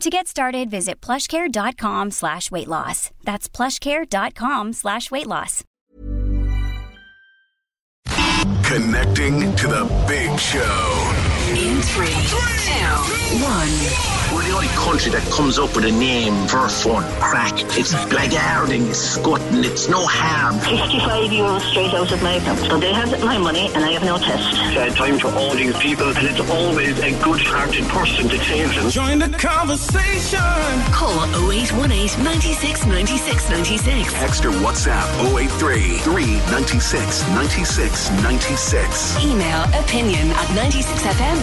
To get started, visit plushcare.com slash weight loss. That's plushcare.com slash weight loss. Connecting to the big show. In three, two, one. We're the only country that comes up with a name for fun. Crack. It's blackguarding, it's scutting, it's no harm. 55 euros straight out of my account. So they have my money and I have no test. Sad time for all these people and it's always a good-hearted person to saves them. Join the conversation. Call 0818 96 96 96. Text or WhatsApp 083 396 96 96. Email opinion at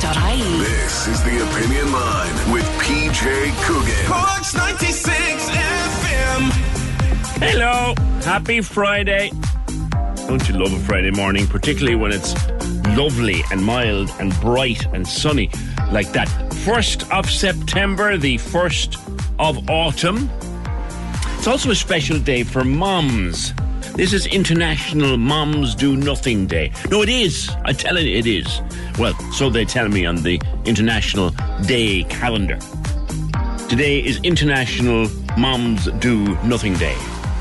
96fm.ie. This is the Opinion Line with PJ Coogan. Corks 96 FM. Hello, happy Friday. Don't you love a Friday morning, particularly when it's lovely and mild and bright and sunny like that? 1st of September, the 1st of autumn. It's also a special day for moms. This is International Moms Do Nothing Day. No, it is. I tell it, it is. Well, so they tell me on the International Day calendar. Today is International Moms Do Nothing Day.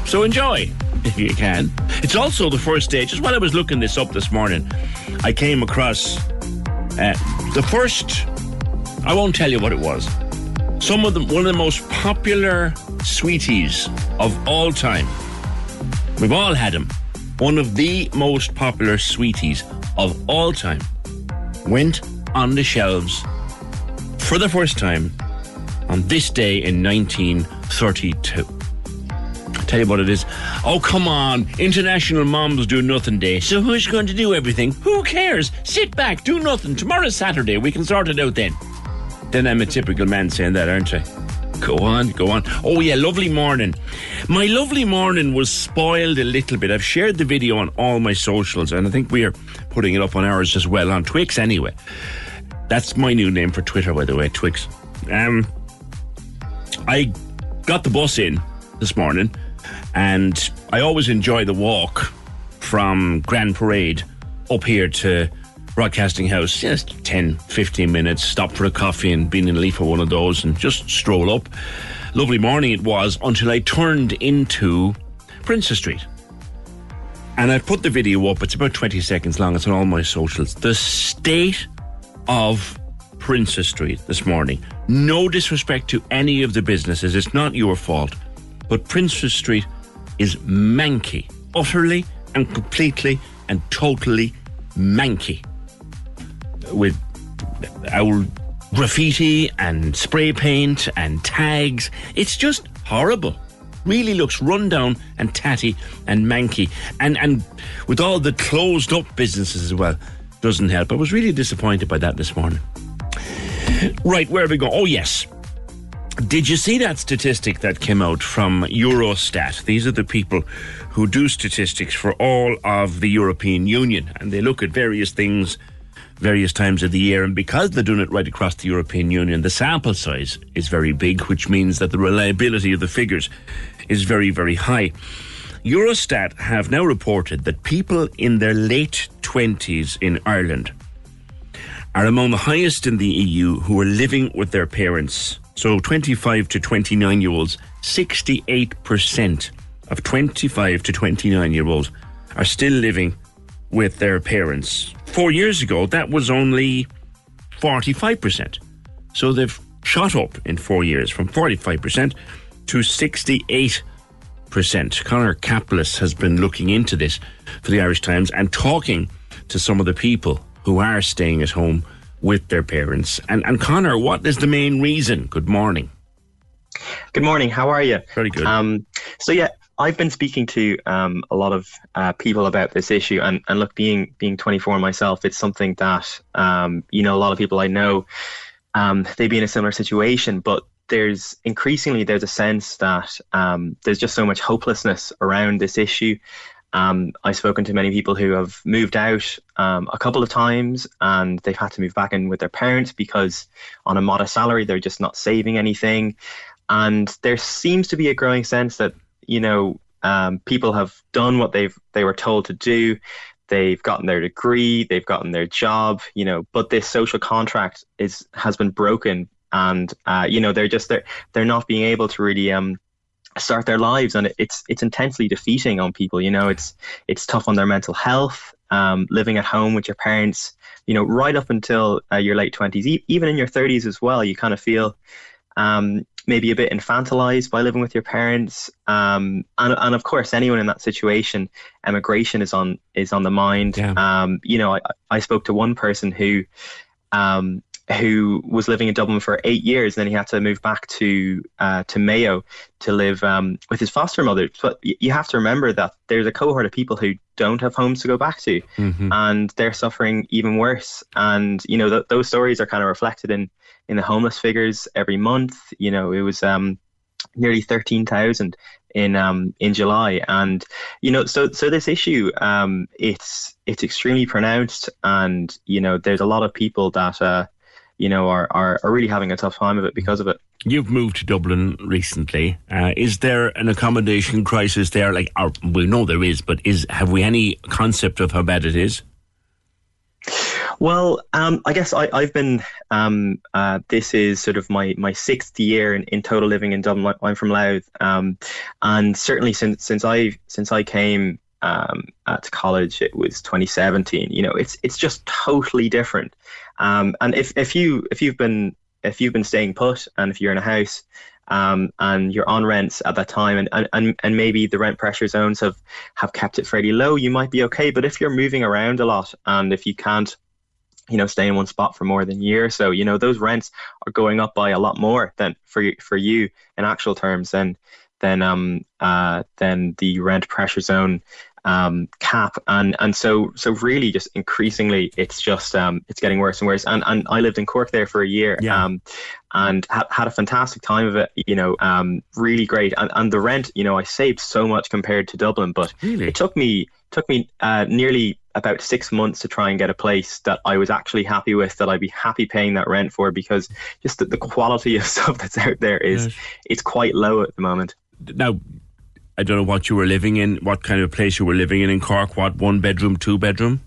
So enjoy if you can. It's also the first day, just while I was looking this up this morning, I came across uh, the first, I won't tell you what it was. Some of them, one of the most popular sweeties of all time. We've all had them. One of the most popular sweeties of all time went on the shelves for the first time on this day in 1932. I'll Tell you what it is. Oh, come on. International Moms Do Nothing Day. So who's going to do everything? Who cares? Sit back, do nothing. Tomorrow's Saturday. We can sort it out then. Then I'm a typical man saying that, aren't I? Go on, go on. Oh, yeah, lovely morning. My lovely morning was spoiled a little bit. I've shared the video on all my socials, and I think we are putting it up on ours as well, on Twix anyway. That's my new name for Twitter, by the way, Twix. Um, I got the bus in this morning, and I always enjoy the walk from Grand Parade up here to Broadcasting House. Just 10, 15 minutes, stop for a coffee and being in leaf for one of those and just stroll up. Lovely morning it was until I turned into Princess Street. And I put the video up, it's about 20 seconds long, it's on all my socials. The state of Princess Street this morning. No disrespect to any of the businesses, it's not your fault. But Princess Street is manky, utterly and completely and totally manky. With uh, old graffiti and spray paint and tags. It's just horrible. Really looks run down and tatty and manky. And and with all the closed up businesses as well. Doesn't help. I was really disappointed by that this morning. Right, where we go? Oh yes. Did you see that statistic that came out from Eurostat? These are the people who do statistics for all of the European Union, and they look at various things various times of the year. And because they're doing it right across the European Union, the sample size is very big, which means that the reliability of the figures is very, very high. Eurostat have now reported that people in their late 20s in Ireland are among the highest in the EU who are living with their parents. So 25 to 29 year olds, 68% of 25 to 29 year olds are still living with their parents. Four years ago, that was only 45%. So they've shot up in four years from 45% to 68%. percent. Conor Capplis has been looking into this for the Irish Times and talking to some of the people who are staying at home with their parents. And, and Conor, what is the main reason? Good morning. Good morning. How are you? Very good. Um, so yeah, I've been speaking to um, a lot of uh, people about this issue, and, and look, being being 24 myself, it's something that um, you know a lot of people I know um, they be in a similar situation, but there's increasingly there's a sense that um, there's just so much hopelessness around this issue. Um, I've spoken to many people who have moved out um, a couple of times and they've had to move back in with their parents because on a modest salary they're just not saving anything. And there seems to be a growing sense that you know um, people have done what they've they were told to do. They've gotten their degree, they've gotten their job, you know, but this social contract is has been broken and uh, you know they're just they're they're not being able to really um start their lives and it's it's intensely defeating on people you know it's it's tough on their mental health um, living at home with your parents you know right up until uh, your late 20s e- even in your 30s as well you kind of feel um, maybe a bit infantilized by living with your parents um, and, and of course anyone in that situation emigration is on is on the mind Yeah. um, you know I, I spoke to one person who um, who was living in Dublin for eight years. And then he had to move back to uh, to Mayo to live um, with his foster mother. But you have to remember that there's a cohort of people who don't have homes to go back to, and they're suffering even worse. And you know th- those stories are kind of reflected in in the homeless figures every month. You know it was. Um, nearly 13,000 in um in July and you know so so this issue um it's it's extremely pronounced and you know there's a lot of people that uh you know are are, are really having a tough time of it because of it You've moved to Dublin recently. Uh, is there an accommodation crisis there? Like, or, we know there is, but is have we any concept of how bad it is? Well, um, I guess I, I've been. Um, uh, this is sort of my, my sixth year in, in total living in Dublin. I'm from Louth, um, and certainly since since I since I came um, uh, to college, it was 2017. You know, it's it's just totally different. Um, and if, if you if you've been if you've been staying put and if you're in a house um, and you're on rents at that time and, and, and, and maybe the rent pressure zones have, have kept it fairly low, you might be okay. But if you're moving around a lot and if you can't you know, stay in one spot for more than a year. So, you know, those rents are going up by a lot more than for you, for you in actual terms than than um uh than the rent pressure zone um cap and and so so really just increasingly it's just um it's getting worse and worse and and I lived in Cork there for a year Yeah. um and ha- had a fantastic time of it you know um really great and and the rent you know I saved so much compared to Dublin but Really? it took me took me uh, nearly about six months to try and get a place that I was actually happy with, that I'd be happy paying that rent for, because just the, the quality of stuff that's out there is Yes. it's quite low at the moment. Now, I don't know what you were living in, what kind of place you were living in in Cork. What one bedroom, two bedroom?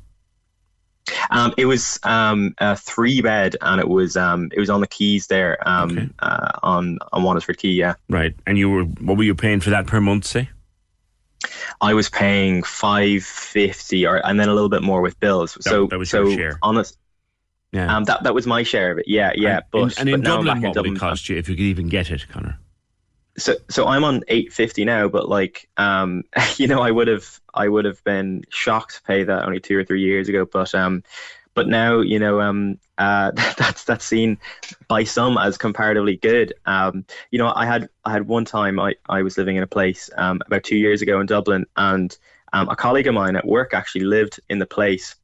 Um, it was um, a three bed, and it was um, it was on the Quays there, um, Okay. uh, on on Watersford Key. Yeah, Right, and you were what were you paying for that per month? Say. I was paying five fifty, or and then a little bit more with bills. so that was so your share. honest, Yeah. um, that that was my share of it. Yeah, yeah. and, but in, and in but Dublin, back in what would it cost you if you could even get it, Conor? so so I'm on 850 now, but like um you know I would have I would have been shocked to pay that only two or three years ago, but um but now you know um uh that's that's seen by some as comparatively good. Um you know I had I had one time I I was living in a place um about two years ago in Dublin and um, a colleague of mine at work actually lived in the place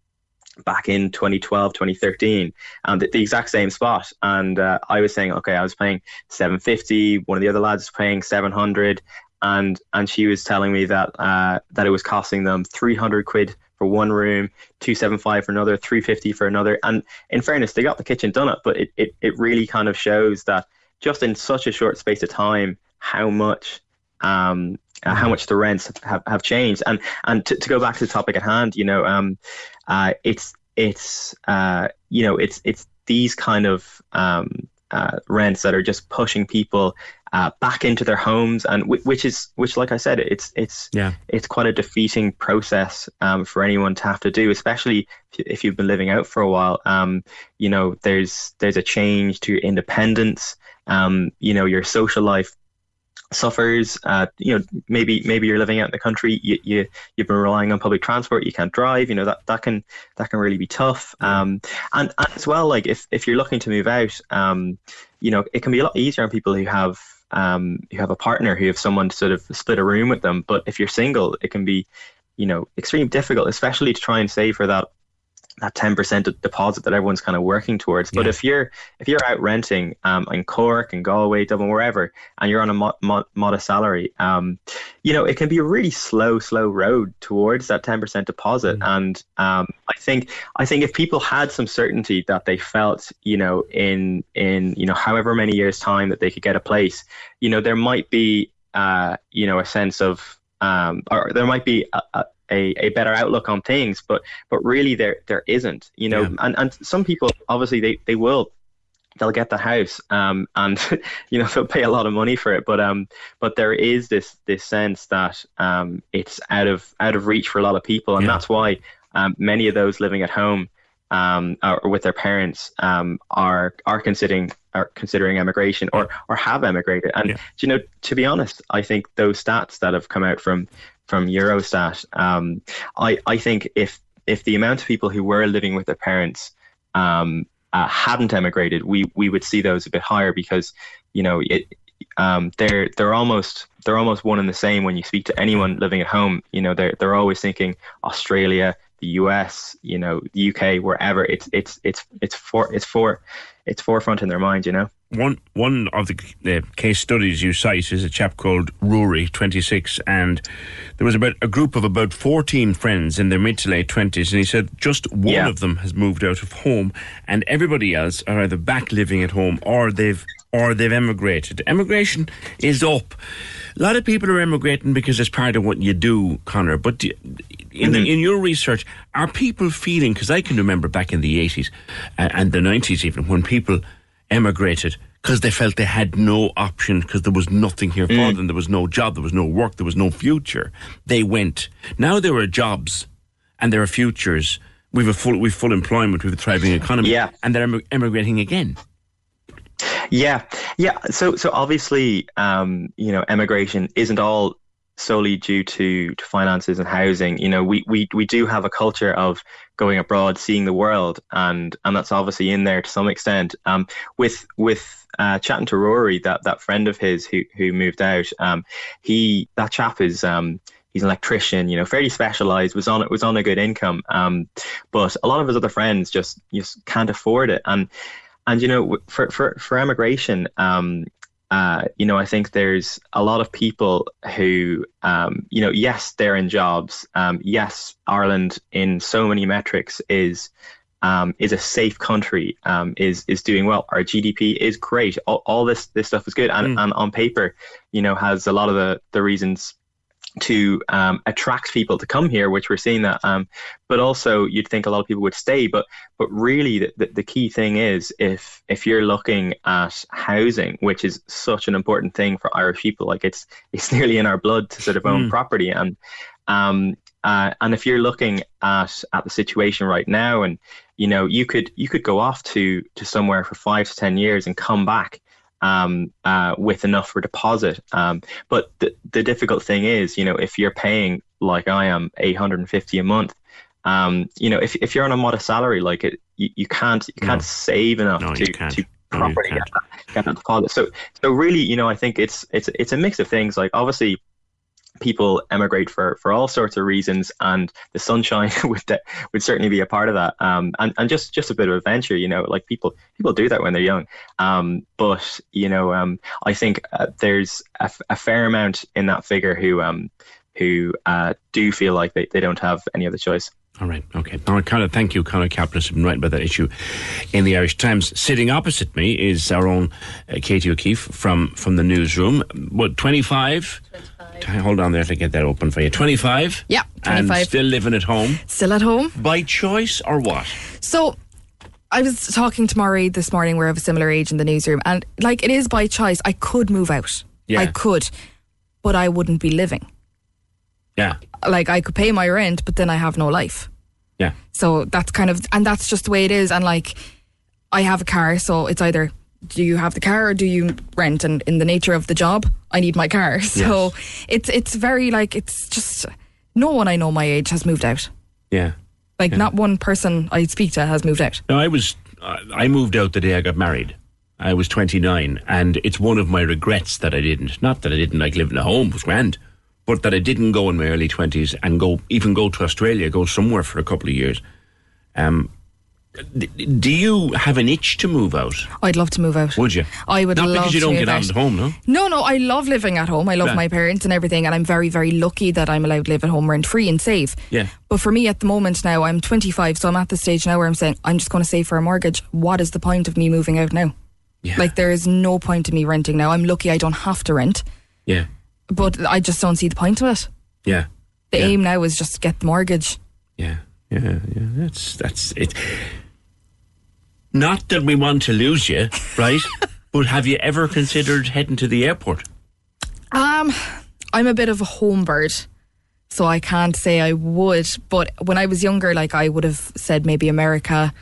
back in 2012 2013 and the, the exact same spot and uh, i was saying okay i was paying 750 one of the other lads was paying 700 and and she was telling me that uh, that it was costing them 300 quid for one room 275 for another 350 for another. And in fairness they got the kitchen done up but it, it, it really kind of shows that just in such a short space of time how much um, uh, how much the rents have, have changed. And and to, to go back to the topic at hand you know um, uh, it's it's uh, you know it's it's these kind of um, uh, rents that are just pushing people uh, back into their homes and w- which is which like I said it's it's Yeah. it's quite a defeating process um, for anyone to have to do especially if you- if you've been living out for a while um, you know there's there's a change to your independence um, you know your social life suffers. Uh, you know, maybe maybe you're living out in the country. You, you you've been relying on public transport. You can't drive. You know that that can that can really be tough. Um, and, and as well, like if if you're looking to move out, um, you know, it can be a lot easier on people who have um who have a partner who have someone to sort of split a room with them. But if you're single, it can be you know extremely difficult, especially to try and save for that that 10% deposit that everyone's kind of working towards. But Yeah. if you're if you're out renting um, in Cork and Galway, Dublin, wherever, and you're on a mo- mo- modest salary, um, you know it can be a really slow, slow road towards that 10% deposit. And um, I think I think if people had some certainty that they felt, you know, in in you know however many years time that they could get a place, you know, there might be uh, you know a sense of um, or there might be a, a, a a better outlook on things, but but really there there isn't, you know, Yeah. and and some people obviously they they will they'll get the house um and you know they'll pay a lot of money for it but um but there is this this sense that um it's out of out of reach for a lot of people and Yeah. that's why um many of those living at home um or with their parents um are are considering are considering emigration or or have emigrated and Yeah. you know to be honest I think those stats that have come out from from Eurostat um I I think if if the amount of people who were living with their parents um, uh, hadn't emigrated, we we would see those a bit higher because you know it. Um, they're they're almost they're almost one and the same when you speak to anyone living at home. You know they're they're always thinking Australia, the US, you know the UK, wherever. It's it's it's it's for it's for it's forefront in their mind. You know. One one of the uh, case studies you cite is a chap called Rory, 26, and there was about a group of about 14 friends in their mid to late 20s, and he said just one Yeah. of them has moved out of home, and everybody else are either back living at home or they've or they've emigrated. Emigration is up. A lot of people are emigrating because it's part of what you do, Conor. But do, in the, in your research, are people feeling? Because I can remember back in the 80s uh, and the 90s, even when people emigrated because they felt they had no option because there was nothing here for them. There was no job, there was no work, there was no future. They went. Now there are jobs and there are futures. We've a full we've full employment, we've a thriving economy, Yeah. and they're emi- emigrating again. Yeah, yeah. So, so obviously, um, you know, emigration isn't all solely due to, to finances and housing. You know, we, we, we do have a culture of going abroad, seeing the world, and and that's obviously in there to some extent. Um, with with uh, chatting to Rory, that that friend of his who who moved out, um, he that chap is um. He's an electrician, you know, fairly specialized. Was on it was on a good income, um, but a lot of his other friends just just can't afford it. And and you know for for for emigration um uh, you know, I think there's a lot of people who, um, you know, yes, they're in jobs. Um, yes, Ireland, in so many metrics, is um, is a safe country. Um, is is doing well. Our GDP is great. All, all this this stuff is good, and, and on paper, you know, has a lot of the the reasons to um, attract people to come here, which we're seeing that. Um, but also, you'd think a lot of people would stay. But but really, the, the, the key thing is if if you're looking at housing, which is such an important thing for Irish people, like it's it's nearly in our blood to sort of own property, and um, uh, and if you're looking at at the situation right now, and you know, you could you could go off to to somewhere for five to ten years and come back um, uh, with enough for deposit. Um, but the, the difficult thing is, you know, if you're paying like I am, 850 a month, um, you know, if, if you're on a modest salary, like it, you, you can't you can't No. save enough No, to, to No, properly can't. get that, get that deposit. So so really, you know, I think it's it's it's a mix of things. Like obviously. People emigrate for, for all sorts of reasons, and the sunshine would de- would certainly be a part of that. Um, and, and just, just a bit of adventure, you know, like people people do that when they're young. Um, but you know, um, I think uh, there's a, f- a fair amount in that figure who um, who uh, do feel like they, they don't have any other choice. All right, okay. Now, Conor, thank you. Conor Capplis has been writing about that issue in the Irish Times. Sitting opposite me is our own uh, Katie O'Keefe from, from the newsroom. What, 25? 25. Hold on there to get that open for you. 25? Yeah, And 25. still living at home? Still at home. By choice or what? So I was talking to Maury this morning. We're of a similar age in the newsroom, and like it is by choice. I could move out. Yeah. I could, but I wouldn't be living. Yeah, Like I could pay my rent, but then I have no life. yeah. So that's kind of, and that's just the way it is. And like, I have a car, so it's either do you have the car or do you rent? And in the nature of the job, I need my car. So it's it's very like it's just no one I know my age has moved out. Yeah. Like Yeah. not one person I speak to has moved out. No, I was. I moved out the day I got married. I was 29, and it's one of my regrets that I didn't. Not that I didn't like living at home, it was grand, but that I didn't go in my early 20s and go even go to Australia, go somewhere for a couple of years. Um, do you have an itch to move out? I'd love to move out. Would you? I would Not love because you don't get out. at home, no. No, no, I love living at home. I love Yeah. my parents and everything, and I'm very, very lucky that I'm allowed to live at home rent free and save. Yeah. But for me at the moment now, I'm 25, so I'm at the stage now where I'm saying, I'm just going to save for a mortgage. What is the point of me moving out now? Yeah. Like, there is no point in me renting now. I'm lucky I don't have to rent, Yeah, but I just don't see the point of it. yeah, The Yeah. aim now is just to get the mortgage. yeah, yeah, yeah. That's that's it. Not that we want to lose you, right? but have you ever considered heading to the airport? Um, I'm a bit of a home bird, so I can't say I would. But when I was younger, like I would have said maybe America.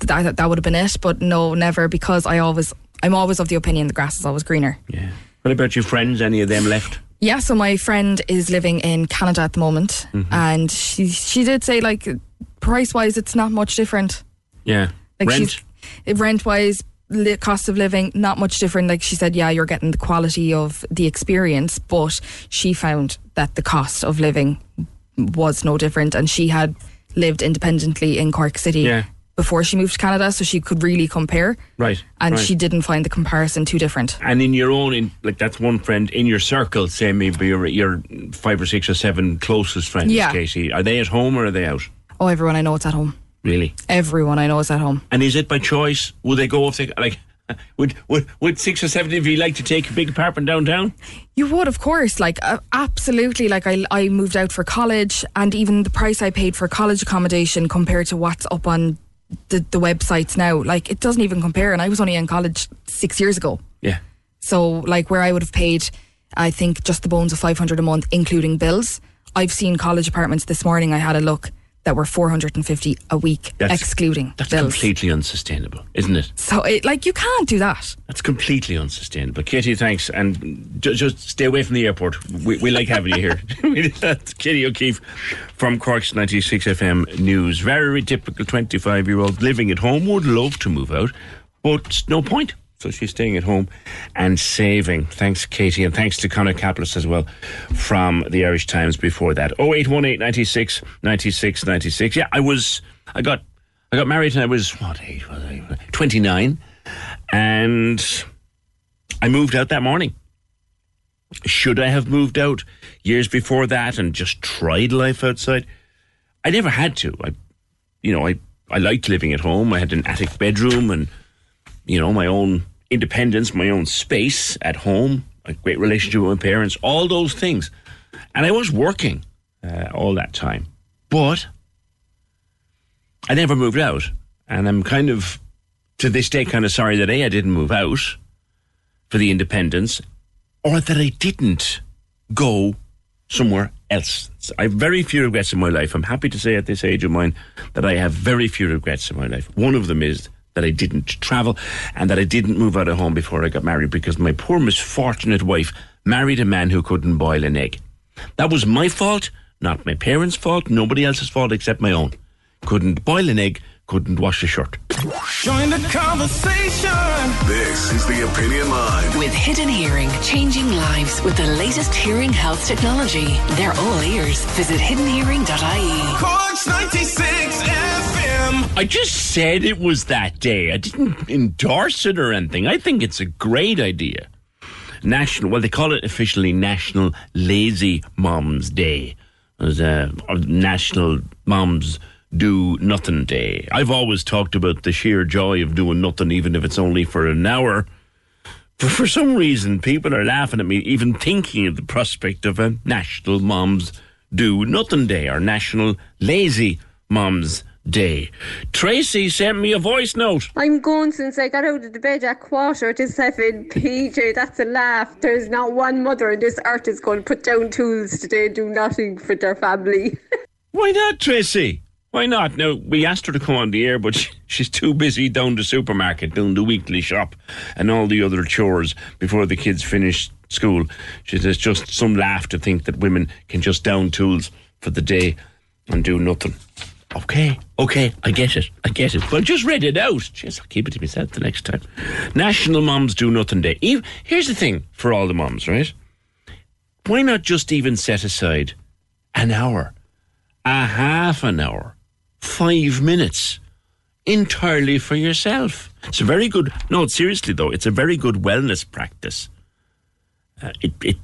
That that would have been it. But no, never because I always I'm always of the opinion the grass is always greener. Yeah. What about your friends? Any of them left? Yeah, so my friend is living in Canada at the moment, and she she did say like price wise, it's not much different. Yeah. Like Rent? she's rent wise, li- cost of living, not much different. Like she said, yeah, you're getting the quality of the experience, but she found that the cost of living was no different, and she had lived independently in Cork City Yeah. before she moved to Canada, so she could really compare, Right. and right. she didn't find the comparison too different. And in your own, in, like that's one friend in your circle, say maybe your, your five or six or seven closest friends, Yeah. Casey. Are they at home or are they out? Oh, everyone I know is at home. Really? Everyone I know is at home. And is it by choice? Would they go if they like? Would would would six or seven of you like to take a big apartment downtown? You would, of course, like uh, absolutely. Like I, I moved out for college, and even the price I paid for college accommodation compared to what's up on the, the websites now, like it doesn't even compare. And I was only in college six years ago, Yeah. so like where I would have paid, I think just the bones of five hundred a month, including bills. I've seen college apartments this morning. I had a look that were four hundred and fifty a week, That's- excluding That's bills. completely unsustainable, isn't it? So it, like you can't do that. That's completely unsustainable. Katie, thanks, and ju- just stay away from the airport. We, we like having you here. That's Katie O'Keefe from Cork's 96 FM News. Very typical 25 year old living at home, would love to move out, but no point. So she's staying at home and saving. Thanks, Katie, and thanks to Conor Capplis as well from the Irish Times before that. 0818 96 96 96. Yeah, I was, I got, I got married and I was, what age was I? 29. And I moved out that morning. Should I have moved out years before that and just tried life outside? I never had to. I, you know, I, I liked living at home. I had an attic bedroom and, you know, my own independence, my own space at home, a great relationship with my parents, all those things. And I was working uh, all that time. But I never moved out. And I'm kind of, to this day, kind of sorry that A, I didn't move out for the independence or that I didn't go somewhere else. I have very few regrets in my life. I'm happy to say at this age of mine that I have very few regrets in my life. One of them is that I didn't travel and that I didn't move out of home before I got married because my poor misfortunate wife married a man who couldn't boil an egg. That was my fault, not my parents' fault, nobody else's fault except my own. Couldn't boil an egg, couldn't wash a shirt. Join the conversation. This is the Opinion Line. With Hidden Hearing, changing lives with the latest hearing health technology. They're all ears. Visit hiddenhearing.ie. Cork's 96 FM. Um, I just said it was that day. I didn't endorse it or anything. I think it's a great idea. National, well, they call it officially National Lazy Moms Day. As uh, a National Moms Do Nothing Day. I've always talked about the sheer joy of doing nothing, even if it's only for an hour. For, for some reason, people are laughing at me, even thinking of the prospect of a National Moms Do Nothing Day or National Lazy Moms Day. Tracy sent me a voice note. I'm going since I got out of the bed at quarter to seven. PJ, that's a laugh. There's not one mother on this earth is going to put down tools today and do nothing for their family. Why not, Tracy? Why Why not? Now, we asked her to come on the air, but she, she's too busy down the supermarket doing the weekly shop and all the other chores before the kids finish school. She says just some laugh to think that women can just down tools for the day and do nothing. Okay, okay, I get it, I get it. Well, just read it out. Jeez, I'll keep it to myself the next time. National Moms Do Nothing Day. Eve, here's the thing for all the moms, right? Why not just even set aside an hour, a half an hour, five minutes entirely for yourself? It's a very good, no, seriously though, it's a very good wellness practice. Uh, it, it,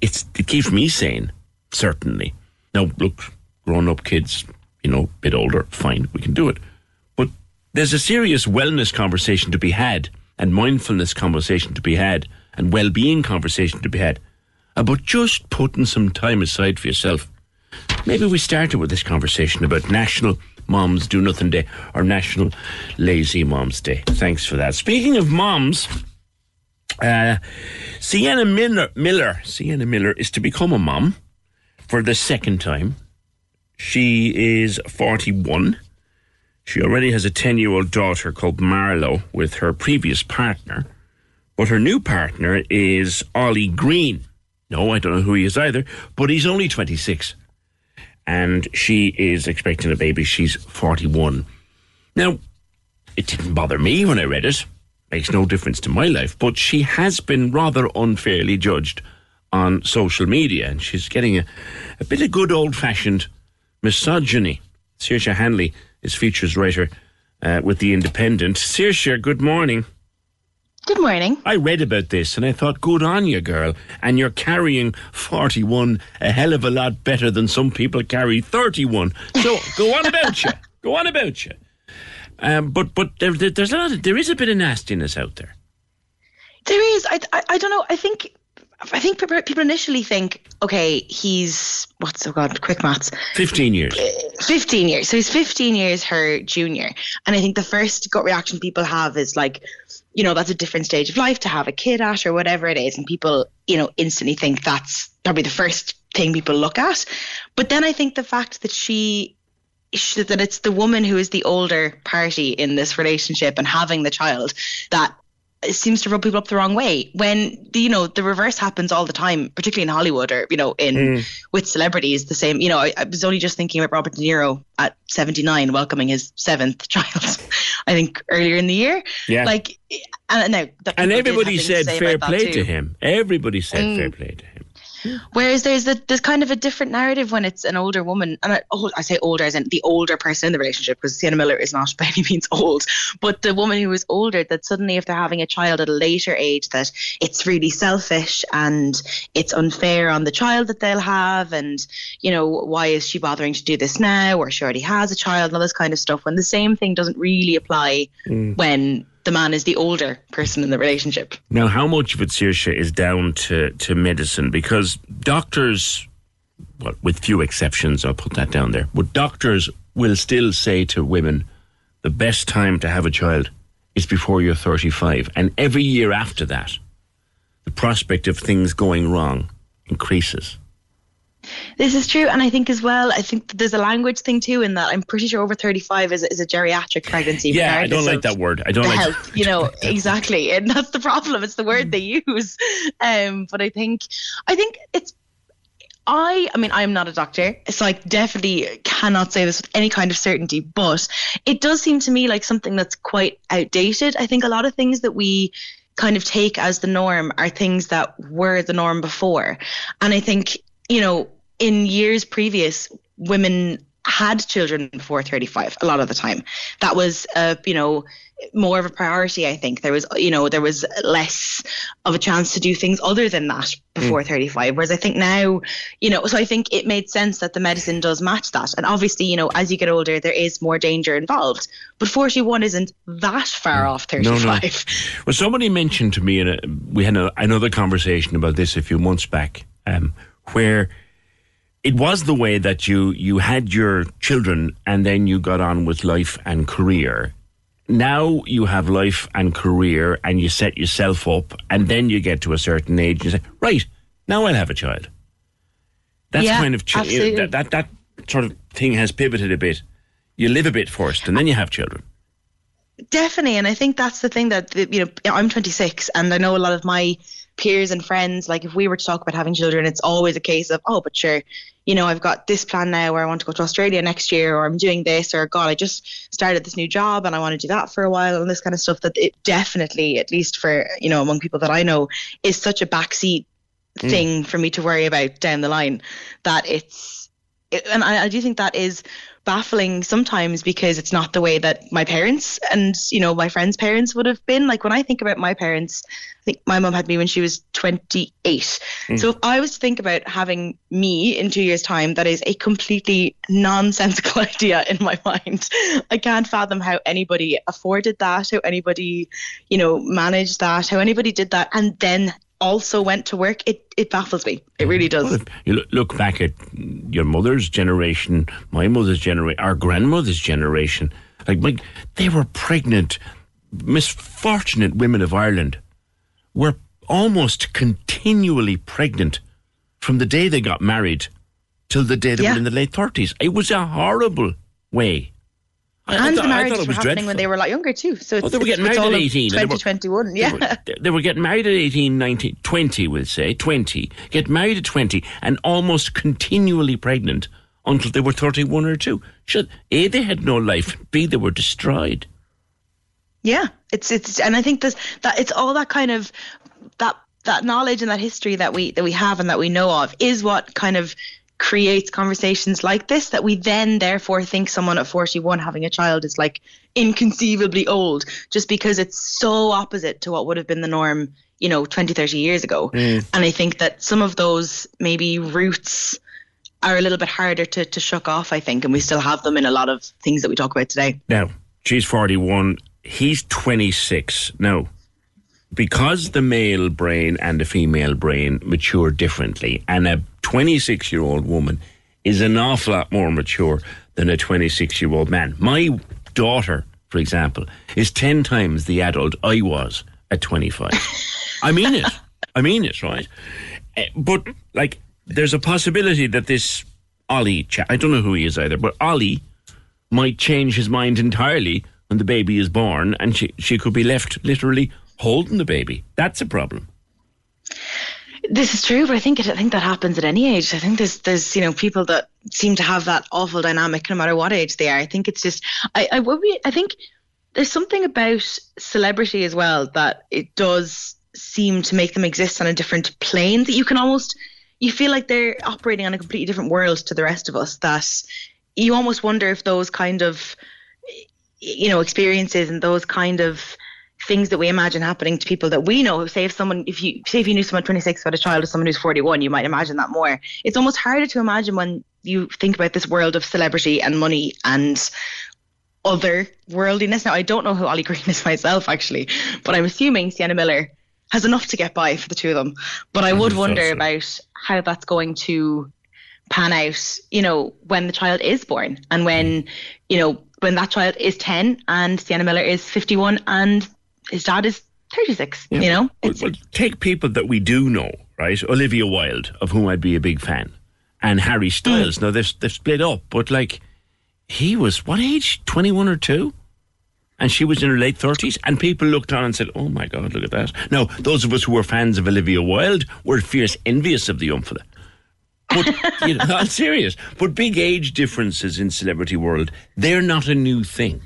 it keeps me sane, certainly. Now, look, grown up kids, you know, a bit older, fine, we can do it. But there's a serious wellness conversation to be had and mindfulness conversation to be had and well being conversation to be had about just putting some time aside for yourself. Maybe we started with this conversation about National Moms Do Nothing Day or National Lazy Moms Day. Thanks for that. Speaking of moms, uh, Sienna Miller, Miller, Sienna Miller is to become a mom for the second time. She is 41. She already has a 10 year old daughter called Marlowe with her previous partner. But her new partner is Oli Green. No, I don't know who he is either, but he's only 26. And she is expecting a baby. She's 41. Now, it didn't bother me when I read it. Makes no difference to my life. But she has been rather unfairly judged on social media. And she's getting a, a bit of good old fashioned misogyny. Saoirse Hanley is features writer uh, with The Independent. Saoirse, good morning. Good morning. I read about this and I thought, good on you, girl. And you're carrying 41 a hell of a lot better than some people carry 31. So go on about you. Go on about you. Um, but but there, there's a lot of, there is a bit of nastiness out there. There is. I, I, I don't know. I think I think people initially think, okay, he's what's oh god, quick maths. Fifteen years. Fifteen years. So he's fifteen years her junior, and I think the first gut reaction people have is like, you know, that's a different stage of life to have a kid at or whatever it is, and people, you know, instantly think that's probably the first thing people look at. But then I think the fact that she that it's the woman who is the older party in this relationship and having the child that seems to rub people up the wrong way. When the, you know the reverse happens all the time particularly in hollywood or you know in mm. with celebrities the same you know I, I, was only just thinking about robert de niro at 79 welcoming his seventh child i think earlier in the year. Yeah. Like and now and everybody said fair play to him. Everybody said mm. fair play to him Whereas there's the, there's kind of a different narrative when it's an older woman, and I, oh, I say older as in the older person in the relationship, because Sienna Miller is not by any means old, but the woman who is older that suddenly if they're having a child at a later age, that it's really selfish and it's unfair on the child that they'll have, and you know why is she bothering to do this now, or she already has a child, and all this kind of stuff. When the same thing doesn't really apply mm. when the man is the older person in the relationship. Now, how much of it, Saoirse, is down to, to medicine? Because doctors, well, with few exceptions, I'll put that down there, but doctors will still say to women, the best time to have a child is before you're 35. And every year after that, the prospect of things going wrong increases. This is true, and I think as well. I think there's a language thing too in that I'm pretty sure over 35 is, is a geriatric pregnancy. Yeah, I don't like that word. I don't like health, you know exactly, and that's the problem. It's the word they use. Um, but I think I think it's I, I mean, I am not a doctor, so I definitely cannot say this with any kind of certainty, but it does seem to me like something that's quite outdated. I think a lot of things that we kind of take as the norm are things that were the norm before. And I think, you know, in years previous, women had children before 35 a lot of the time that was uh, you know more of a priority i think there was you know there was less of a chance to do things other than that before mm. 35 whereas i think now you know so i think it made sense that the medicine does match that and obviously you know as you get older there is more danger involved but 41 isn't that far mm. off 35 no, no. well somebody mentioned to me in a, we had a, another conversation about this a few months back um, where it was the way that you you had your children and then you got on with life and career. Now you have life and career and you set yourself up and then you get to a certain age and you say, right, now I'll have a child. That's yeah, kind of ch- that, that that sort of thing has pivoted a bit. You live a bit first, and then you have children. Definitely, and I think that's the thing that you know. I'm 26, and I know a lot of my peers and friends. Like, if we were to talk about having children, it's always a case of, oh, but sure, you know, I've got this plan now where I want to go to Australia next year, or I'm doing this, or God, I just started this new job and I want to do that for a while, and this kind of stuff. That it definitely, at least for you know, among people that I know, is such a backseat Mm. thing for me to worry about down the line. That it's, it, and I, I do think that is baffling sometimes because it's not the way that my parents and you know my friends' parents would have been. Like when I think about my parents, I think my mum had me when she was 28. Mm. So if I was to think about having me in two years' time, that is a completely nonsensical idea in my mind. I can't fathom how anybody afforded that, how anybody, you know, managed that, how anybody did that, and then also went to work. It it baffles me. It really does. Well, you look- back at your mother's generation, my mother's generation, our grandmother's generation. Like my, they were pregnant, misfortunate women of Ireland were almost continually pregnant from the day they got married till the day they Yeah. were in the late thirties. It was a horrible way. I- I and thought- the I marriages were was happening dreadful. when they were a lot younger too. So it's, Oh, they were getting married at of 18 and they 2021. Yeah. They- They were getting married at 18, 19, 20, we'll say, 20. Get married at 20 and almost continually pregnant until they were 31 or 2. Should, A, they had no life. B, they were destroyed. Yeah, it's it's, and I think this that it's all that kind of that that knowledge and that history that we that we have and that we know of is what kind of creates conversations like this that we then therefore think someone at 41 having a child is like inconceivably old just because it's so opposite to what would have been the norm you know 20 30 years ago mm. and i think that some of those maybe roots are a little bit harder to, to shuck off i think and we still have them in a lot of things that we talk about today Now, she's 41. He's 26. Now, because the male brain and the female brain mature differently, and a 26 year old woman is an awful lot more mature than a 26 year old man. My daughter, for example, is 10 times the adult I was at 25. I mean it. I mean it, right? Eh, But, like, there's a possibility that this Oli I don't know who he is either, but Oli might change his mind entirely when the baby is born and she, she could be left literally holding the baby. That's a problem. This is true, but I think it, I think that happens at any age. I think there's there's you know people that seem to have that awful dynamic no matter what age they are. I think it's just I I be I think there's something about celebrity as well that it does seem to make them exist on a different plane that you can almost you feel like they're operating on a completely different world to the rest of us that you almost wonder if those kind of you know experiences and those kind of things that we imagine happening to people that we know. Say if someone if you say if you knew someone 26 who had a child or someone who's 41 you might imagine that more. It's almost harder to imagine when you think about this world of celebrity and money and other worldliness. Now i don't know who oli green is myself actually but i'm assuming sienna miller has enough to get by for the two of them. But i would so wonder so. about how that's going to pan out, you know, when the child is born and when, you know, when that child is 10 and Sienna Miller is 51 and his dad is 36, you know? Well, well, take people that we do know, right? Olivia Wilde, of whom I'd be a big fan, and Harry mm. Styles. Now, they've, they've split up, but like, he was what age? 21 or 2? And she was in her late 30s, and people looked on and said, Oh my God, look at that. Now, those of us who were fans of Olivia Wilde were fierce envious of the young fella. But, you know, I'm serious. But big age differences in celebrity world, they're not a new thing.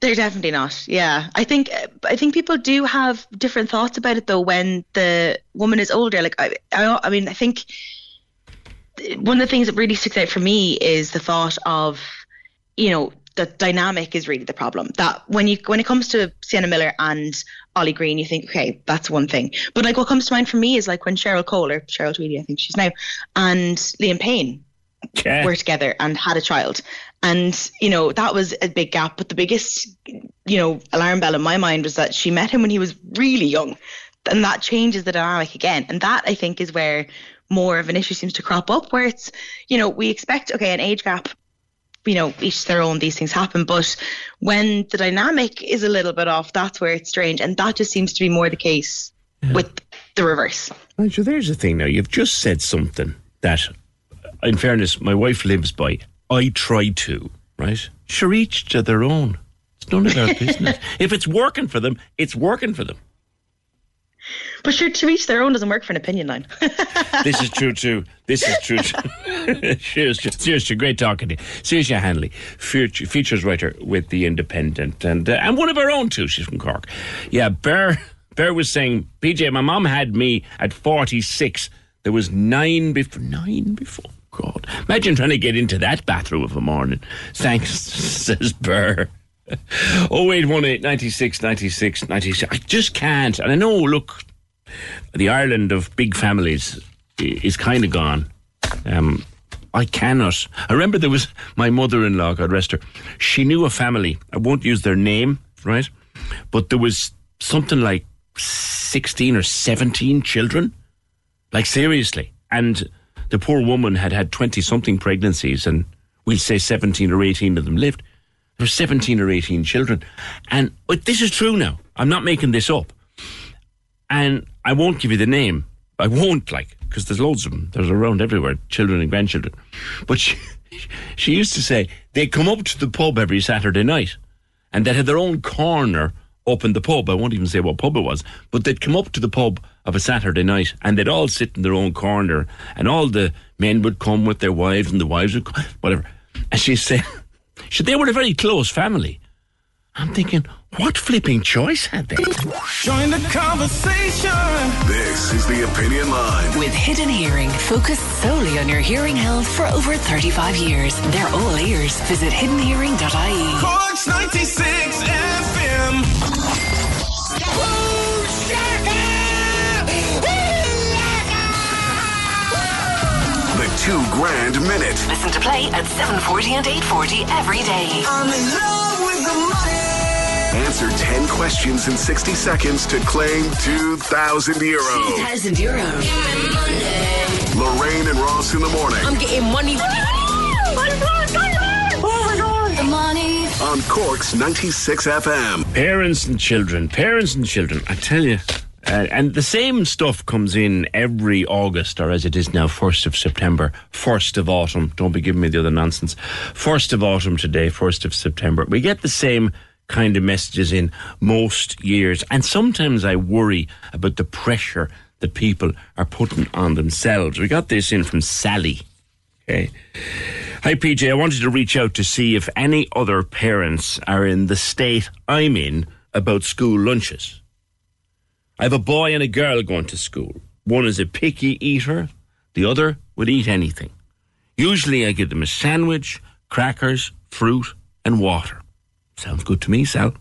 They're definitely not. Yeah, I think I think people do have different thoughts about it though when the woman is older. Like I, I, I mean, I think one of the things that really sticks out for me is the thought of, you know, the dynamic is really the problem. That when you when it comes to Sienna Miller and Oli Green, you think, okay, that's one thing. But like what comes to mind for me is like when Cheryl Cole or Cheryl Tweedy, I think she's now, and Liam Payne Yeah. were together and had a child. And, you know, that was a big gap. But the biggest, you know, alarm bell in my mind was that she met him when he was really young. And that changes the dynamic again. And that I think is where more of an issue seems to crop up, where it's, you know, we expect, okay, an age gap, you know, each their own, these things happen. But when the dynamic is a little bit off, that's where it's strange. And that just seems to be more the case with the reverse. Right, so there's the thing now. You've just said something that, in fairness, my wife lives by. I try to right? Sure, each to their own. It's none of our business. if it's working for them, it's working for them. But sure, to each their own doesn't work for an opinion line. this is true too. This is true too. cheers, cheers, great talking to you. Saoirse Hanley, feature, features writer with The Independent, and uh, and one of our own too. She's from Cork. Yeah, Bear, Bear was saying, PJ, my mom had me at 46. There was nine before, nine before. God, imagine trying to get into that bathroom of a morning. Thanks, says Burr. 0818 96 96 96. I just can't. And I know, look, the Ireland of big families is kind of gone. Um, I cannot. I remember there was my mother in law, God rest her. She knew a family. I won't use their name, right? But there was something like 16 or 17 children. Like, seriously. And the poor woman had had 20 something pregnancies, and we'll say 17 or 18 of them lived. There were 17 or 18 children. And this is true now. I'm not making this up. And I won't give you the name. I won't, like, because there's loads of them. There's around everywhere, children and grandchildren. But she, she used to say they come up to the pub every Saturday night and they had their own corner up in the pub. I won't even say what pub it was, but they'd come up to the pub of a Saturday night and they'd all sit in their own corner and all the men would come with their wives and the wives would come, whatever. And she said, she, they were a very close family. I'm thinking, what flipping choice had they? Join the conversation. This is the Opinion Line. With Hidden Hearing, focused solely on your hearing health for over 35 years. They're all ears. Visit hiddenhearing.ie. Corks 96 FM. The two grand minute. Listen to play at 740 and 840 every day. I'm in love with the money. Answer 10 questions in 60 seconds to claim 2,000 euros. 2,000 euros. Lorraine and Ross in the morning I'm getting money. On Corks 96 FM. Parents and children, parents and children. I tell you. Uh, and the same stuff comes in every August, or as it is now, 1st of September, 1st of autumn. Don't be giving me the other nonsense. 1st of autumn today, 1st of September. We get the same kind of messages in most years. And sometimes I worry about the pressure that people are putting on themselves. We got this in from Sally. Okay. Hi, PJ. I wanted to reach out to see if any other parents are in the state I'm in about school lunches. I have a boy and a girl going to school. One is a picky eater, the other would eat anything. Usually I give them a sandwich, crackers, fruit, and water. Sounds good to me, Sal.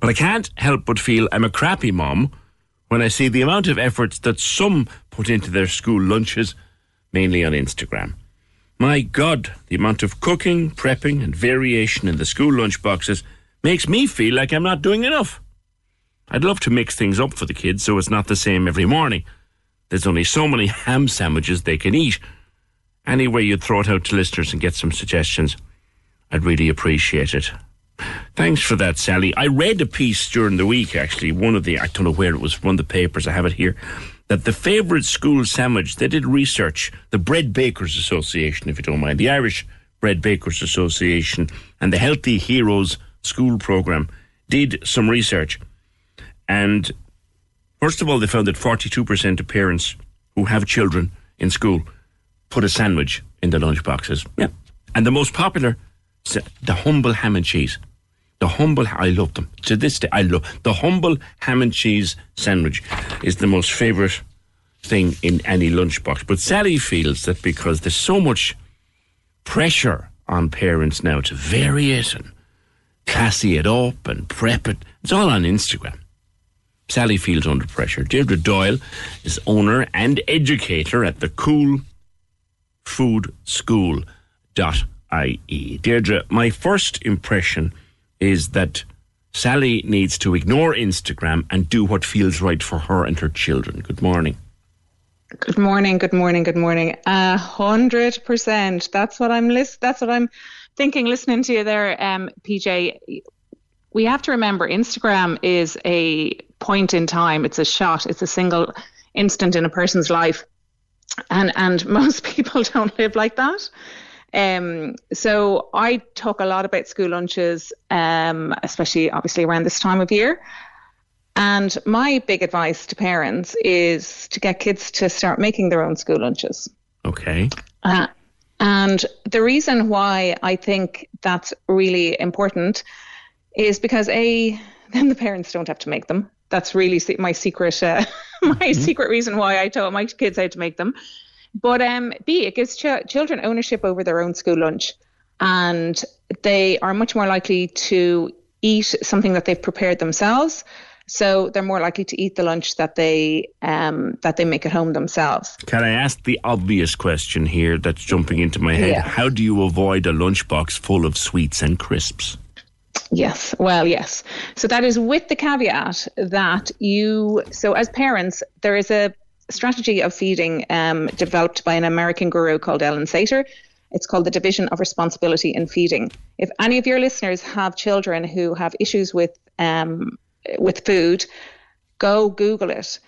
But I can't help but feel I'm a crappy mom when I see the amount of efforts that some put into their school lunches, mainly on Instagram. My God, the amount of cooking, prepping, and variation in the school lunch boxes makes me feel like I'm not doing enough. I'd love to mix things up for the kids so it's not the same every morning. There's only so many ham sandwiches they can eat. Any way you'd throw it out to listeners and get some suggestions, I'd really appreciate it. Thanks for that, Sally. I read a piece during the week, actually, one of the, I don't know where it was, one of the papers, I have it here, that the favourite school sandwich, they did research, the Bread Bakers Association, if you don't mind, the Irish Bread Bakers Association, and the Healthy Heroes School Programme did some research. And first of all, they found that 42% of parents who have children in school put a sandwich in their lunch boxes. Yeah. And the most popular, the humble ham and cheese. The humble, I love them. To this day, I love the humble ham and cheese sandwich is the most favourite thing in any lunchbox. But Sally feels that because there's so much pressure on parents now to vary it and classy it up and prep it, it's all on Instagram. Sally feels under pressure. Deirdre Doyle is owner and educator at the Cool Food School ie. Deirdre, my first impression is that Sally needs to ignore Instagram and do what feels right for her and her children. Good morning. Good morning, good morning, good morning. A hundred percent. That's what I'm list. That's what I'm thinking. Listening to you there, um, PJ. We have to remember Instagram is a point in time. It's a shot. It's a single instant in a person's life, and and most people don't live like that. Um, so I talk a lot about school lunches, um, especially obviously around this time of year. And my big advice to parents is to get kids to start making their own school lunches. Okay. Uh, and the reason why I think that's really important is because a then the parents don't have to make them. That's really my secret uh, my mm-hmm. secret reason why I taught my kids how to make them. But um, b it gives ch- children ownership over their own school lunch, and they are much more likely to eat something that they've prepared themselves so they're more likely to eat the lunch that they um, that they make at home themselves. Can I ask the obvious question here that's jumping into my head? Yeah. How do you avoid a lunchbox full of sweets and crisps? Yes, well, yes. So that is with the caveat that you. So as parents, there is a strategy of feeding um, developed by an American guru called Ellyn Satter. It's called the Division of Responsibility in Feeding. If any of your listeners have children who have issues with um, with food, go Google it.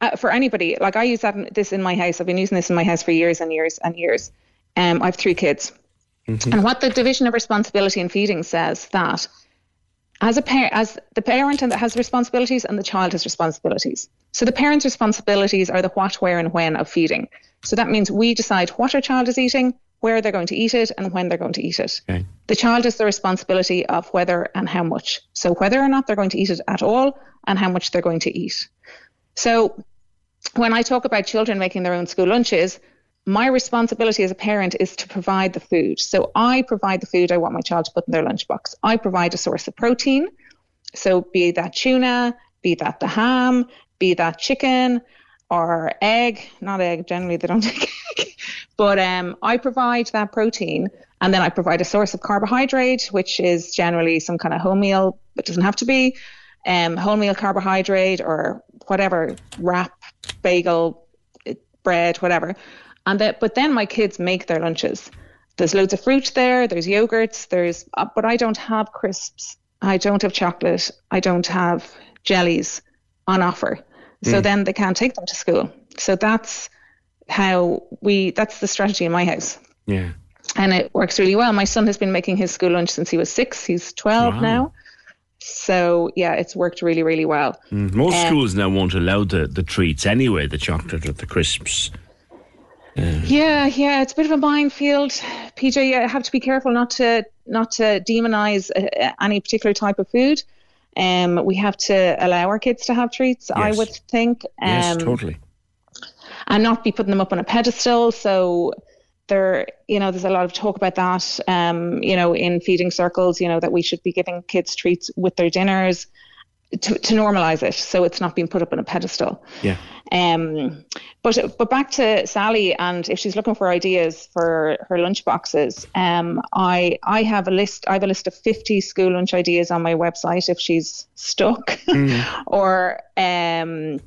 Uh, for anybody, like I use that this in my house. I've been using this in my house for years and years and years. Um, I have three kids, mm-hmm. and what the division of responsibility in feeding says that as a parent, as the parent and has responsibilities and the child has responsibilities. So the parent's responsibilities are the what, where, and when of feeding. So that means we decide what our child is eating, where they're going to eat it and when they're going to eat it. Okay. The child has the responsibility of whether and how much. So whether or not they're going to eat it at all and how much they're going to eat. So when I talk about children making their own school lunches, my responsibility as a parent is to provide the food. So I provide the food I want my child to put in their lunchbox. I provide a source of protein. So be that tuna, be that the ham, be that chicken, or egg, not egg, generally they don't take egg, but um, I provide that protein and then I provide a source of carbohydrate, which is generally some kind of wholemeal, but doesn't have to be um, wholemeal carbohydrate or whatever, wrap, bagel, bread, whatever. And that, but then my kids make their lunches. There's loads of fruit there, there's yogurts, there's, uh, but I don't have crisps, I don't have chocolate, I don't have jellies on offer. So mm. then they can't take them to school. So that's how we, that's the strategy in my house. Yeah. And it works really well. My son has been making his school lunch since he was six. He's 12 wow. now. So yeah, it's worked really, really well. Mm. Most um, schools now won't allow the, the treats anyway, the chocolate or the crisps. Uh, yeah, yeah, it's a bit of a minefield. PJ, you have to be careful not to not to demonize uh, any particular type of food. Um, we have to allow our kids to have treats, yes. I would think. Um, yes, totally. And not be putting them up on a pedestal. So there, you know, there's a lot of talk about that, um, you know, in feeding circles, you know, that we should be giving kids treats with their dinners to, to normalize it so it's not being put up on a pedestal. Yeah. Um, but but back to Sally, and if she's looking for ideas for her lunch boxes, um, I I have a list. I have a list of fifty school lunch ideas on my website if she's stuck, mm. or um.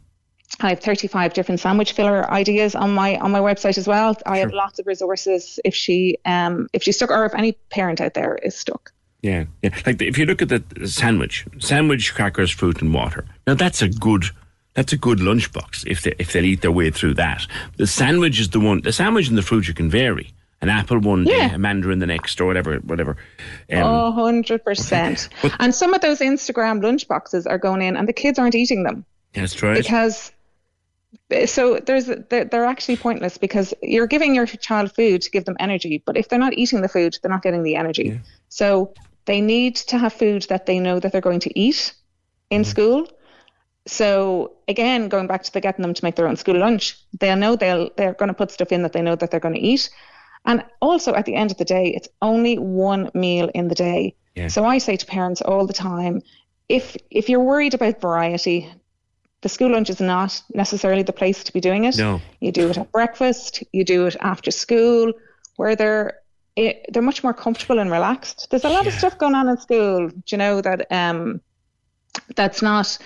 I have 35 different sandwich filler ideas on my on my website as well. I sure. have lots of resources if she um if she's stuck or if any parent out there is stuck. Yeah, yeah. Like if you look at the sandwich, sandwich, crackers, fruit, and water. Now that's a good that's a good lunchbox if they if they eat their way through that. The sandwich is the one. The sandwich and the fruit you can vary. An apple one yeah. day, a mandarin the next, or whatever, whatever. Um, hundred percent. And some of those Instagram lunchboxes are going in, and the kids aren't eating them. That's right. Because so there's they're actually pointless because you're giving your child food to give them energy, but if they're not eating the food, they're not getting the energy. Yeah. So they need to have food that they know that they're going to eat in mm-hmm. school so again, going back to the getting them to make their own school lunch, they'll know they'll they're going to put stuff in that they know that they're going to eat. And also at the end of the day, it's only one meal in the day. Yeah. So I say to parents all the time, if if you're worried about variety, the school lunch is not necessarily the place to be doing it. No. You do it at breakfast, you do it after school, where they're it, they're much more comfortable and relaxed. There's a lot yeah. of stuff going on in school, you know, that um that's not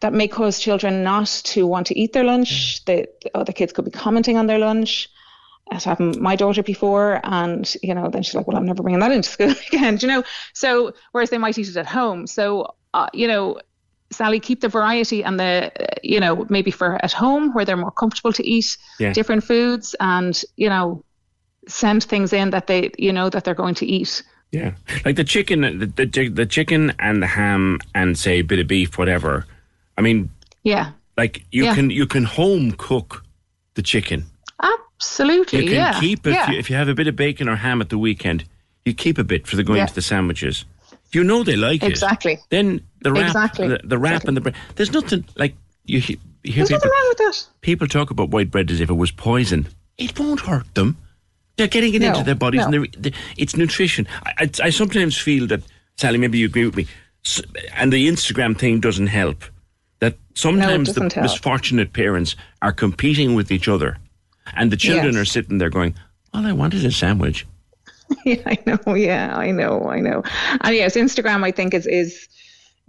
that may cause children not to want to eat their lunch. The, the other kids could be commenting on their lunch. As happened my daughter before, and you know, then she's like, "Well, I'm never bringing that into school again." you know, so whereas they might eat it at home. So, uh, you know, Sally, keep the variety and the, you know, maybe for at home where they're more comfortable to eat yeah. different foods, and you know, send things in that they you know that they're going to eat. Yeah, like the chicken, the, the the chicken and the ham and say a bit of beef, whatever. I mean, Yeah. like you Yeah. can you can home cook the chicken. Absolutely. You can yeah. keep it Yeah. if you have a bit of bacon or ham at the weekend. You keep a bit for the going Yeah. to the sandwiches. You know they like it. Exactly. Then the wrap, Exactly. the, the wrap and the bread. There's nothing like you, you hear There's people. nothing wrong with that. People talk about white bread as if it was poison. It won't hurt them. They're getting it No, into their bodies, and they're, they it's nutrition. I, I, I sometimes feel that Sally, maybe you agree with me, and the Instagram thing doesn't help. That sometimes the doesn't help. misfortunate parents are competing with each other, and the children Yes. are sitting there going, "All I want is a sandwich." yeah, I know. Yeah, I know. I know. And yes, Instagram, I think is is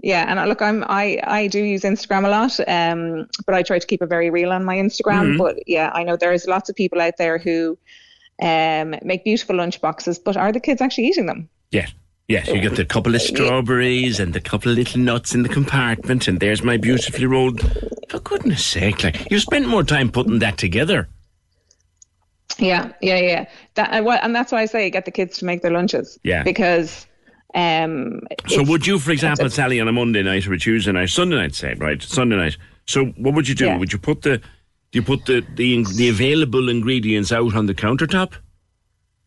yeah. And I- look, I'm I I do use Instagram a lot, um, but I try to keep it very real on my Instagram. Mhm. But yeah, I know there's lots of people out there who um make beautiful lunch boxes, but are the kids actually eating them? Yeah. Yes, you get the couple of strawberries and the couple of little nuts in the compartment, and there's my beautifully rolled. For goodness sake, like you spent more time putting that together. Yeah, yeah, yeah. That and, and that's why I say get the kids to make their lunches. Yeah. Because um. So would you, for example, Sally, on a Monday night or a Tuesday night, Sunday night, say, right, Sunday night. So what would you do? Yeah. Would you put the, do you put the, the the available ingredients out on the countertop?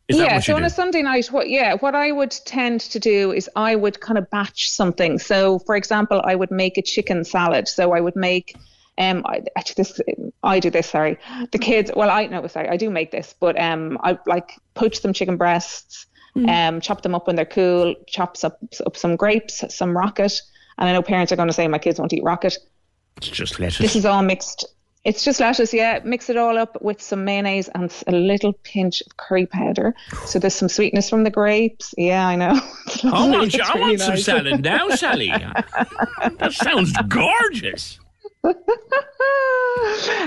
Is yeah, so you on a Sunday night, what yeah, what I would tend to do is I would kind of batch something. So, for example, I would make a chicken salad. So I would make um I, actually this I do this sorry the kids well I no sorry I do make this but um I like poach some chicken breasts um chop them up when they're cool chops up, up some grapes some rocket and I know parents are going to say my kids won't eat rocket It's just lettuce. this is all mixed. It's just lettuce, yeah. Mix it all up with some mayonnaise and a little pinch of curry powder. So there's some sweetness from the grapes. Yeah, I know. It's I want, you, I really want some salad now, Sally. that sounds gorgeous. um,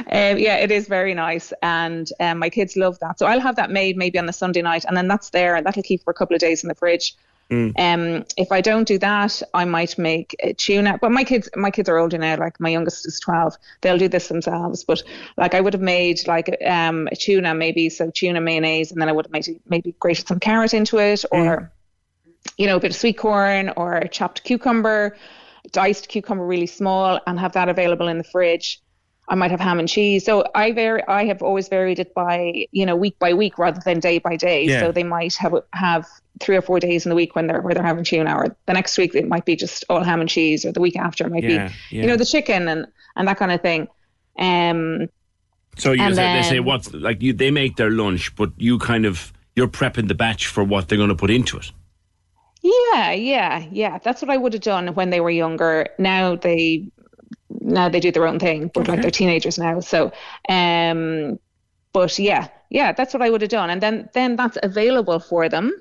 yeah, it is very nice, and um, my kids love that. So I'll have that made maybe on the Sunday night, and then that's there, and that'll keep for a couple of days in the fridge. Um, if I don't do that, I might make a tuna. But my kids, my kids are older now. Like my youngest is twelve. They'll do this themselves. But like I would have made like um a tuna maybe so tuna mayonnaise, and then I would have maybe maybe grated some carrot into it, or you know a bit of sweet corn or chopped cucumber, diced cucumber really small, and have that available in the fridge. I might have ham and cheese. So I vary. I have always varied it by you know week by week rather than day by day. Yeah. So they might have have three or four days in the week when they're where they're having tuna, or the next week it might be just all ham and cheese, or the week after it might Yeah, be yeah. you know the chicken and and that kind of thing. Um, So you say, they say then- what's like you, they make their lunch, but you kind of you're prepping the batch for what they're going to put into it. Yeah, yeah, yeah. That's what I would have done when they were younger. Now they now they do their own thing, but like they're teenagers now. So um but yeah, yeah, that's what I would have done. And then then that's available for them.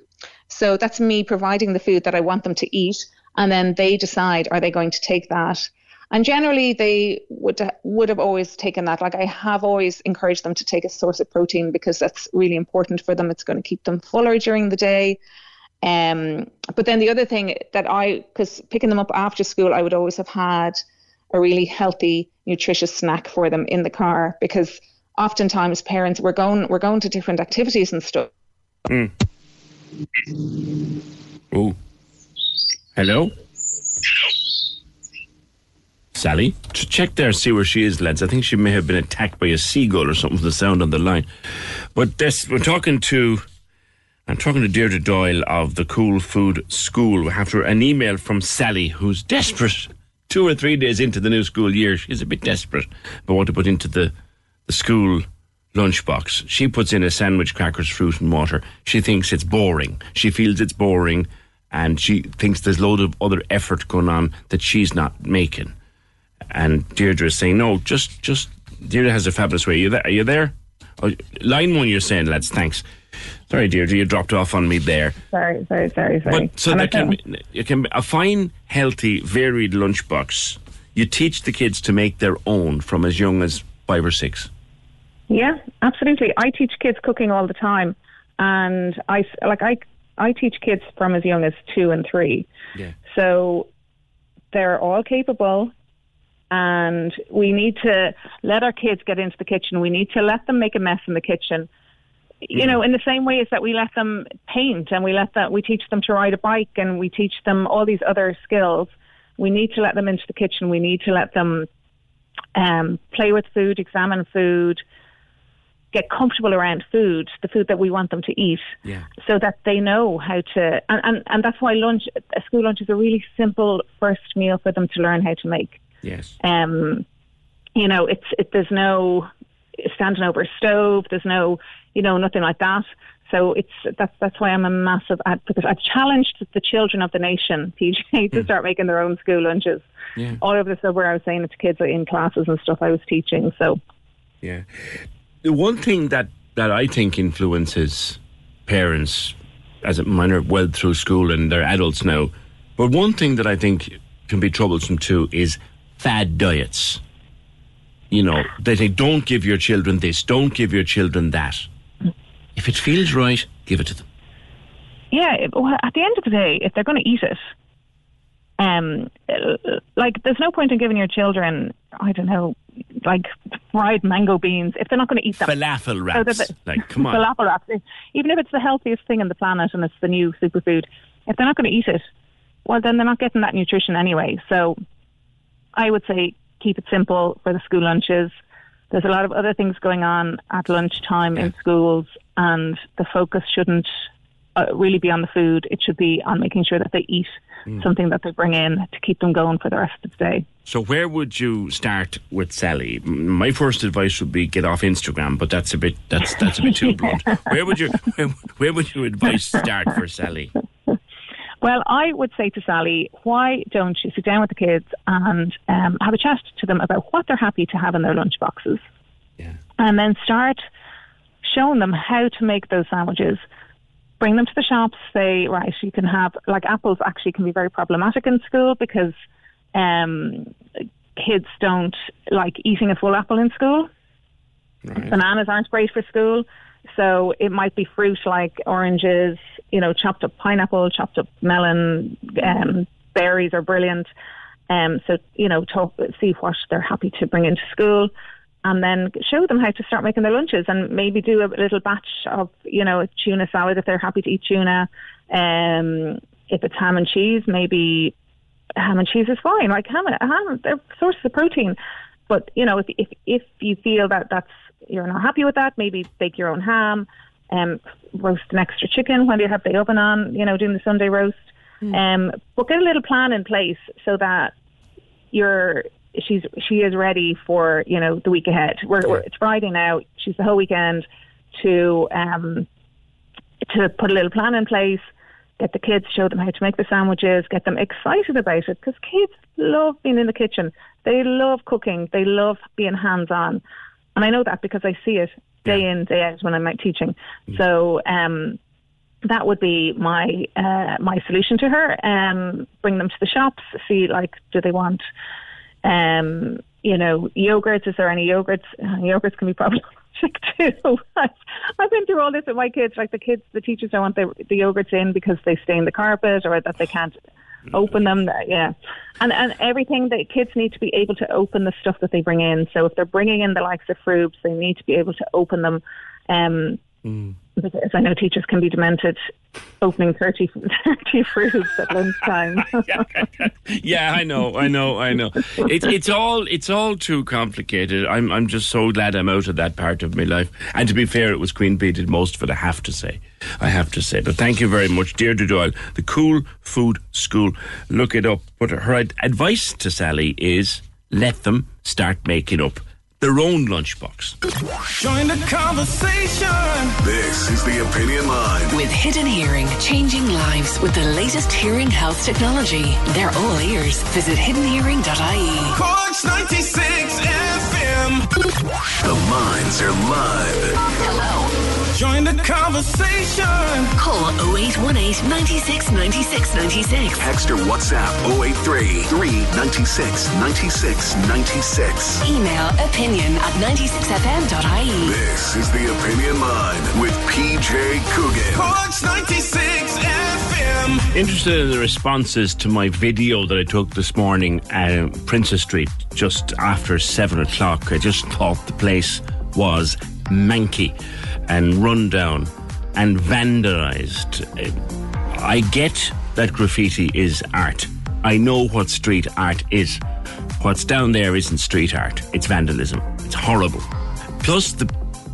So that's me providing the food that I want them to eat and then they decide are they going to take that and generally they would would have always taken that like i have always encouraged them to take a source of protein because that's really important for them it's going to keep them fuller during the day um, but then the other thing that I, because picking them up after school, I would always have had a really healthy, nutritious snack for them in the car because oftentimes parents we're going we're going to different activities and stuff. Mm. Oh, hello, Sally. Just check there, see where she is, lads. I think she may have been attacked by a seagull or something. with The sound on the line, but this we're talking to. I'm talking to Deirdre Doyle of the Cool Food School. We have an email from Sally, who's desperate. Two or three days into the new school year, she's a bit desperate, but want to put into the the school lunchbox. She puts in a sandwich, crackers, fruit, and water. She thinks it's boring. She feels it's boring, and she thinks there's a load of other effort going on that she's not making. And Deirdre is saying, "No, just, just." Deirdre has a fabulous way. Are you there? Are you there? Oh, line one, you're saying, lads. Thanks. Sorry, Deirdre, you dropped off on me there. Sorry, sorry, sorry, sorry. But so And there can be, it can be a fine, healthy, varied lunchbox. You teach the kids to make their own from as young as five or six. Yeah, absolutely. I teach kids cooking all the time, and I like I I teach kids from as young as two and three. Yeah. So they're all capable, and we need to let our kids get into the kitchen. We need to let them make a mess in the kitchen. You know, in the same way as that we let them paint and we let that we teach them to ride a bike and we teach them all these other skills. We need to let them into the kitchen. We need to let them um, play with food, examine food, get comfortable around food, the food that we want them to eat, Yeah. so that they know how to. And, and, and that's why lunch, a school lunch is a really simple first meal for them to learn how to make. Yes. Um, you know, it's it, there's no standing over a stove. There's no, you know, nothing like that. So it's that's that's why I'm a massive advocate. I've challenged the children of the nation, PJ, to hmm. start making their own school lunches. Yeah. All over the suburb, I was saying it to kids in classes and stuff I was teaching. So Yeah. The one thing that, that I think influences parents as a minor well through school and they're adults now, but one thing that I think can be troublesome too is fad diets. You know, they say don't give your children this, don't give your children that. If it feels right, give it to them. yeah, well, at the end of the day, if they're going to eat it, um, like there's no point in giving your children, I don't know, like fried mango beans if they're not going to eat them. Falafel wraps. that they- like, come on. falafel wraps. Even if it's the healthiest thing on the planet and it's the new superfood, if they're not going to eat it, well, then they're not getting that nutrition anyway. So I would say keep it simple for the school lunches. There's a lot of other things going on at lunchtime in schools, and the focus shouldn't uh, really be on the food. It should be on making sure that they eat Mm. something that they bring in to keep them going for the rest of the day. So where would you start with Sally? My first advice would be get off Instagram, but that's a bit that's that's a bit too blunt. Where would you where, where would your advice start for Sally? Well, I would say to Sally, why don't you sit down with the kids and um, have a chat to them about what they're happy to have in their lunch boxes? And then start showing them how to make those sandwiches. Bring them to the shops, say, right, you can have, like apples actually can be very problematic in school because um, kids don't like eating a full apple in school. Bananas aren't great for school. So it might be fruit like oranges, you know, chopped up pineapple, chopped up melon, um, berries are brilliant. Um, so, you know, talk, see what they're happy to bring into school and then show them how to start making their lunches and maybe do a little batch of, you know, a tuna salad if they're happy to eat tuna. Um, if it's ham and cheese, maybe ham and cheese is fine. Like ham, and, ham, they're sources of protein. But you know, if if if you feel that that's you're not happy with that, maybe bake your own ham, um, roast an extra chicken when you have the oven on. You know, doing the Sunday roast. Um, but get a little plan in place so that you're she's she is ready for you know the week ahead. We're, we're it's Friday now. She's the whole weekend to um to put a little plan in place. Get the kids, show them how to make the sandwiches, get them excited about it because kids love being in the kitchen. They love cooking. They love being hands on. And I know that because I see it day in, day out when I'm out teaching. So um, that would be my uh, my solution to her. Um, bring them to the shops, see like do they want um, you know, yogurts. Is there any yogurts? Uh, yogurts can be problematic too. I've been through all this with my kids. Like the kids, the teachers don't want the, the yogurts in because they stain the carpet or that they can't open them. Yeah, and and everything that kids need to be able to open the stuff that they bring in. So if they're bringing in the likes of fruits, they need to be able to open them. Um, because I know teachers can be demented opening 30, 30 fruits at lunchtime. Yeah, I know, I know, I know. It's it's all it's all too complicated. I'm I'm just so glad I'm out of that part of my life. And to be fair, it was Queen Bee did most of it. I have to say, I have to say. But thank you very much, Deirdre Doyle, the Cool Food School. Look it up. But her ad- advice to Sally is let them start making up their own lunchbox. Join the conversation. This is the Opinion Line. With Hidden Hearing, changing lives with the latest hearing health technology. They're all ears. Visit hiddenhearing.ie. Corks 96 FM. The minds are live. Hello. Join the conversation. Call 0818 96 96 96. Text or WhatsApp 083 396 96 96. Email opinion at 96fm.ie. This is the Opinion Line with PJ Coogan. Corks 96 FM. Interested in the responses to my video that I took this morning at Princess Street just after seven o'clock. I just thought the place was manky. And run down and vandalized. I get that graffiti is art. I know what street art is. What's down there isn't street art, it's vandalism. It's horrible. Plus, the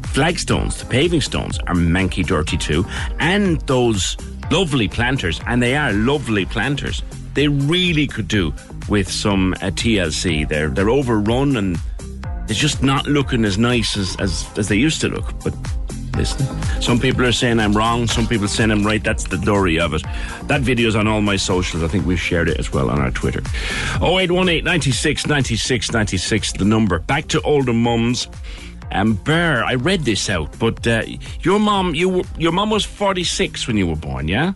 flagstones, the paving stones, are manky dirty too. And those lovely planters, and they are lovely planters, they really could do with some uh, TLC. They're, they're overrun and they're just not looking as nice as, as, as they used to look. But listen, some people are saying I'm wrong, some people saying I'm right. That's the story of it. That video's on all my socials. I think we've shared it as well on our Twitter. 0818 96 96 96, the number. Back to older mums. Um, Bear, I read this out, but uh, your mom, you were, your mom was 46 when you were born, yeah?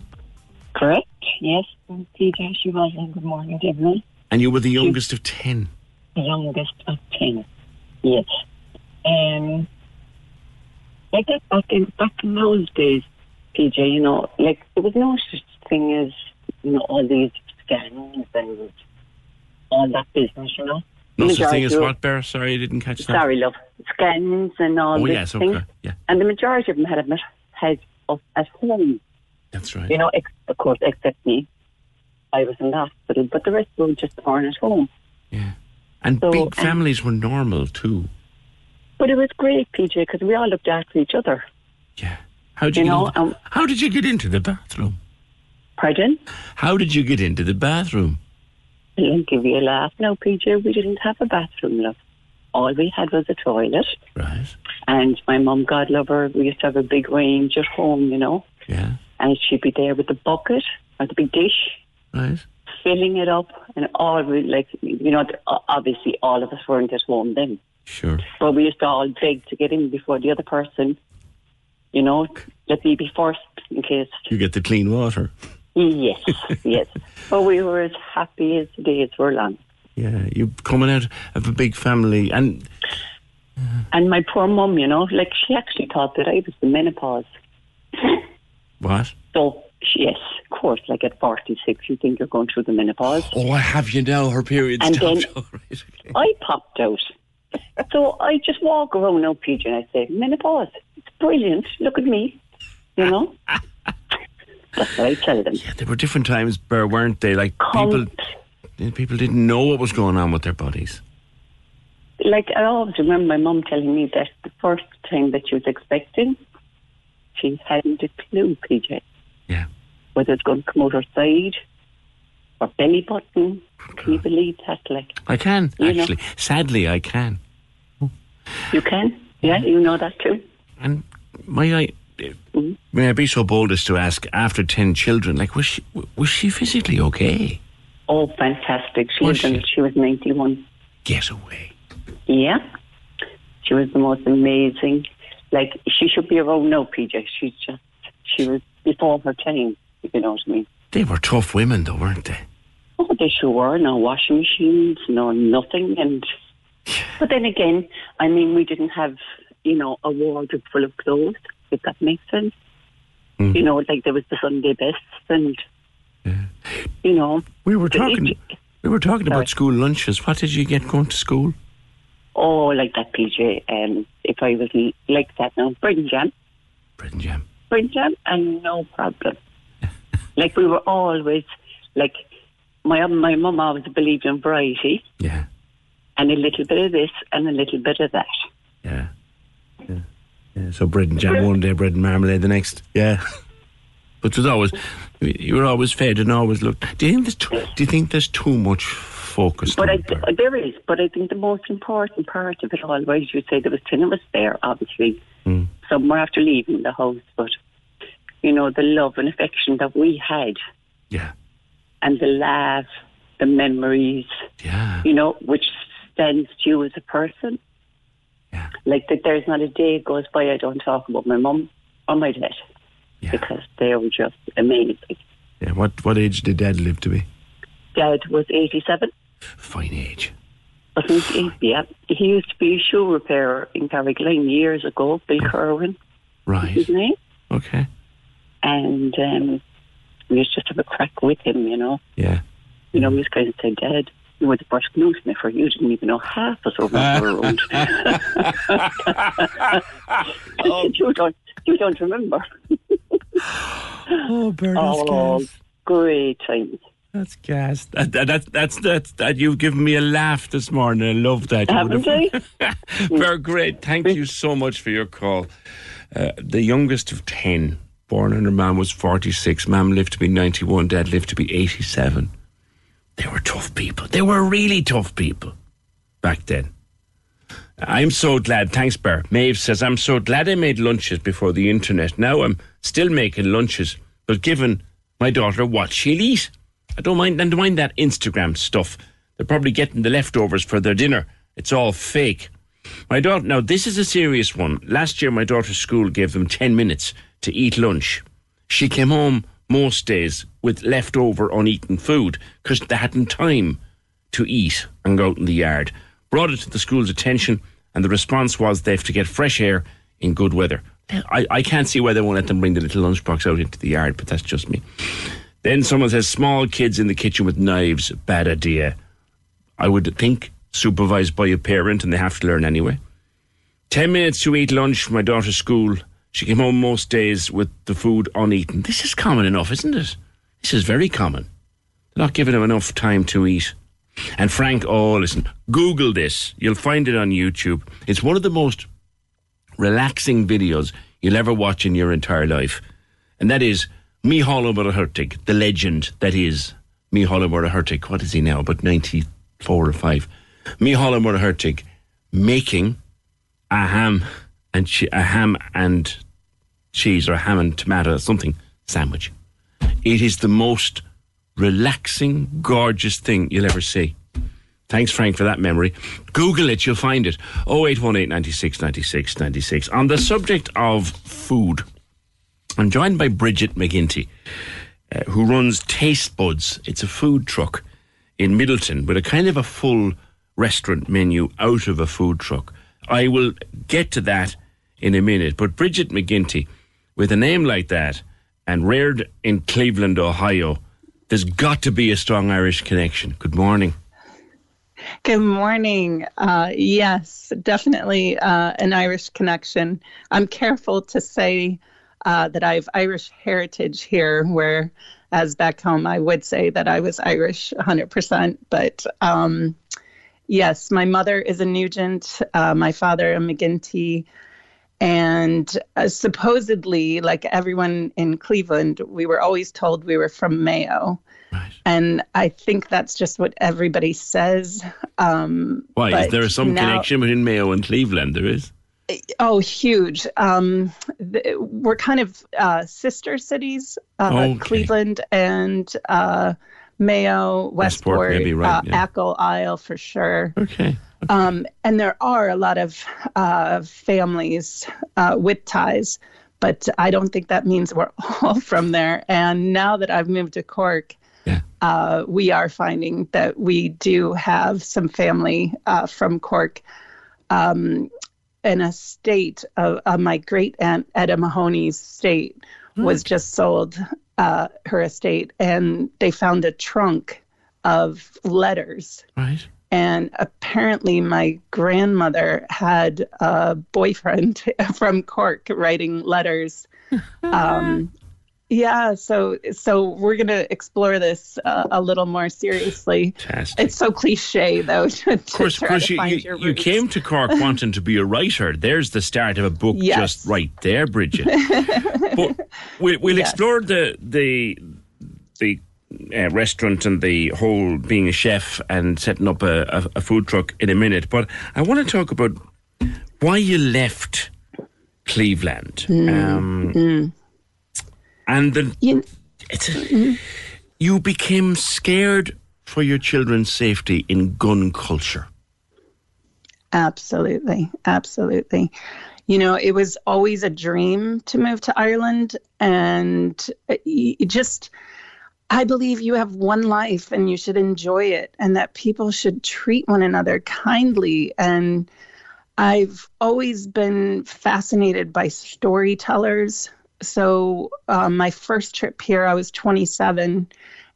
Correct. Yes, PJ, she was. And good morning, to everyone. And you were the youngest of 10. The youngest of ten. Yes. Um, like that back in back in those days, PJ, you know, like there was no such thing as you know all these scans and all that business, you know. No such thing as what, Bear? Sorry, I didn't catch that. Sorry, love. Scans and all Oh, yes, thing. okay. Yeah, And the majority of them had a had up at home. that's right. You know, ex- of course, except me. I was in the hospital, but the rest were just born at home. Yeah. And So, big families were normal too. But it was great, PJ, because we all looked after each other. Yeah. How did you, You know, get, um, How did you get into the bathroom? Pardon? How did you get into the bathroom? I'll give you a laugh. No, PJ, we didn't have a bathroom, love. All we had was a toilet. Right. And my mum, God love her, we used to have a big range at home, you know. Yeah. And she'd be there with the bucket or the big dish, Right. filling it up. And all we, like, you know, obviously all of us weren't at home then. Sure. But we used to all beg to get in before the other person, you know, let me be first in case. You get the clean water. Yes, yes. But we were as happy as the days were long. Yeah, you coming out of a big family, and And my poor mum, you know, like she actually thought that I was the menopause. what? So, yes, of course, like at 46, you think you're going through the menopause. Oh, I have you now. Her period's And stopped. then I popped out. So I just walk around now, PJ, and I say, menopause. It's brilliant. Look at me. You know? That's what I tell them. Yeah, there were different times, weren't they? Like people, people didn't know what was going on with their bodies. Like, I always remember my mum telling me that the first time that she was expecting, she hadn't a clue, PJ. Yeah. Whether it's going to come out her side or belly button. Can you believe that? Like, I can You know. actually. Sadly, I can. You can? Yeah, you know that too. And may I? Mm-hmm. May I be so bold as to ask? After ten children, like was she was she physically okay? Oh, fantastic. She Was until she was 91. Get away. Yeah. She was the most amazing. Like, she should be around now, PJ. She's just, she was before her time, if you know what I mean. They were tough women, though, weren't they? Oh, they sure were. No washing machines, no nothing. And, but then again, I mean, we didn't have, you know, a wardrobe full of clothes, if that makes sense. You know, like there was the Sunday bests and, you know. We were talking. We were talking about school lunches. What did you get going to school? Oh, like that, PJ. Um, if I was like that now, bread and jam. Bread and jam. Bread and jam, and no problem. like we were always like my my mum always believed in variety. Yeah. And a little bit of this and a little bit of that. Yeah. Yeah. yeah. So bread and jam one day, bread and marmalade the next. Yeah. But it was always you were always fed and always looked. Do you think there's too, do you think there's too much focus? But I, there is, but I think the most important part of it all was you say there was ten of us there, obviously. Mm. Some were after leaving the house, but you know the love and affection that we had. Yeah. And the laugh, the memories. Yeah. You know, which stands to you as a person. Yeah. Like that, there's not a day goes by I don't talk about my mum or my dad. Because they were just amazing. Yeah. What what age did Dad live to be? Dad was 87. Fine age. Wasn't he? Yeah. He used to be a shoe repairer in Carrigaline years ago, Bill Kerwin. Right. His name. Okay. And um, we used to just have a crack with him, you know. Yeah. You know, we was kind of say, Dad, you were the first news sniffer. You didn't even know half us over around. you don't, you don't remember. oh, Bernard's oh, gas. great times. That's gas. That, that, that, that's that's that. You've given me a laugh this morning. I love that. You Haven't I? Very great. Thank you so much for your call. Uh, the youngest of ten, born under mom, was forty six. Mom lived to be ninety one. Dad lived to be eighty seven. They were tough people. They were really tough people back then. I'm so glad. Thanks, Bear. Maeve says, I'm so glad I made lunches before the internet. Now I'm still making lunches, but given my daughter what she'll eat. I don't mind, I don't mind that Instagram stuff. They're probably getting the leftovers for their dinner. It's all fake. My daughter, now this is a serious one. Last year, my daughter's school gave them 10 minutes to eat lunch. She came home most days with leftover uneaten food because they hadn't time to eat and go out in the yard. Brought it to the school's attention, and the response was they have to get fresh air in good weather. I, I can't see why they won't let them bring the little lunchbox out into the yard, but that's just me. Then someone says, small kids in the kitchen with knives, bad idea. I would think supervised by a parent, and they have to learn anyway. Ten minutes to eat lunch my daughter's school. She came home most days with the food uneaten. This is common enough, isn't it? This is very common. They're not giving them enough time to eat. And Frank, oh, listen, Google this. You'll find it on YouTube. It's one of the most relaxing videos you'll ever watch in your entire life. And that is Micheál Ó Muircheartaigh, the legend that is Micheál Ó Muircheartaigh. What is he now? About 94 or 5. Micheál Ó Muircheartaigh making a ham and che- a ham and cheese or a ham and tomato something sandwich. It is the most relaxing, gorgeous thing you'll ever see. Thanks, Frank, for that memory. Google it, you'll find it. 0818 96 96 96. On the subject of food, I'm joined by Bridget McGinty, uh, who runs Taste Buds. It's a food truck in Midleton with a kind of a full restaurant menu out of a food truck. I will get to that in a minute. But Bridget McGinty, with a name like that and reared in Cleveland, Ohio, there's got to be a strong Irish connection. Good morning. Good morning. Uh, yes, definitely uh, an Irish connection. I'm careful to say uh, that I have Irish heritage here, where, as back home, I would say that I was Irish 100%. But um, yes, my mother is a Nugent, uh, my father a McGinty. And uh, supposedly, like everyone in Cleveland, we were always told we were from Mayo. Right. And I think that's just what everybody says. Um, Why? Is there some now, connection between Mayo and Cleveland? There is. Oh, huge. Um, the, we're kind of uh, sister cities, uh, okay. Cleveland and uh, Mayo, Westport, Westport maybe, right, yeah. Achill Isle for sure. Okay. Um, and there are a lot of uh, families uh, with ties, but I don't think that means we're all from there. And now that I've moved to Cork, yeah. uh, we are finding that we do have some family uh, from Cork. Um, an estate of, of my great aunt Etta Mahoney's estate was just sold uh, her estate, and they found a trunk of letters. Right and apparently, my grandmother had a boyfriend from Cork writing letters. um, yeah, so so we're gonna explore this uh, a little more seriously. Fantastic. It's so cliche, though. To, of course, of course, you, you, you, came to Cork wanting to be a writer. There's the start of a book, yes. just right there, Bridget. but we, we'll yes. explore the the the uh, restaurant and the whole being a chef and setting up a, a, a, food truck in a minute. But I want to talk about why you left Cleveland. Mm. Um, mm. And the, you, mm. you became scared for your children's safety in gun culture. Absolutely. Absolutely. You know, it was always a dream to move to Ireland and it just I believe you have one life and you should enjoy it, and that people should treat one another kindly. And I've always been fascinated by storytellers. So, um, my first trip here, I was 27,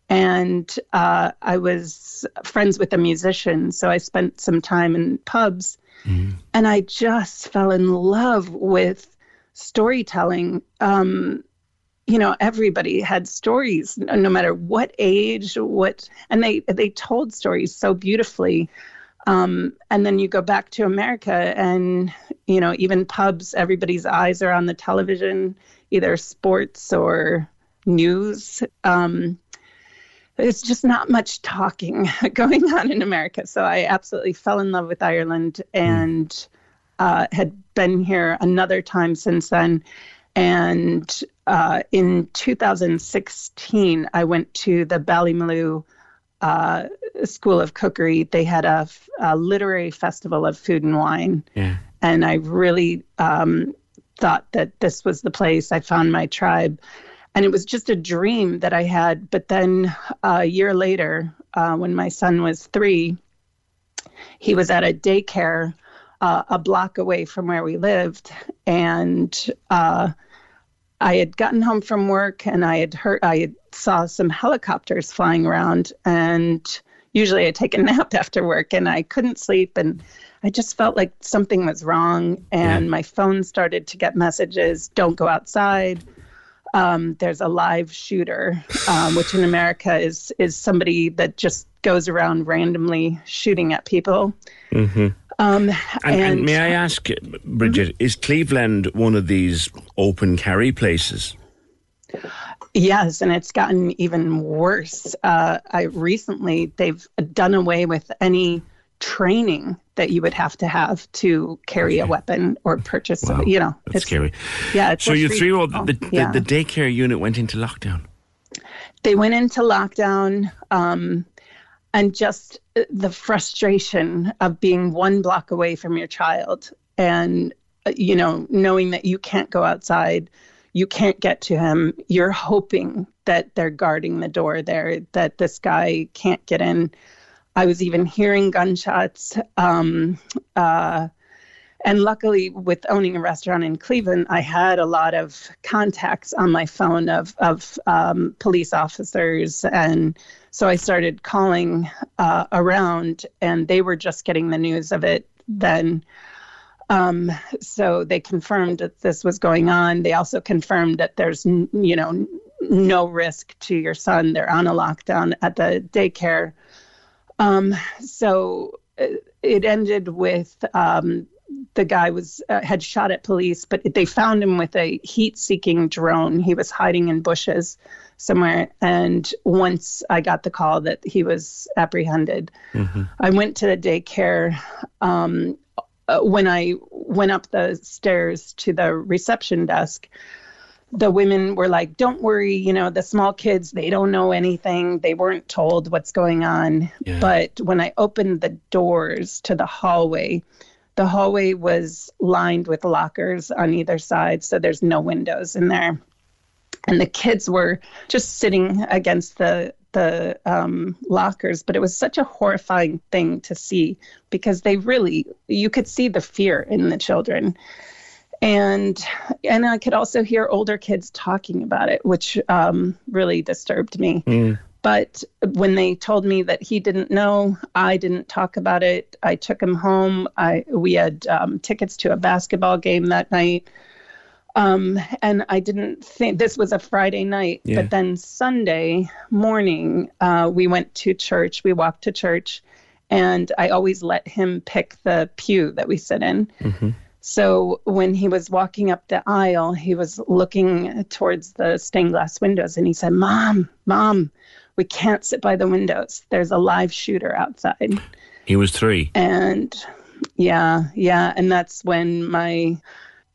and uh, I was friends with a musician, so I spent some time in pubs, mm-hmm. and I just fell in love with storytelling. Um, you know, everybody had stories, no matter what age, what, and they they told stories so beautifully. Um, and then you go back to America, and you know, even pubs, everybody's eyes are on the television, either sports or news. Um, there's just not much talking going on in America. So I absolutely fell in love with Ireland and uh, had been here another time since then. And uh, in 2016, I went to the Ballymaloe uh, School of Cookery. They had a, a, literary festival of food and wine. Yeah. And I really um, thought that this was the place. I found my tribe and it was just a dream that I had. But then uh, a year later, uh, when my son was three, he was at a daycare uh, a block away from where we lived, and uh, I had gotten home from work and I had heard I had saw some helicopters flying around, and usually I take a nap after work, and I couldn't sleep and. I just felt like something was wrong, and yeah. my phone started to get messages don't go outside, um, there's a live shooter, um, which in America is is somebody that just goes around randomly shooting at people. Mm-hmm. Um, and, and, and, may I ask, Bridget, mm-hmm. is Cleveland one of these open carry places? Yes, and it's gotten even worse. Uh, I recently they've done away with any training that you would have to have to carry okay. a weapon or purchase. Wow. You know, that's scary. Yeah. so your three year old, the, the, yeah. the, daycare unit went into lockdown. They went into lockdown, um, and just the frustration of being one block away from your child, and uh, you know, knowing that you can't go outside, you can't get to him. You're hoping that they're guarding the door there, that this guy can't get in I was even hearing gunshots. Um, uh, and luckily, with owning a restaurant in Cleveland, I had a lot of contacts on my phone of, of um, police officers. And so I started calling uh, around, and they were just getting the news of it then. Um, so they confirmed that this was going on. They also confirmed that there's, you know, no risk to your son. They're on a lockdown at the daycare. Um, so uh, it ended with um, the guy was uh, had shot at police, but they found him with a heat-seeking drone. He was hiding in bushes somewhere, and once I got the call that he was apprehended, mm-hmm. I went to the daycare. Um, uh, when I went up the stairs to the reception desk, the women were like, don't worry, you know, the small kids, they don't know anything. They weren't told what's going on. Yeah. But when I opened the doors to the hallway, the hallway was lined with lockers on either side. So there's no windows in there. And the kids were just sitting against the the um, lockers, but it was such a horrifying thing to see because they really, you could see the fear in the children and and I could also hear older kids talking about it, which um, really disturbed me. Mm. But when they told me that he didn't know, I didn't talk about it. I took him home. I we had um, tickets to a basketball game that night, um, and I didn't think this was a Friday night. Yeah. But then Sunday morning, uh, we went to church. We walked to church, and I always let him pick the pew that we sit in. Mm-hmm. So when he was walking up the aisle, he was looking towards the stained glass windows and he said, Mom, Mom, we can't sit by the windows. There's a live shooter outside. He was three. And yeah, yeah. And that's when my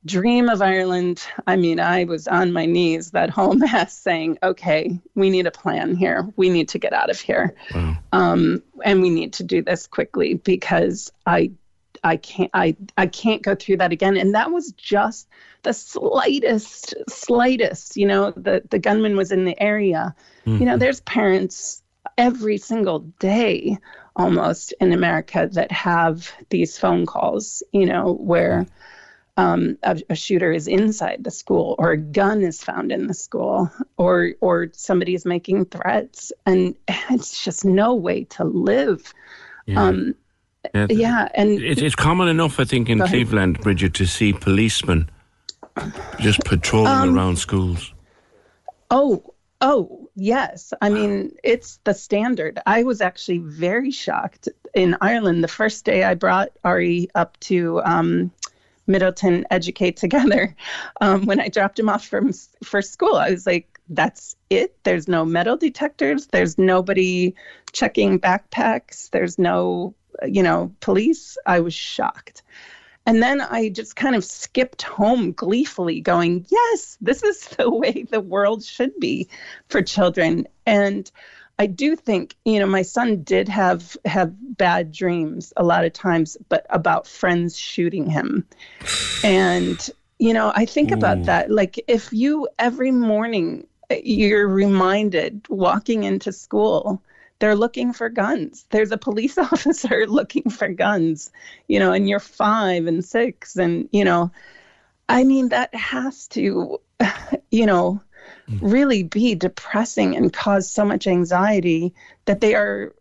dream of Ireland, I mean, I was on my knees that whole mass saying, okay, we need a plan here. We need to get out of here. Wow. Um, and we need to do this quickly because I I can't I I can't go through that again. And that was just the slightest, slightest, you know, the, the gunman was in the area. Mm-hmm. You know, mm-hmm. there's parents every single day almost in America that have these phone calls, you know, where um, a, a, shooter is inside the school or a gun is found in the school or or somebody is making threats and it's just no way to live yeah. Um, yeah, yeah, and it, it's common enough i think in cleveland bridget to see policemen just patrolling um, around schools oh oh yes i mean it's the standard i was actually very shocked in ireland the first day i brought ari up to um, Midleton Educate Together. Um, when I dropped him off from for school, I was like, "That's it. There's no metal detectors. There's nobody checking backpacks. There's no, you know, police." I was shocked. And then I just kind of skipped home gleefully, going, Yes, this is the way the world should be for children. And I do think, you know, my son did have have bad dreams a lot of times, but about friends shooting him. And, you know, I think Ooh. about mm. that. Like if you every morning eh, you're reminded walking into school, they're looking for guns. There's a police officer looking for guns, you know, and you're five and six. And, you know, I mean, that has to, you know, hmm. really be depressing and cause so much anxiety that they are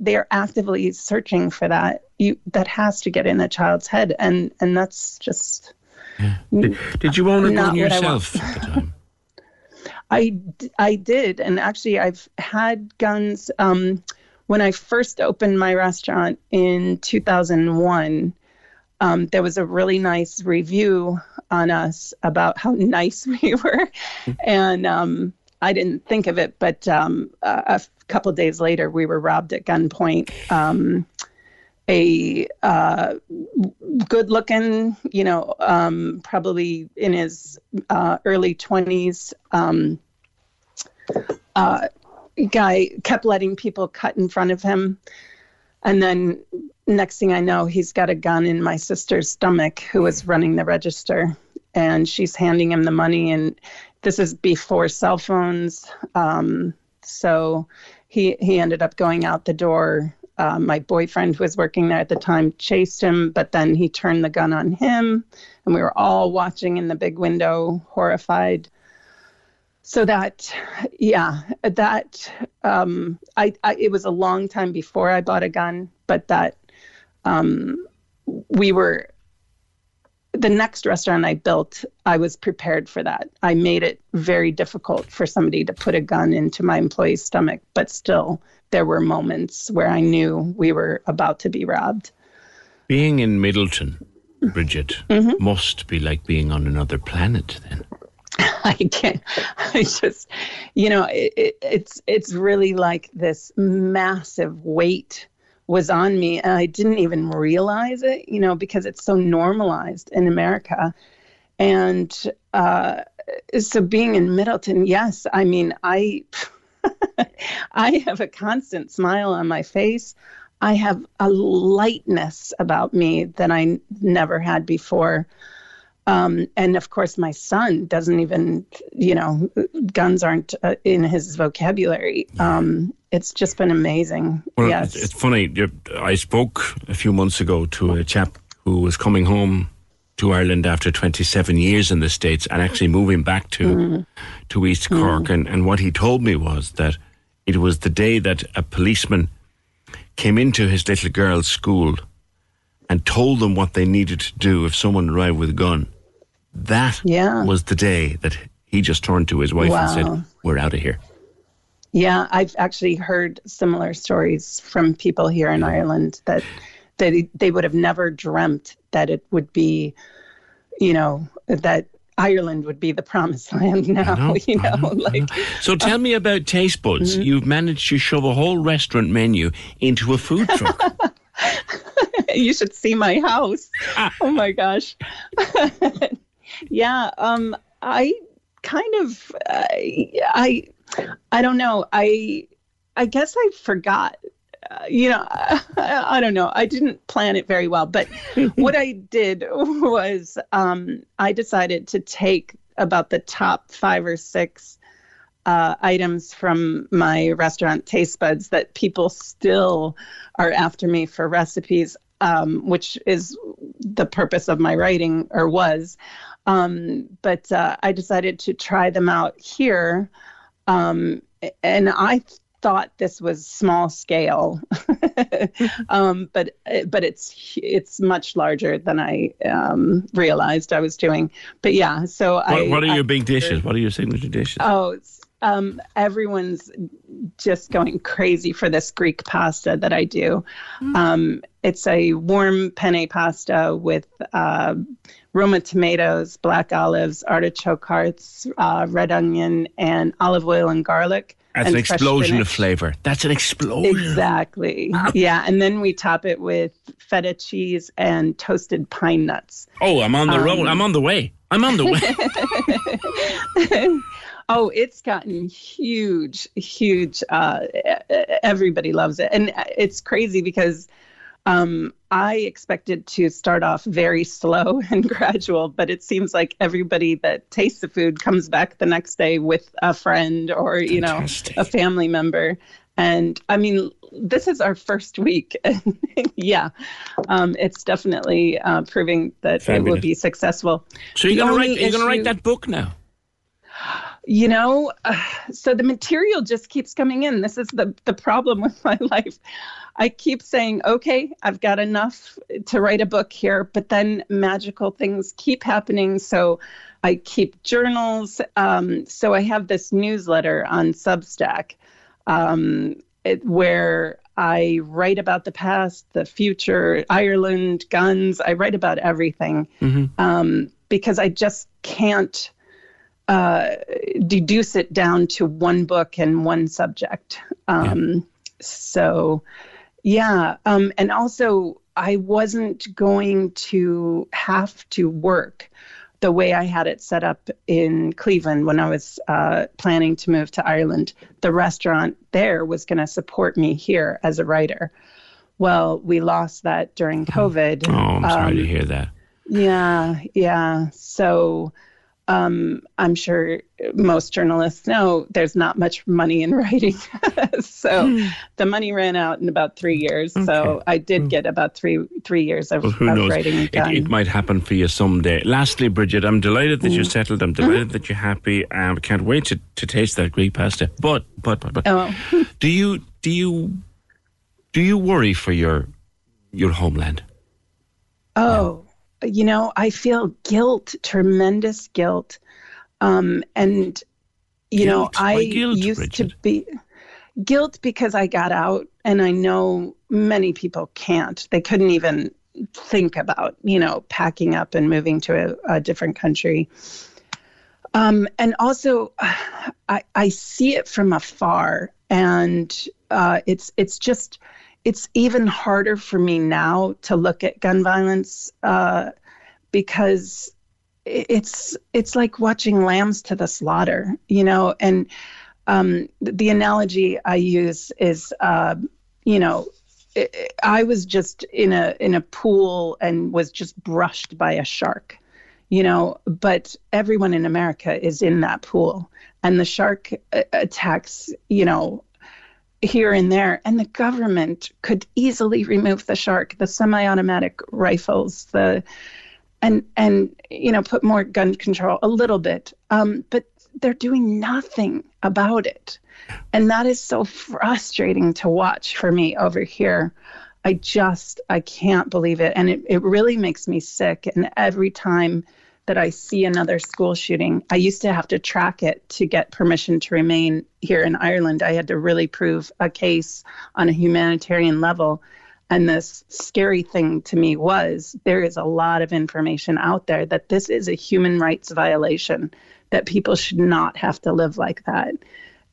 they are actively searching for that you that has to get in a child's head and and that's just yeah. did, did, you own a gun yourself at the time I, I did and actually i've had guns um, when i first opened my restaurant in 2001 um, there was a really nice review on us about how nice we were. and um, I didn't think of it, but um, a, a couple days later, we were robbed at gunpoint. A uh, good looking, you know, um, probably in his uh, early 20s, um, uh, guy kept letting people cut in front of him. And then next thing I know, he's got a gun in my sister's stomach who was running the register. And she's handing him the money. And this is before cell phones. Um, so he, he ended up going out the door. Uh, my boyfriend who was working there at the time chased him, but then he turned the gun on him. And we were all watching in the big window, horrified so that yeah that um, I, I, it was a long time before i bought a gun but that um, we were the next restaurant i built i was prepared for that i made it very difficult for somebody to put a gun into my employee's stomach but still there were moments where i knew we were about to be robbed being in midleton bridget mm-hmm. must be like being on another planet then I can't. I just, you know, it, it, it's it's really like this massive weight was on me, and I didn't even realize it, you know, because it's so normalized in America. And uh, so, being in Midleton, yes, I mean, I I have a constant smile on my face. I have a lightness about me that I never had before. Um, and of course, my son doesn't even, you know, guns aren't uh, in his vocabulary. Um, it's just been amazing. Well, yes. It's funny. I spoke a few months ago to a chap who was coming home to Ireland after 27 years in the States and actually moving back to mm. to East Cork. Mm. And, and what he told me was that it was the day that a policeman came into his little girl's school and told them what they needed to do if someone arrived with a gun. That yeah. was the day that he just turned to his wife wow. and said, We're out of here. Yeah, I've actually heard similar stories from people here in Ireland that that they would have never dreamt that it would be, you know, that Ireland would be the promised land now. Know, you know, know like. So tell me about Taste Buds. Mm-hmm. You've managed to shove a whole restaurant menu into a food truck. you should see my house. Ah. oh my gosh. Yeah, um, I kind of, uh, I, I don't know. I, I guess I forgot. Uh, you know, I, I, don't know. I didn't plan it very well, but what I did was um, I decided to take about the top five or six uh, items from my restaurant Taste Buds that people still are after me for recipes um, which is the purpose of my writing or was. Um, but uh, I decided to try them out here. Um, and I thought this was small scale, um, but but it's it's much larger than I um, realized I was doing. But yeah, so what, I. What are your I, big dishes? What are your signature dishes? Oh, um, everyone's just going crazy for this Greek pasta that I do. Mm. Um, it's a warm penne pasta with uh, Roma tomatoes, black olives, artichoke hearts, uh, red onion, and olive oil and garlic. That's an explosion of flavor. That's an explosion. Exactly. yeah, and then we top it with feta cheese and toasted pine nuts. Oh, I'm on the um, road. I'm on the way. I'm on the way. oh, it's gotten huge, huge. Uh, everybody loves it, and it's crazy because um, I expected to start off very slow and gradual, but it seems like everybody that tastes the food comes back the next day with a friend or, you Fantastic. know, a family member. And I mean, this is our first week. yeah, um, it's definitely uh, proving that Fabulous. it will be successful. So you're going to write, you're going to write that book now? You know, uh, so the material just keeps coming in. This is the the problem with my life. I keep saying, okay, I've got enough to write a book here, but then magical things keep happening. So I keep journals. Um, so I have this newsletter on Substack um, it, where I write about the past, the future, Ireland, guns. I write about everything mm-hmm. um, because I just can't uh, deduce it down to one book and one subject. Um, yeah. So, yeah. Um, and also, I wasn't going to have to work the way I had it set up in Cleveland when I was uh, planning to move to Ireland. The restaurant there was going to support me here as a writer. Well, we lost that during mm-hmm. COVID. Oh, I'm sorry um, to hear that. Yeah, yeah. So um, I'm sure most journalists know there's not much money in writing. so hmm. the money ran out in about three years. Okay. So I did hmm. get about three three years of, well, of writing. It, it, might happen for you someday. Lastly, Bridget, I'm delighted that mm. you're settled. I'm delighted mm. that you're happy. I um, can't wait to, to taste that Greek pasta. But but but but oh. do you do you do you worry for your your homeland? Oh. Yeah you know, I feel guilt, tremendous guilt. Um, and, you guilt? know, I guilt, used Bridget? to be guilt because I got out, and I know many people can't. They couldn't even think about, you know, packing up and moving to a, a different country. Um, and also, I, I see it from afar, and uh, it's it's just it's even harder for me now to look at gun violence uh, because it's it's like watching lambs to the slaughter, you know. And um, the analogy I use is, uh, you know, I was just in a in a pool and was just brushed by a shark, you know. But everyone in America is in that pool, and the shark uh, attacks, you know, here and there. And the government could easily remove the shark, the semi-automatic rifles, the and and you know put more gun control a little bit. Um, but they're doing nothing about it, and that is so frustrating to watch for me over here. I just I can't believe it, and it, it really makes me sick. And every time that I see another school shooting. I used to have to track it to get permission to remain here in Ireland. I had to really prove a case on a humanitarian level. And this scary thing to me was there is a lot of information out there that this is a human rights violation, that people should not have to live like that.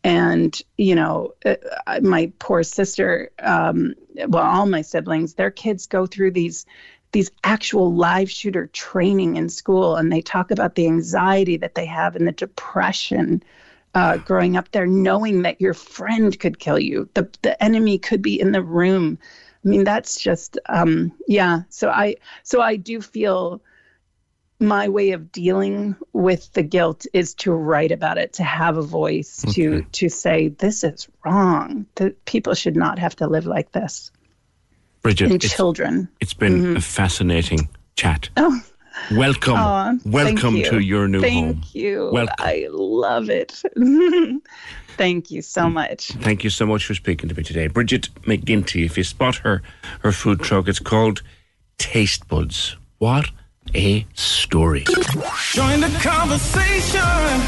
And, you know, uh, my poor sister, um, well, all my siblings, their kids go through these these actual live shooter training in school and they talk about the anxiety that they have and the depression uh, growing up there knowing that your friend could kill you the, the enemy could be in the room. I mean that's just um, yeah. So i so i do feel my way of dealing with the guilt is to write about it to have a voice okay. to to say this is wrong. That people should not have to live like this Bridget, it's- children. It's been mm-hmm. a fascinating chat. Oh, Welcome, welcome you. to your new thank home. Thank you. Welcome. I love it. thank you so mm. much. Thank you so much for speaking to me today, Bridget McGinty. If you spot her, her food truck, it's called Taste Buds. What a story! Join the conversation.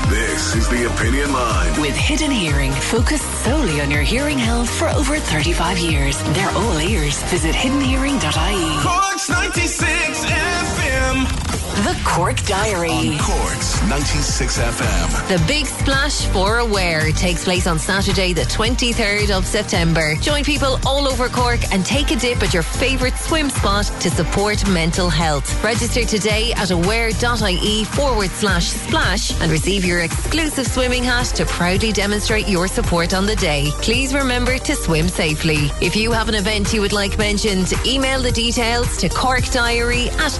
This is the Opinion Line. With Hidden Hearing, focused solely on your hearing health for over 35 years. They're all ears. Visit hiddenhearing.ie. Cork's 96 FM. The Cork Diary. On Cork's 96 FM. The Big Splash for Aware takes place on Saturday, the 23rd of September. Join people all over Cork and take a dip at your favourite swim spot to support mental health. Register today at aware.ie forward slash splash and receive your exclusive swimming hat to proudly demonstrate your support on the day. Please remember to swim safely. If you have an event you would like mentioned, email the details to corkdiary at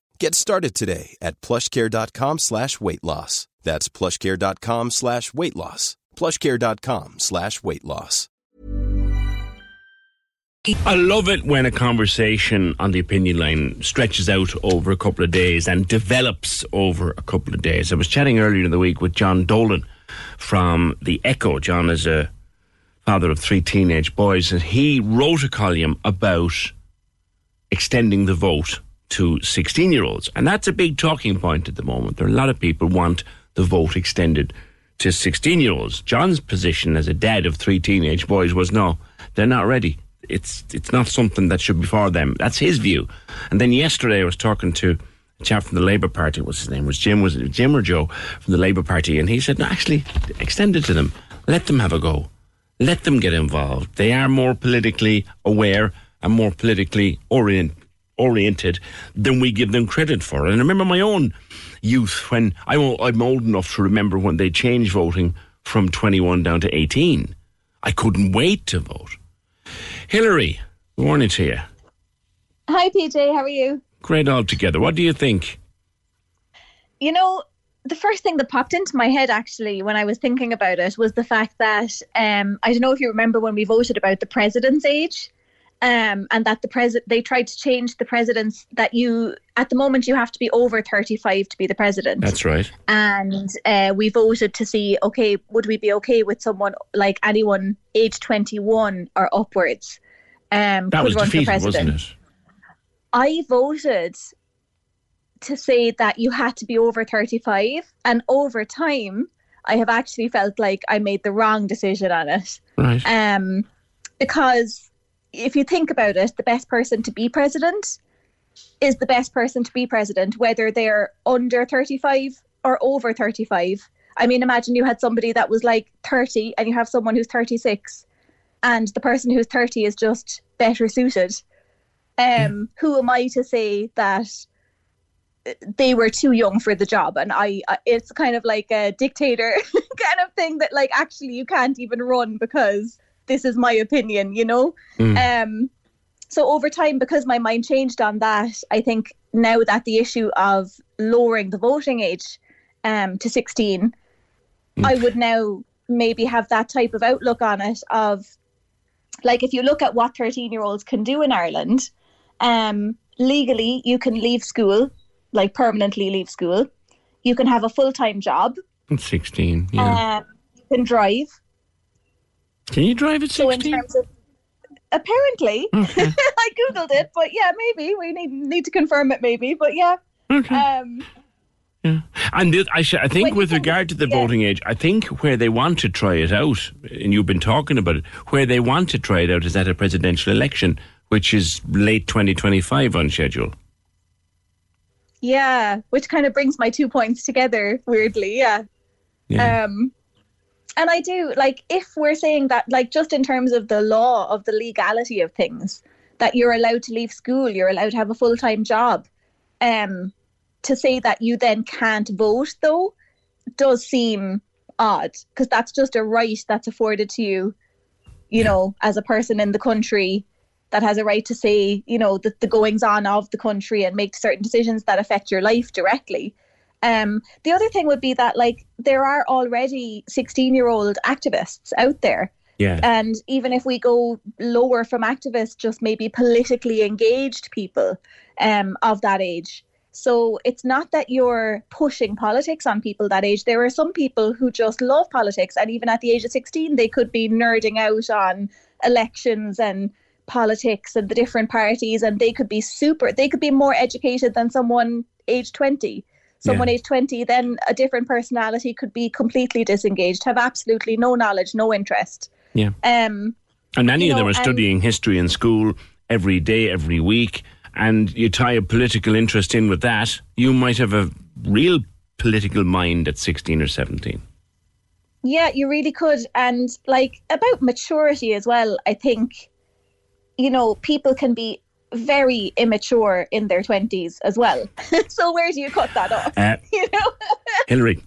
Get started today at plushcare.com slash weight loss. That's plushcare.com slash weight loss. plushcare.com slash weight loss. I love it when a conversation on the opinion line stretches out over a couple of days and develops over a couple of days. I was chatting earlier in the week with John Dolan from The Echo. John is a father of three teenage boys, and he wrote a column about extending the vote to 16 year olds. And that's a big talking point at the moment. There are a lot of people want the vote extended to 16 year olds. John's position as a dad of three teenage boys was no, they're not ready. It's it's not something that should be for them. That's his view. And then yesterday I was talking to a chap from the Labour Party. What's his name? Was Jim? Was it Jim or Joe from the Labour Party? And he said, no, actually, extend it to them. Let them have a go. Let them get involved. They are more politically aware and more politically orient, oriented than we give them credit for. And I remember my own youth when I'm, I'm old enough to remember when they changed voting from 21 down to 18. I couldn't wait to vote. Hillary, good morning to you. Hi, PJ. How are you? Great altogether. What do you think? You know, the first thing that popped into my head actually when I was thinking about it was the fact that um, I don't know if you remember when we voted about the president's age. Um, and that the president they tried to change the president's that you at the moment you have to be over 35 to be the president That's right. and uh, we voted to see okay would we be okay with someone like anyone age 21 or upwards um That could was run for defeated, president wasn't it? I voted to say that you had to be over 35 and over time I have actually felt like I made the wrong decision on it Right. um because if you think about it the best person to be president is the best person to be president whether they're under 35 or over 35 I mean imagine you had somebody that was like 30 and you have someone who's 36 and the person who's 30 is just better suited. Um who am i to say that they were too young for the job? And i I- it's kind of like a dictator kind of thing that like actually you can't even run because this is my opinion you know Mm. um so over time, because my mind changed on that, I think now that the issue of lowering the voting age um, to 16, I would now maybe have that type of outlook on it of like if you look at what 13 year olds can do in Ireland, um, legally you can leave school, like permanently leave school. You can have a full time job. At 16, yeah. Um, you can drive. Can you drive at So in 16? terms of apparently, I googled it, but yeah, maybe we need need to confirm it, maybe, but yeah. Okay. Um, And the, I, sh- I think with regard to the yeah. voting age, I think where they want to try it out, and you've been talking about it, where they want to try it out is at a presidential election, which is late 2025 on schedule. yeah, which kind of brings my two points together weirdly, yeah. Yeah. Um, and I do like if we're saying that, like just in terms of the law of the legality of things, that you're allowed to leave school, you're allowed to have a full time job. Um, to say that you then can't vote though does seem odd because that's just a right that's afforded to you, you know, as a person in the country that has a right to say, you know, the, the goings on of the country and make certain decisions that affect your life directly. Um, the other thing would be that like there are already 16 year old activists out there. Yeah. And even if we go lower from activists, just maybe politically engaged people um, of that age. So it's not that you're pushing politics on people that age. There are some people who just love politics, and even at the age of 16, they could be nerding out on elections and politics and the different parties, and they could be super, they could be more educated than someone age 20. Someone Yeah. age 20, then a different personality could be completely disengaged, have absolutely no knowledge, no interest. Yeah. Um, And many of them know, are and- studying history in school every day, every week. And you tie a political interest in with that, you might have a real political mind at 16 or 17. Yeah, you really could. And like about maturity as well, I think, you know, people can be very immature in their 20s as well. so where do you cut that off? Uh, you know? Hillary,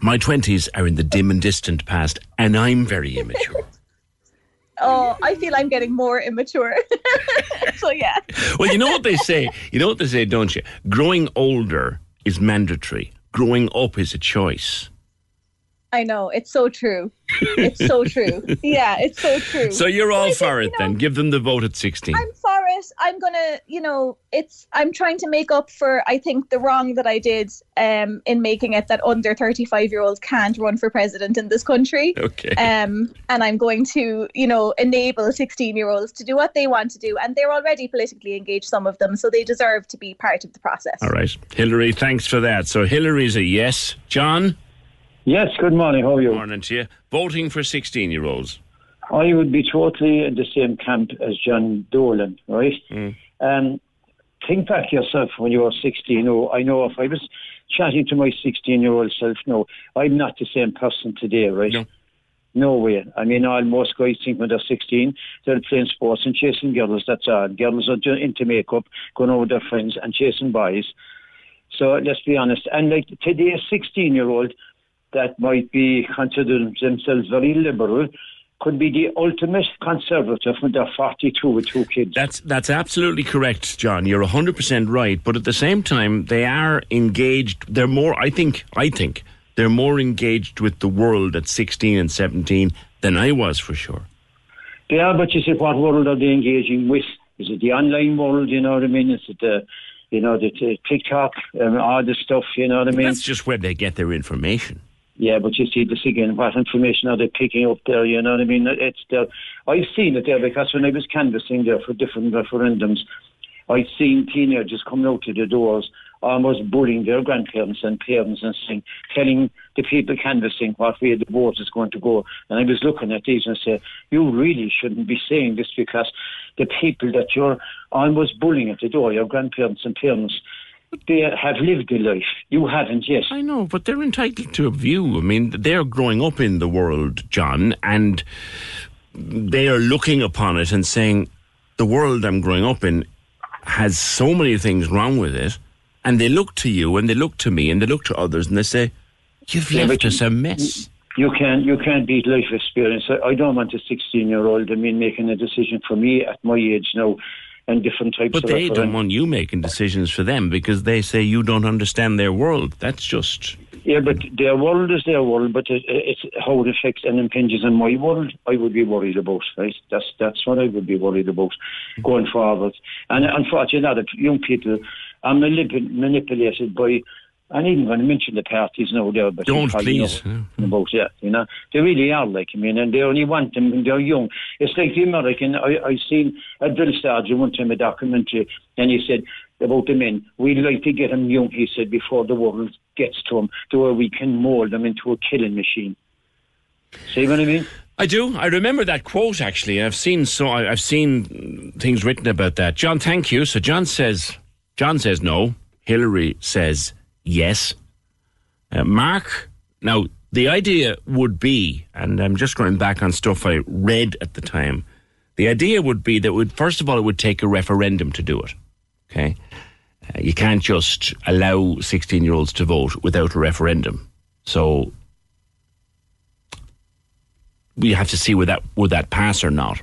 my 20s are in the dim and distant past, and I'm very immature. Oh, I feel I'm getting more immature. so yeah. well, you know what they say? You know what they say, don't you? Growing older is mandatory, growing up is a choice. I know. It's so true. It's so true. Yeah, it's so true. So you're all think, for you it know, then. Give them the vote at 16. I'm for it. I'm gonna, you know, it's. I'm trying to make up for, I think, the wrong that I did um, in making it that under 35 year olds can't run for president in this country. Okay. Um, and I'm going to, you know, enable 16 year olds to do what they want to do, and they're already politically engaged, some of them, so they deserve to be part of the process. All right. Hillary, thanks for that. So Hillary's a yes. John? Yes, good morning. How are you? Good morning to you. Voting for 16 year olds. I would be totally in the same camp as John Dolan, right? Um, think back yourself when you were 16. Oh, I know if I was chatting to my 16 year old self, no, I'm not the same person today, right? No. No way. I mean, all most guys think when they're 16, they're playing sports and chasing girls. That's all. Girls are doing into makeup, going over with their friends and chasing boys. So let's be honest. And like today's 16 year old that might be considered themselves very liberal could be the ultimate conservative when they're 42 with two kids. That's that's absolutely correct, John. You're 100% right, but at the same time they are engaged. They're more I think I think they're more engaged with the world at 16 and 17 than I was for sure. They are, but you see, what world are they engaging with? Is it the online world, you know what I mean? Is it the, you know, the, the TikTok, and all the stuff, you know what I mean? That's just where they get their information. Yeah, but you see this again. What information are they picking up there? You know what I mean? It's there. I've seen it there because when I was canvassing there for different referendums, I've seen teenagers coming out to the doors, almost bullying their grandparents and parents and saying, telling the people canvassing what way the vote is going to go. And I was looking at these and say, you really shouldn't be saying this because the people that you're almost bullying at the door, your grandparents and parents, they have lived a life. You haven't yet. I know, but they're entitled to a view. I mean, they're growing up in the world, John, and they are looking upon it and saying, the world I'm growing up in has so many things wrong with it. And they look to you and they look to me and they look to others and they say, You've Yeah, left us a mess. You can't you can't beat life experience. I, I don't want a sixteen year old. I mean, making a decision for me at my age now. And different types of But they don't want you making decisions for them because they say you don't understand their world. That's just. Yeah, but their world is their world, but it, it's how it affects and impinges on my world. I would be worried about. Right? That's that's what I would be worried about going forward. And unfortunately, a lot of young people are manip- manipulated by. I'm even going to mention the parties now there, but Don't, you please. know about yeah, you know they really are like I mean, and they only want them when they're young. It's like the American. I I seen a drill sergeant one time a documentary, and he said about the men. We like to get them young, he said, before the world gets to them, to where we can mold them into a killing machine. See what I mean? I do. I remember that quote actually. I've seen so I've seen things written about that. John, thank you. So John says John says no. Hillary says yes. Uh, Mark, now the idea would be, and I'm just going back on stuff I read at the time. The idea would be that would first of all it would take a referendum to do it. Okay, uh, you can't just allow 16 year olds to vote without a referendum. So we have to see would that would that pass or not.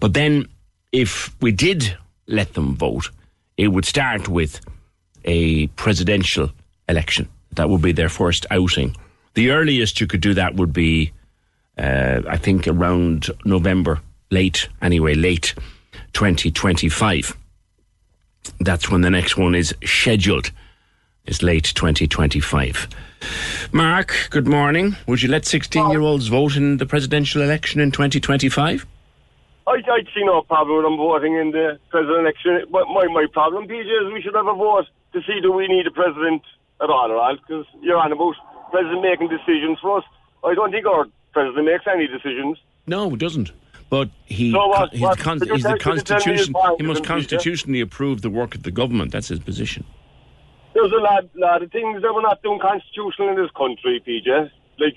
But then, if we did let them vote, it would start with a presidential election. That would be their first outing. The earliest you could do that would be, uh, I think, around November, late anyway, late 2025. That's when the next one is scheduled. Is late 2025. Mark, good morning. Would you let 16 year olds vote in the presidential election in 2025? I, I'd see no problem with them voting in the presidential election. But my, my problem, PJ, is we should have a vote to see do we need a president at all all, because you're on about president making decisions for us. I don't think our president makes any decisions. No, it doesn't. But he, So what- he's, what- con- he's the tell- could you tell me his constitution. He must constitutionally approve the work of the government. That's his position. There's a lot, lot of things that we're not doing constitutional in this country, PJ. Like,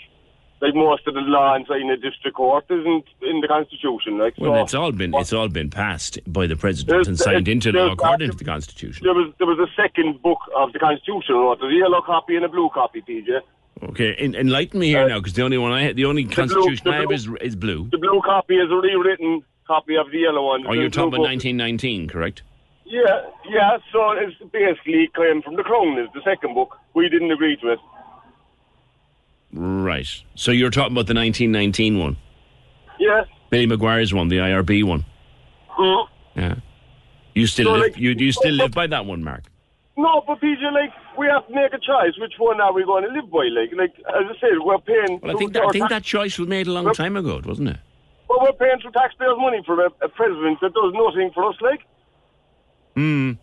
like most of the law inside in the district court isn't in the constitution. Like, Well, so it's all been it's all been passed by the president and signed into law according to the constitution. there was there was a second book of the constitution. Right? There's a yellow copy and a blue copy, PJ. Okay, en- enlighten me here now, because the only one I the only Uh, blue- constitution the I have blue- is is blue. The blue copy is a rewritten copy of the yellow one. Or you're talking about 1919, correct? Yeah, yeah. So it's basically came from the Crown. Is the second book. We didn't agree to it. Right. So you're talking about the 1919 one, Yeah. Billy Maguire's one, the IRB one. Mm. Yeah. You still So, live, like- you you still live by that one, Mark? No, but PJ, like we have to make a choice. Which one are we going to live by? Like, like as I said, we're paying. Well, I think that, I think that choice was made a long time ago, wasn't it? Well, we're paying through taxpayers' money for a, a president that does nothing for us. Like, Hmm.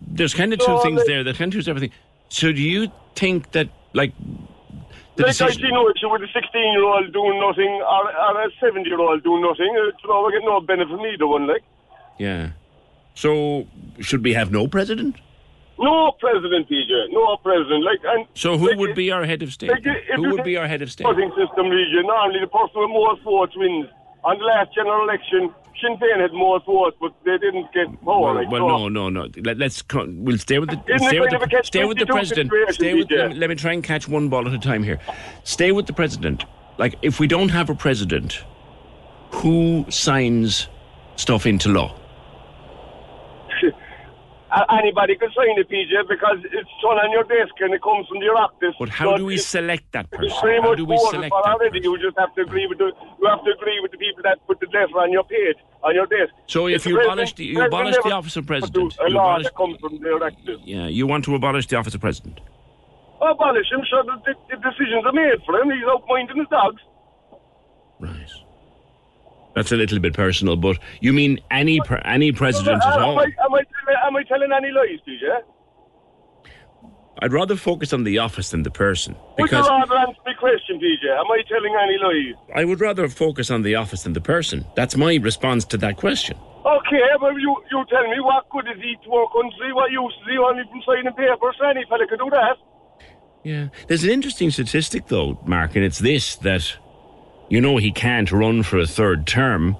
There's kind of two things like- there. There's kind of two everything. So do you think that like the like I see no issue with a 16-year-old doing nothing or, or a 70-year-old doing nothing. You know, we get no benefit from either one. Like, Yeah. So should we have no president? no president, PJ, no president. Like, and So who like, would be our head of state? like, Who would be our head of state? voting system, region. Normally, the person with most votes wins. On the last general election, Sinn Féin had more votes, but they didn't get more. Well, like, well so- no, no, no. Let, us we'll stay with the Isn't stay with kind of a the, stay with the president. Stay with. PJ? Let me try and catch one ball at a time here. Stay with the president. Like if we don't have a president, who signs stuff into law? A- Anybody can sign it, PJ, because it's done on your desk and it comes from your office. But how So do we select that person? How do we select that already. You just have to agree with the you have to agree with the people that put the letter on your page on your desk. So if you abolish the, you abolish the office of president, A you law abolish, that comes from the elected. yeah, you want to abolish the office of president. Abolish him, sure the, the decisions are made for him. He's out minding his dogs. Right. That's a little bit personal, but you mean any pre- any president at am, all? I, am, I, am I telling any lies, PJ? I'd rather focus on the office than the person Would you rather answer my question, PJ? Am I telling any lies? I would rather focus on the office than the person. That's my response to that question. Okay, but you, you tell me what good is he to our country? What use is he only from signing papers? Any fella could do that. Yeah. There's an interesting statistic, though, Mark, and it's this that you know he can't run for a third term.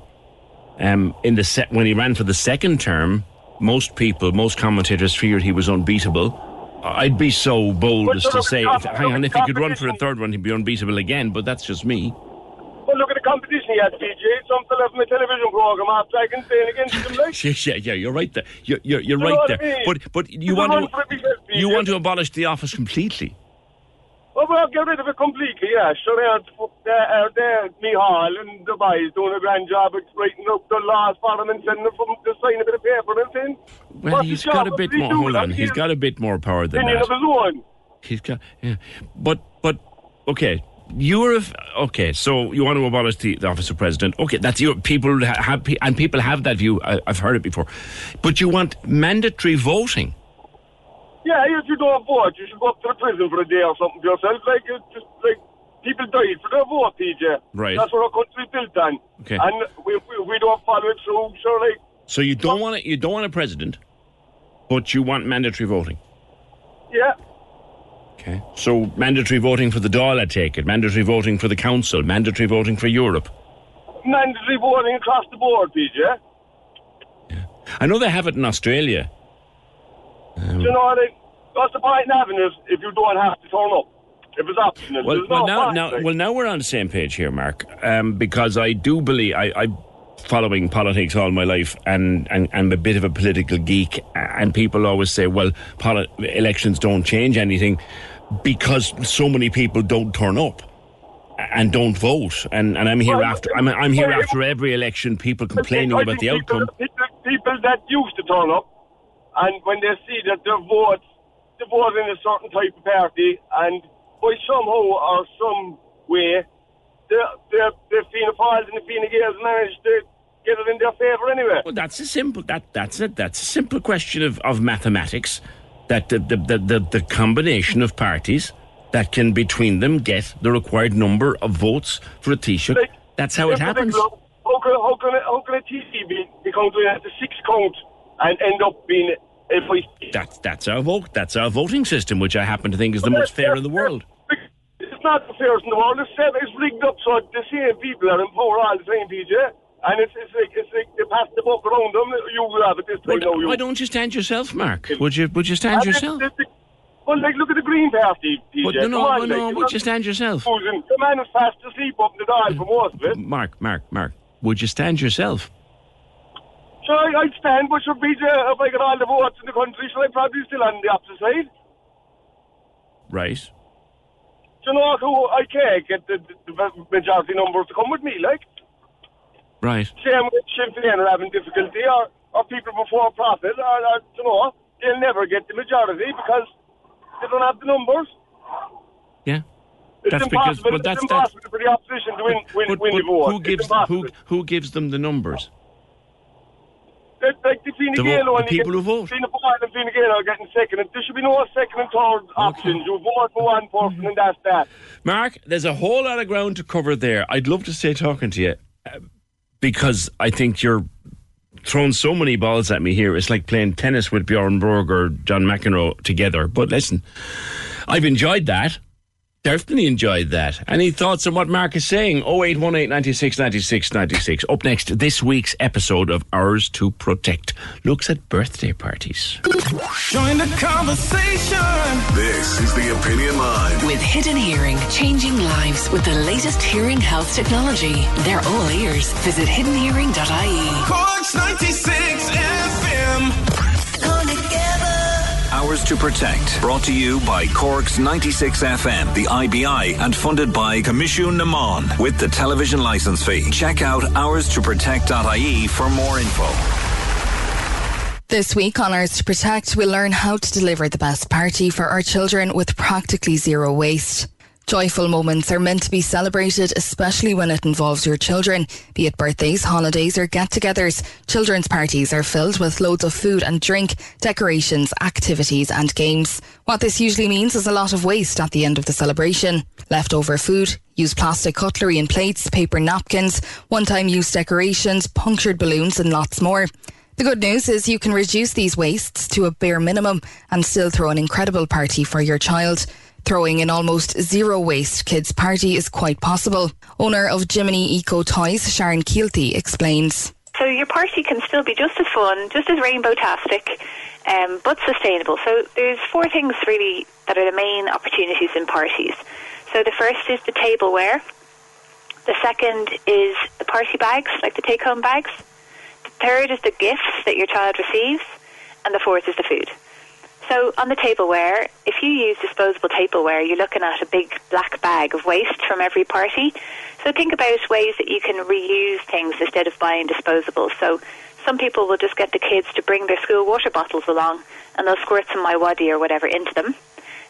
Um, in the set when he ran for the second term, most people, most commentators feared he was unbeatable. I'd be so bold as to say, if, hang on, if he could run for a third one, he'd be unbeatable again. But that's just me. go look at the competition he had, PJ. Some fella from a television program after I can say against him, like. Yeah, yeah, yeah, you're right there. You're, you're, you're You right what I there. mean? But but you want to for every bit, you want to abolish the office completely. Oh, well, get rid of it completely, yeah. Sure, they're, they're, they're me and the uh, boys doing a grand job of writing up the last parliament and from to sign a bit of paper and thing. Well, What's he's got a bit more. Hold on, He's got a bit more power than opinion of that. his own. He's got yeah, but but okay. You're a, okay, so you want to abolish the, the office of president. Okay, that's your people have and people have that view. I, I've heard it before, but you want mandatory voting. Yeah, if you don't vote, you should go up to the prison for a day or something yourself. Like, it's just like people died for their vote, PJ. Right. That's what our country's built on. Okay. And we, we, we don't follow it through, sure, like, So you don't want it, you don't want a president, but you want mandatory voting. yeah. Okay. So mandatory voting for the Dáil, I take it. Mandatory voting for the council. Mandatory voting for Europe. Mandatory voting across the board, PJ. I know they have it in Australia. Do you know what I What's the point in having it if you don't have to turn up? If it's optional. Well, well, no now, now, well, now we're on the same page here, Mark. Um, because I do believe I, I following politics all my life, and, and I'm a bit of a political geek. And people always say, "Well, elections don't change anything because so many people don't turn up." And don't vote, and and I'm here Well, after I'm I'm here well, after every election. People complaining about the outcome. People, people that used to turn up, and when they see that their votes, they vote in a certain type of party, and by somehow or some way, the the the Fianna Fáils and the Fine Gaels managed to get it in their favour anyway. Well, that's a simple that that's it. That's a simple question of, of mathematics. That the the, the the the combination of parties that can between them get the required number of votes for a Taoiseach. Like, that's how it happens. How can, how can, a- how can a TD be, be counted at the six count and end up being a vice That's that's our vote. That's our voting system, which I happen to think is the most fair in the world. It's not the fairest in the world. It's, it's rigged up so the same people are in power all the time, PJ. And it's, it's like it's like they pass the buck around them. You will have it this time. you. Why don't you stand yourself, Mark? Would you would you stand And yourself? it's- it's- well, like look at the Green Party, PJ. But no, no, on, no, like, no, would you stand yourself? The man is fast asleep up in the Dáil for most of it. Mark, Mark, Mark. Would you stand yourself? So I, I'd stand, but should PJ, if I got all the votes in the country, so I'd probably still on the opposite side. Right. Do you know who I can't get the, the, the majority numbers to come with me, like? Right. Same with Sinn Féin are having difficulty, or, or people before profit, or, or, you know, they'll never get the majority because they don't have the numbers. Yeah. It's That's because- impossible, but that's- it's impossible for the opposition to win, win, But, win but the vote. who gives who who gives them the numbers? Like, like the Fine The Gael one, the people who vote. Fine Gael and Fine Gael are getting second. And there should be no second and third options. You vote for one person and that's that. Mark, there's a whole lot of ground to cover there. I'd love to stay talking to you uh, because I think you're throwing so many balls at me here. It's like playing tennis with Bjorn Borg or John McEnroe together. But listen, I've enjoyed that. Definitely enjoyed that. Any thoughts on what Mark is saying? 0818 96 96 96. Up next, this week's episode of Ours to Protect looks at birthday parties. Join the conversation. This is the Opinion Line. With Hidden Hearing, changing lives with the latest hearing health technology. They're all ears. Visit hiddenhearing.ie. Corks 96 FM. Ours to Protect, brought to you by Cork's 96 FM, the IBI, and funded by Coimisiún na Meán with the television license fee. Check out ourstoprotect.ie for more info. This week on Ours to Protect, we'll learn how to deliver the best party for our children with practically zero waste. Joyful moments are meant to be celebrated, especially when it involves your children, be it birthdays, holidays, or get togethers. Children's parties are filled with loads of food and drink, decorations, activities, and games. What this usually means is a lot of waste at the end of the celebration. Leftover food, used plastic cutlery and plates, paper napkins, one time use decorations, punctured balloons, and lots more. The good news is you can reduce these wastes to a bare minimum and still throw an incredible party for your child. Throwing an almost zero waste kids party is quite possible. Owner of Jiminy Eco Toys, Sharon Keelty, explains. So your party can still be just as fun, just as rainbow-tastic, um, but sustainable. So there's four things really that are the main opportunities in parties. So the first is the tableware. The second is the party bags, like the take home bags. The third is the gifts that your child receives. And the fourth is the food. So on the tableware, if you use disposable tableware, you're looking at a big black bag of waste from every party. So think about ways that you can reuse things instead of buying disposables. So some people will just get the kids to bring their school water bottles along and they'll squirt some my or whatever into them.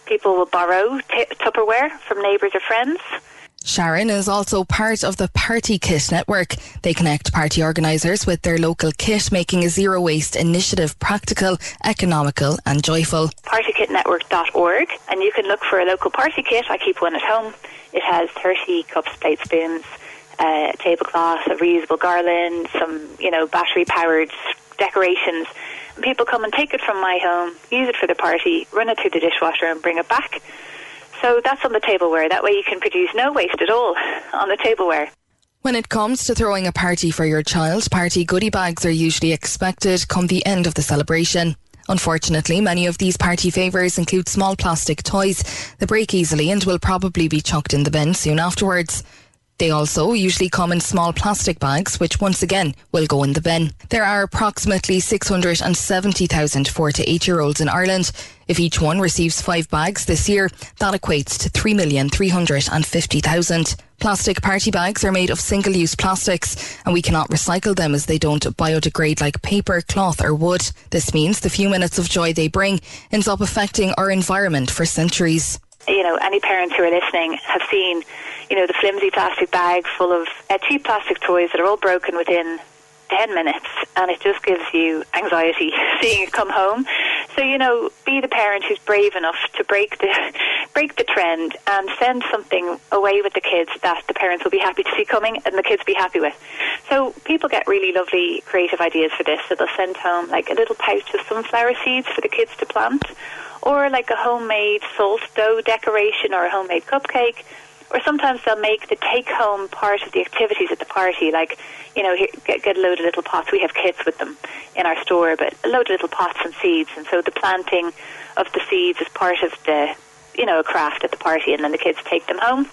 People will borrow t- Tupperware from neighbours or friends. Sharon is also part of the Party Kit network. They connect party organisers with their local kit, making a zero waste initiative practical, economical, and joyful. partykitnetwork.org and you can look for a local party kit. I keep one at home. It has 30 cups, plates, spoons, a uh, tablecloth, a reusable garland, some, you know, battery powered decorations. And people come and take it from my home, use it for the party, run it through the dishwasher and bring it back. So that's on the tableware. That way you can produce no waste at all on the tableware. When it comes to throwing a party for your child, party goodie bags are usually expected come the end of the celebration. Unfortunately, many of these party favours include small plastic toys that break easily and will probably be chucked in the bin soon afterwards. They also usually come in small plastic bags, which once again will go in the bin. There are approximately 670,000 4 to 8 year olds in Ireland. If each one receives five bags this year, that equates to 3,350,000. Plastic party bags are made of single use plastics and we cannot recycle them as they don't biodegrade like paper, cloth or wood. This means the few minutes of joy they bring ends up affecting our environment for centuries. You know, any parents who are listening have seen, you know, the flimsy plastic bag full of uh, cheap plastic toys that are all broken within 10 minutes and it just gives you anxiety seeing it come home. So, you know, be the parent who's brave enough to break the break the trend and send something away with the kids that the parents will be happy to see coming and the kids be happy with. So people get really lovely creative ideas for this. So they'll send home like a little pouch of sunflower seeds for the kids to plant or like a homemade salt dough decoration or a homemade cupcake or sometimes they'll make the take home part of the activities at the party, like, you know, get, get a load of little pots. We have kits with them in our store, but a load of little pots and seeds. And so the planting of the seeds is part of the, you know, a craft at the party, and then the kids take them home.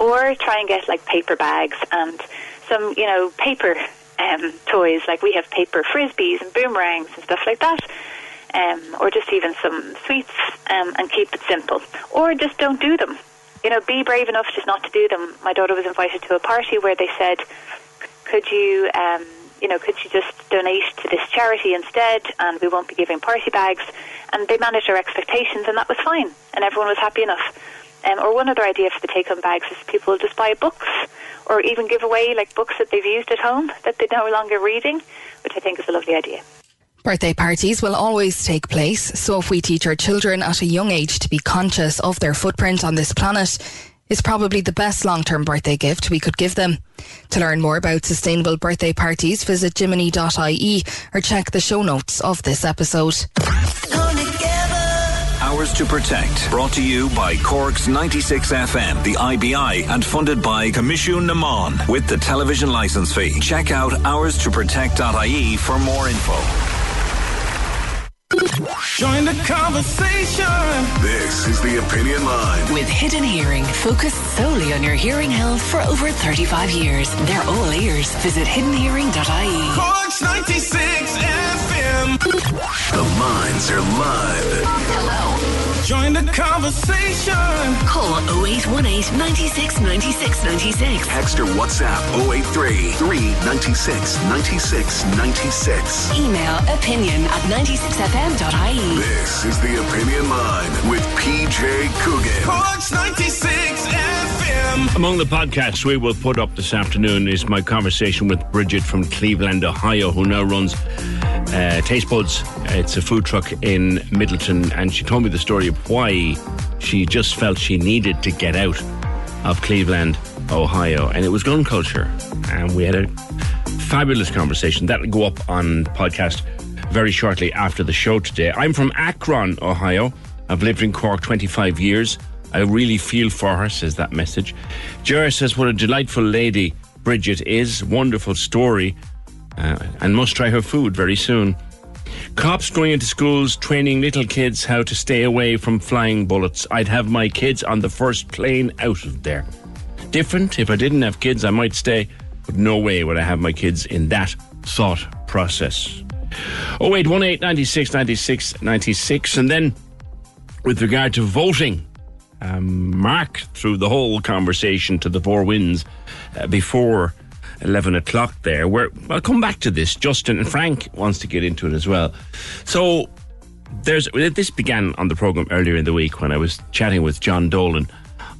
Or try and get like paper bags and some, you know, paper um, toys, like we have paper frisbees and boomerangs and stuff like that. Um, or just even some sweets um, and keep it simple. Or just don't do them you know, be brave enough just not to do them. My daughter was invited to a party where they said, "Could you, um, you know, could you just donate to this charity instead, and we won't be giving party bags?" And they managed our expectations, and that was fine, and everyone was happy enough. Um, or one other idea for the take-home bags is people just buy books, or even give away like books that they've used at home that they're no longer reading, which I think is a lovely idea. Birthday parties will always take place, so if we teach our children at a young age to be conscious of their footprint on this planet, is probably the best long term birthday gift we could give them. To learn more about sustainable birthday parties, visit jiminy.ie or check the show notes of this episode. Ours to Protect, brought to you by Cork's 96 FM, the IBI, and funded by Coimisiún na Meán with the television license fee. Check out hours to protect.ie for more info. Join the conversation. This is the Opinion Line. With Hidden Hearing, focused solely on your hearing health for over 35 years. They're all ears. Visit hiddenhearing.ie. Cork's 96 FM. The lines are live. Hello. Join the conversation. Call 0818 96 96 96. Text or WhatsApp 083 396 96 96. Email opinion at 96fm.ie. This is the Opinion Line with PJ Coogan. Cork's 96 FM. Among the podcasts we will put up this afternoon is my conversation with Bridget from Cleveland, Ohio, who now runs uh, Taste Buds. It's a food truck in Midleton, and she told me the story of why she just felt she needed to get out of Cleveland, Ohio, and it was gun culture. And we had a fabulous conversation that'll go up on podcast very shortly after the show today. I'm from Akron, Ohio. I've lived in Cork 25 years. I really feel for her, says that message. Jerry says, What a delightful lady Bridget is. Wonderful story. Uh, and must try her food very soon. Cops going into schools training little kids how to stay away from flying bullets. I'd have my kids on the first plane out of there. different. If I didn't have kids, I might stay, but no way would I have my kids in that thought process. Oh wait, one eight ninety six ninety six ninety six, and then with regard to voting, um, Mark through the whole conversation to the four winds uh, before eleven o'clock. There, where I'll come back to this. Justin and Frank wants to get into it as well. So there's this began on the program earlier in the week when I was chatting with John Dolan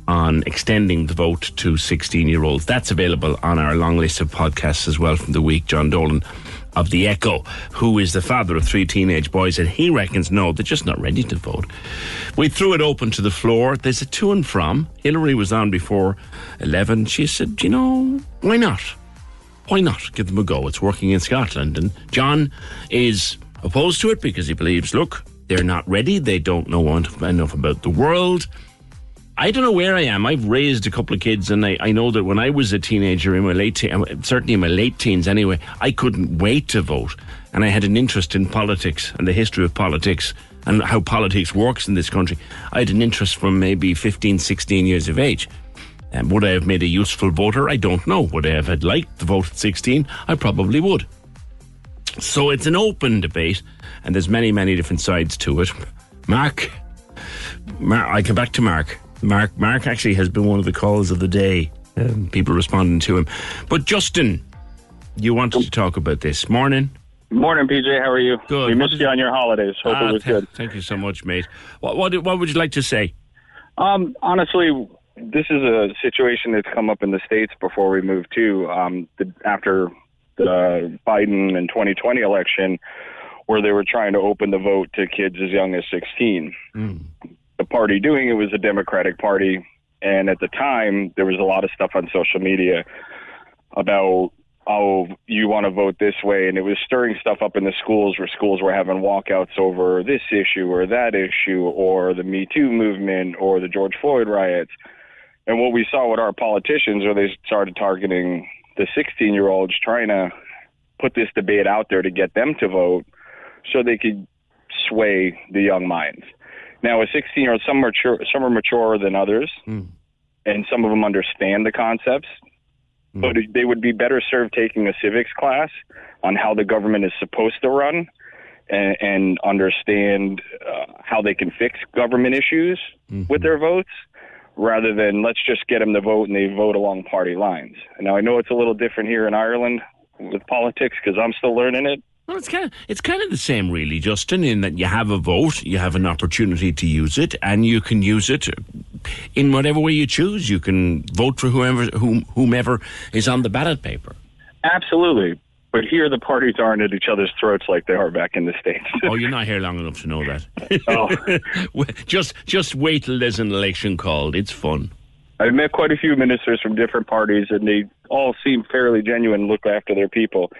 on extending the vote to 16 year olds. That's available on our long list of podcasts as well from the week. John Dolan of the Echo, who is the father of three teenage boys, and he reckons no, they're just not ready to vote. We threw it open to the floor. There's a to and from. Hillary was on before 11. She said, you know, why not? Why not give them a go? It's working in Scotland. And John is opposed to it because he believes, look, they're not ready. They don't know enough about the world. I don't know where I am. I've raised a couple of kids, and I, I know that when I was a teenager in my late, te- uh, certainly in my late teens anyway, I couldn't wait to vote, and I had an interest in politics and the history of politics and how politics works in this country. I had an interest from maybe 15, 16 years of age. And would I have made a useful voter? I don't know. Would I have had liked to vote at 16? I probably would. So it's an open debate, and there's many, many different sides to it. Mark, Mark I come back to Mark. Mark, Mark actually has been one of the calls of the day. Um, people responding to him. But Justin, you wanted to talk about this. Morning. Morning, PJ. How are you? Good. We missed you on your holidays. Hope Ah, it was th- good. Thank you so much, mate. What, what, what would you like to say? Um, honestly, this is a situation that's come up in the states before we moved to um, the, after the Biden and 2020 election, where they were trying to open the vote to kids as young as 16. The party doing it was a Democratic Party, and at the time there was a lot of stuff on social media about oh you want to vote this way. And it was stirring stuff up in the schools where schools were having walkouts over this issue or that issue or the me too movement or the george floyd riots. And what we saw with our politicians where they started targeting the 16 year olds trying to put this debate out there to get them to vote so they could sway the young minds now a 16 year old some mature some are maturer than others hmm. and some of them understand the concepts hmm. but they would be better served taking a civics class on how the government is supposed to run and, and understand uh, how they can fix government issues mm-hmm. with their votes rather than let's just get them to vote and they vote along party lines. Now, I know it's a little different here in Ireland with politics because I'm still learning it. Well, it's kind of it's kind of the same, really, Justin. In that you have a vote, you have an opportunity to use it, and you can use it uh, in whatever way you choose. You can vote for whoever whom, whomever is on the ballot paper. Absolutely. But here the parties aren't at each other's throats like they are back in the States. oh, you're not here long enough to know that. Oh. just just wait till there's an election called. It's fun. I've met quite a few ministers from different parties, and they all seem fairly genuine, look after their people.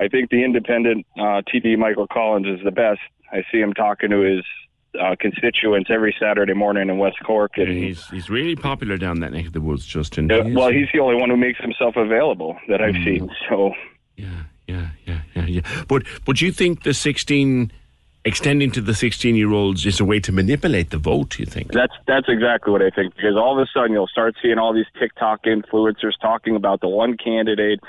I think the independent uh, TD Michael Collins is the best. I see him talking to his uh, constituents every Saturday morning in West Cork, and He's he's really popular down that neck of the woods, Justin. He is. well, he's the only one who makes himself available that I've seen. So yeah, yeah, yeah. But but you think the 16 extending to the 16 year olds is a way to manipulate the vote? You think? That's that's exactly what I think because all of a sudden you'll start seeing all these TikTok influencers talking about the one candidate.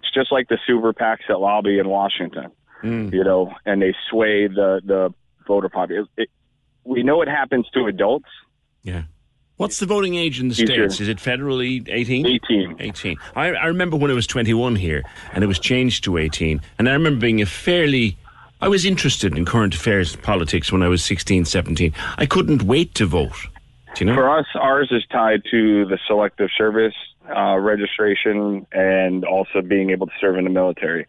It's just like the super PACs that lobby in Washington, mm. you know, and they sway the the voter population. We know it happens to adults. Yeah. What's the voting age in the. States? Is it federally 18? 18. 18. I, I remember when it was 21 here and it was changed to 18. And I remember being a fairly. I was interested in current affairs politics when I was 16, 17. I couldn't wait to vote. Do you know? For us, ours is tied to the selective service uh, registration and also being able to serve in the military.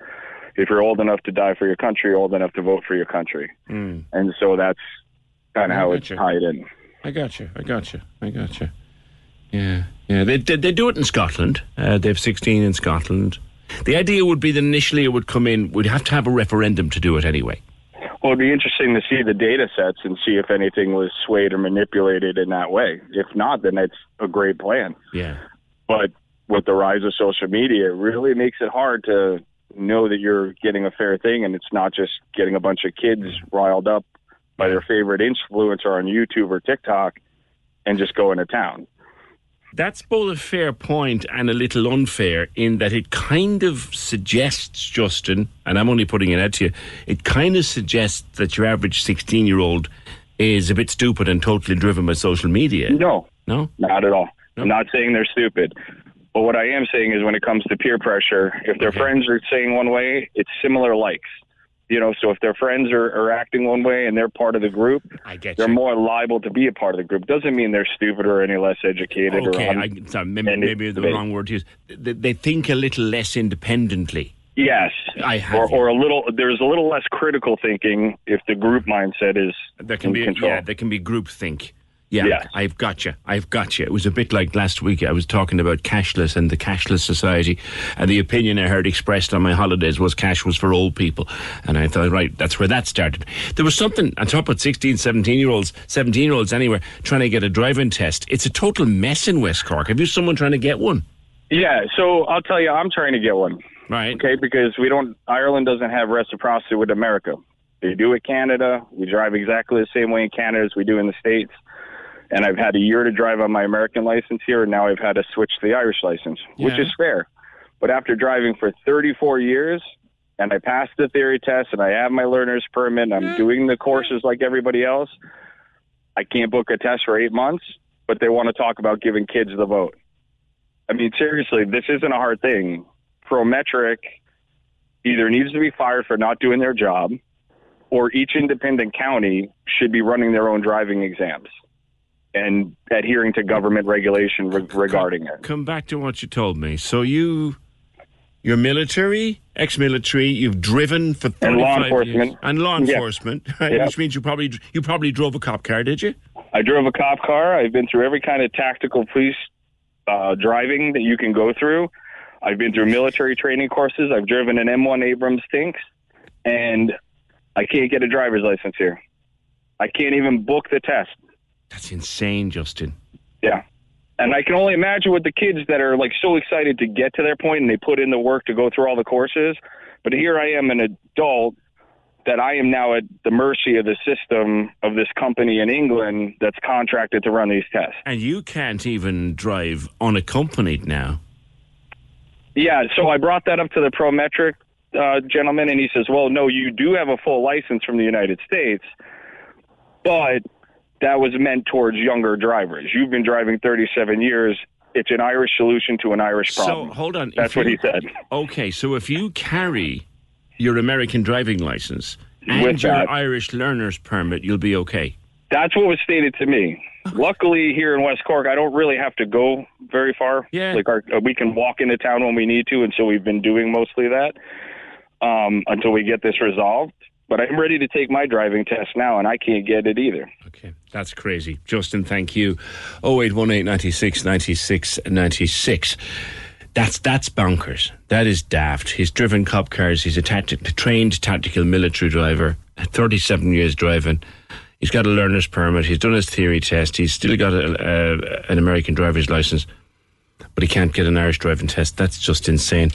If you're old enough to die for your country, old enough to vote for your country. Mm. And so that's kind of how it's gotcha. tied in. I got you. I got you. I got you. Yeah, yeah. They they, they do it in Scotland. Uh, they have sixteen in Scotland. The idea would be that initially it would come in. We'd have to have a referendum to do it anyway. Well, it'd be interesting to see the data sets and see if anything was swayed or manipulated in that way. If not, then it's a great plan. Yeah. But with the rise of social media, it really makes it hard to know that you're getting a fair thing and it's not just getting a bunch of kids riled up by their favorite influencer on YouTube or TikTok and just going to town. That's both a fair point and a little unfair in that it kind of suggests, Justin, and I'm only putting it out to you, it kind of suggests that your average 16 year old is a bit stupid and totally driven by social media. No. No? Not at all. I'm not saying they're stupid. But what I am saying is when it comes to peer pressure, if their friends are saying one way, it's similar likes. You know, so if their friends are, are acting one way and they're part of the group, I get they're more liable to be a part of the group. Doesn't mean they're stupid or any less educated. Okay, or I, sorry, maybe, maybe the wrong word to use. They, they think a little less independently. Yes, I have or, or a little. There's a little less critical thinking if the group mindset is There can be control. yeah, there can be group think. Yeah, Yes. I've got you. I've got you. It was a bit like last week. I was talking about cashless and the cashless society, and the opinion I heard expressed on my holidays was cash was for old people, and I thought, right, that's where that started. There was something on top of 16, 17 year olds, 17 year olds anywhere, trying to get a driving test. It's a total mess in West Cork. Have you someone trying to get one? Yeah, so I'll tell you, I'm trying to get one. Right. Okay, because we don't. Ireland doesn't have reciprocity with America. They do with Canada. We drive exactly the same way in Canada as we do in the states. And I've had a year to drive on my American license here, and now I've had to switch to the Irish license, which is fair. But after driving for 34 years, and I passed the theory test, and I have my learner's permit, and I'm mm. doing the courses like everybody else. I can't book a test for eight months, but they want to talk about giving kids the vote. I mean, seriously, this isn't a hard thing. Prometric either needs to be fired for not doing their job, or each independent county should be running their own driving exams and adhering to government regulation re- regarding it. Come back to what you told me. So you, you're military, ex-military. You've driven for 35 And law years. enforcement. and law enforcement, right? Yeah. which means you probably you probably drove a cop car, did you? I drove a cop car. I've been through every kind of tactical police uh, driving that you can go through. I've been through military training courses. I've driven an M1 Abrams Tinks, and I can't get a driver's license here. I can't even book the test. That's insane, Justin. Yeah. And I can only imagine with the kids that are like so excited to get to their point and they put in the work to go through all the courses. But here I am, an adult, that I am now at the mercy of the system of this company in England that's contracted to run these tests. And you can't even drive unaccompanied now. Yeah, so I brought that up to the Prometric uh, gentleman, and he says, "Well, no, you do have a full license from the United States, but that was meant towards younger drivers. You've been driving 37 years. It's an Irish solution to an Irish problem." So hold on. That's If what you- he said. Okay, so if you carry your American driving license and With your that. Irish learner's permit, you'll be okay. That's what was stated to me. Luckily, here in West Cork, I don't really have to go very far. Yeah. Like our, we can walk into town when we need to, and so we've been doing mostly that um, until we get this resolved. But I'm ready to take my driving test now, and I can't get it either. Okay, that's crazy. Justin, thank you. 0818 96 96 96. That's, that's bonkers. That is daft. He's driven cop cars. He's a trained tactical military driver, 37 years driving. He's got a learner's permit. He's done his theory test. He's still got a, a, an American driver's license, but he can't get an Irish driving test. That's just insane.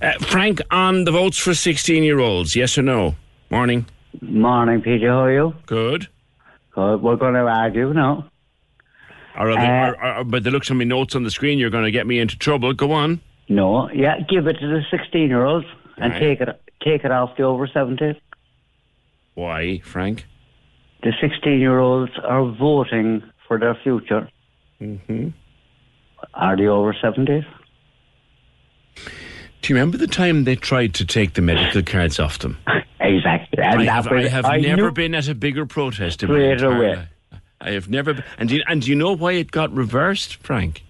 Uh, Frank, on the votes for 16 year olds, yes or no? Morning. Morning, PJ. How are you? Good. We're going to argue now. Or, Uh, they, or, or, by the looks of my notes on the screen, you're going to get me into trouble. Go on. No. Yeah, give it to the 16 year olds and Right. take it take it off the over 70s. Why, Frank? The 16 year olds are voting for their future. Mm-hmm. Are the over 70s? Do you remember the time they tried to take the medical cards off them? Exactly. And I have, I have I never been at a bigger protest in my entire away. life. I have never been. And do, you, and do you know why it got reversed, Frank?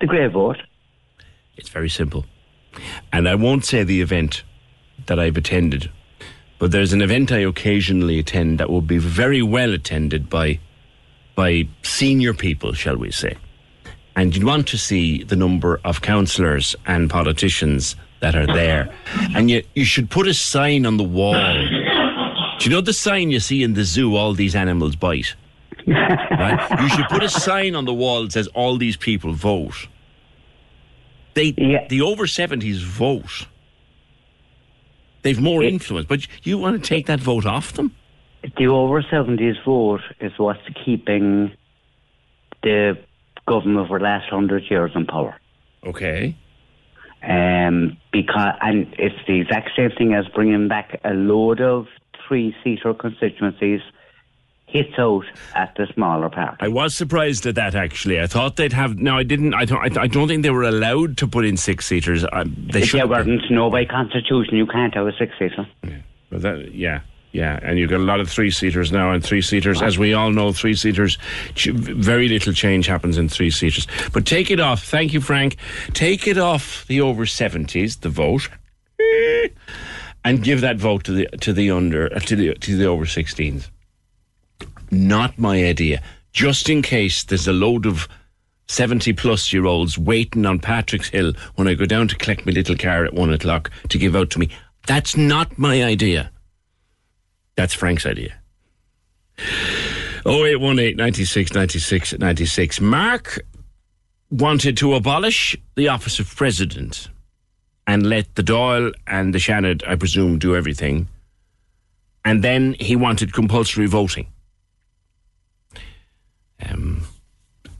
The grey vote. It's very simple. And I won't say the event that I've attended, but there's an event I occasionally attend that will be very well attended by by senior people, shall we say. And you'd want to see the number of councillors and politicians that are there. And you, you should put a sign on the wall. Do you know the sign you see in the zoo, all these animals bite? right? You should put a sign on the wall that says all these people vote. They the over seventies vote. They've more influence, but you want to take that vote off them? The over 70s vote is what's keeping the government for the last hundred years in power. Okay. Um, because and it's the exact same thing as bringing back a load of three-seater constituencies hits out at the smaller park. I was surprised at that actually. I thought they'd have. No, I didn't. I don't. I, I don't think they were allowed to put in six seaters. Uh, they should. they weren't, no, by constitution, you can't have a six-seater. But that, yeah, yeah, and you've got a lot of three seaters now, and three seaters, as we all know, three seaters. Very little change happens in three seaters. But take it off. Thank you, Frank. Take it off the over seventies, the vote, and give that vote to the to the under uh, to the to the over sixteens. Not my idea. Just in case there's a load of 70 plus year olds waiting on Patrick's Hill when I go down to collect my little car at one o'clock to give out to me. That's not my idea. That's Frank's idea. 0818 96 96 96. Mark wanted to abolish the office of president and let the Dáil and the Seanad, I presume, do everything. And then he wanted compulsory voting. Um,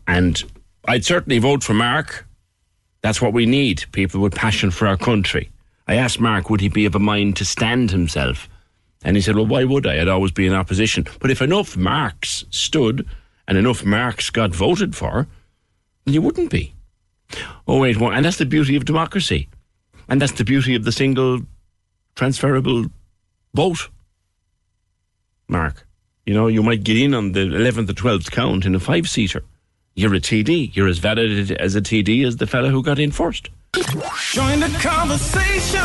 and I'd certainly vote for Mark. That's what we need people with passion for our country. I asked Mark, would he be of a mind to stand himself? And he said, well, why would I? I'd always be in opposition. But if enough Marks stood and enough Marks got voted for, then you wouldn't be. Oh, wait, one. And that's the beauty of democracy. And that's the beauty of the single transferable vote. Mark, you know, you might get in on the 11th or 12th count in a five seater. You're a TD. You're as valid as a TD as the fellow who got in first. Join the conversation.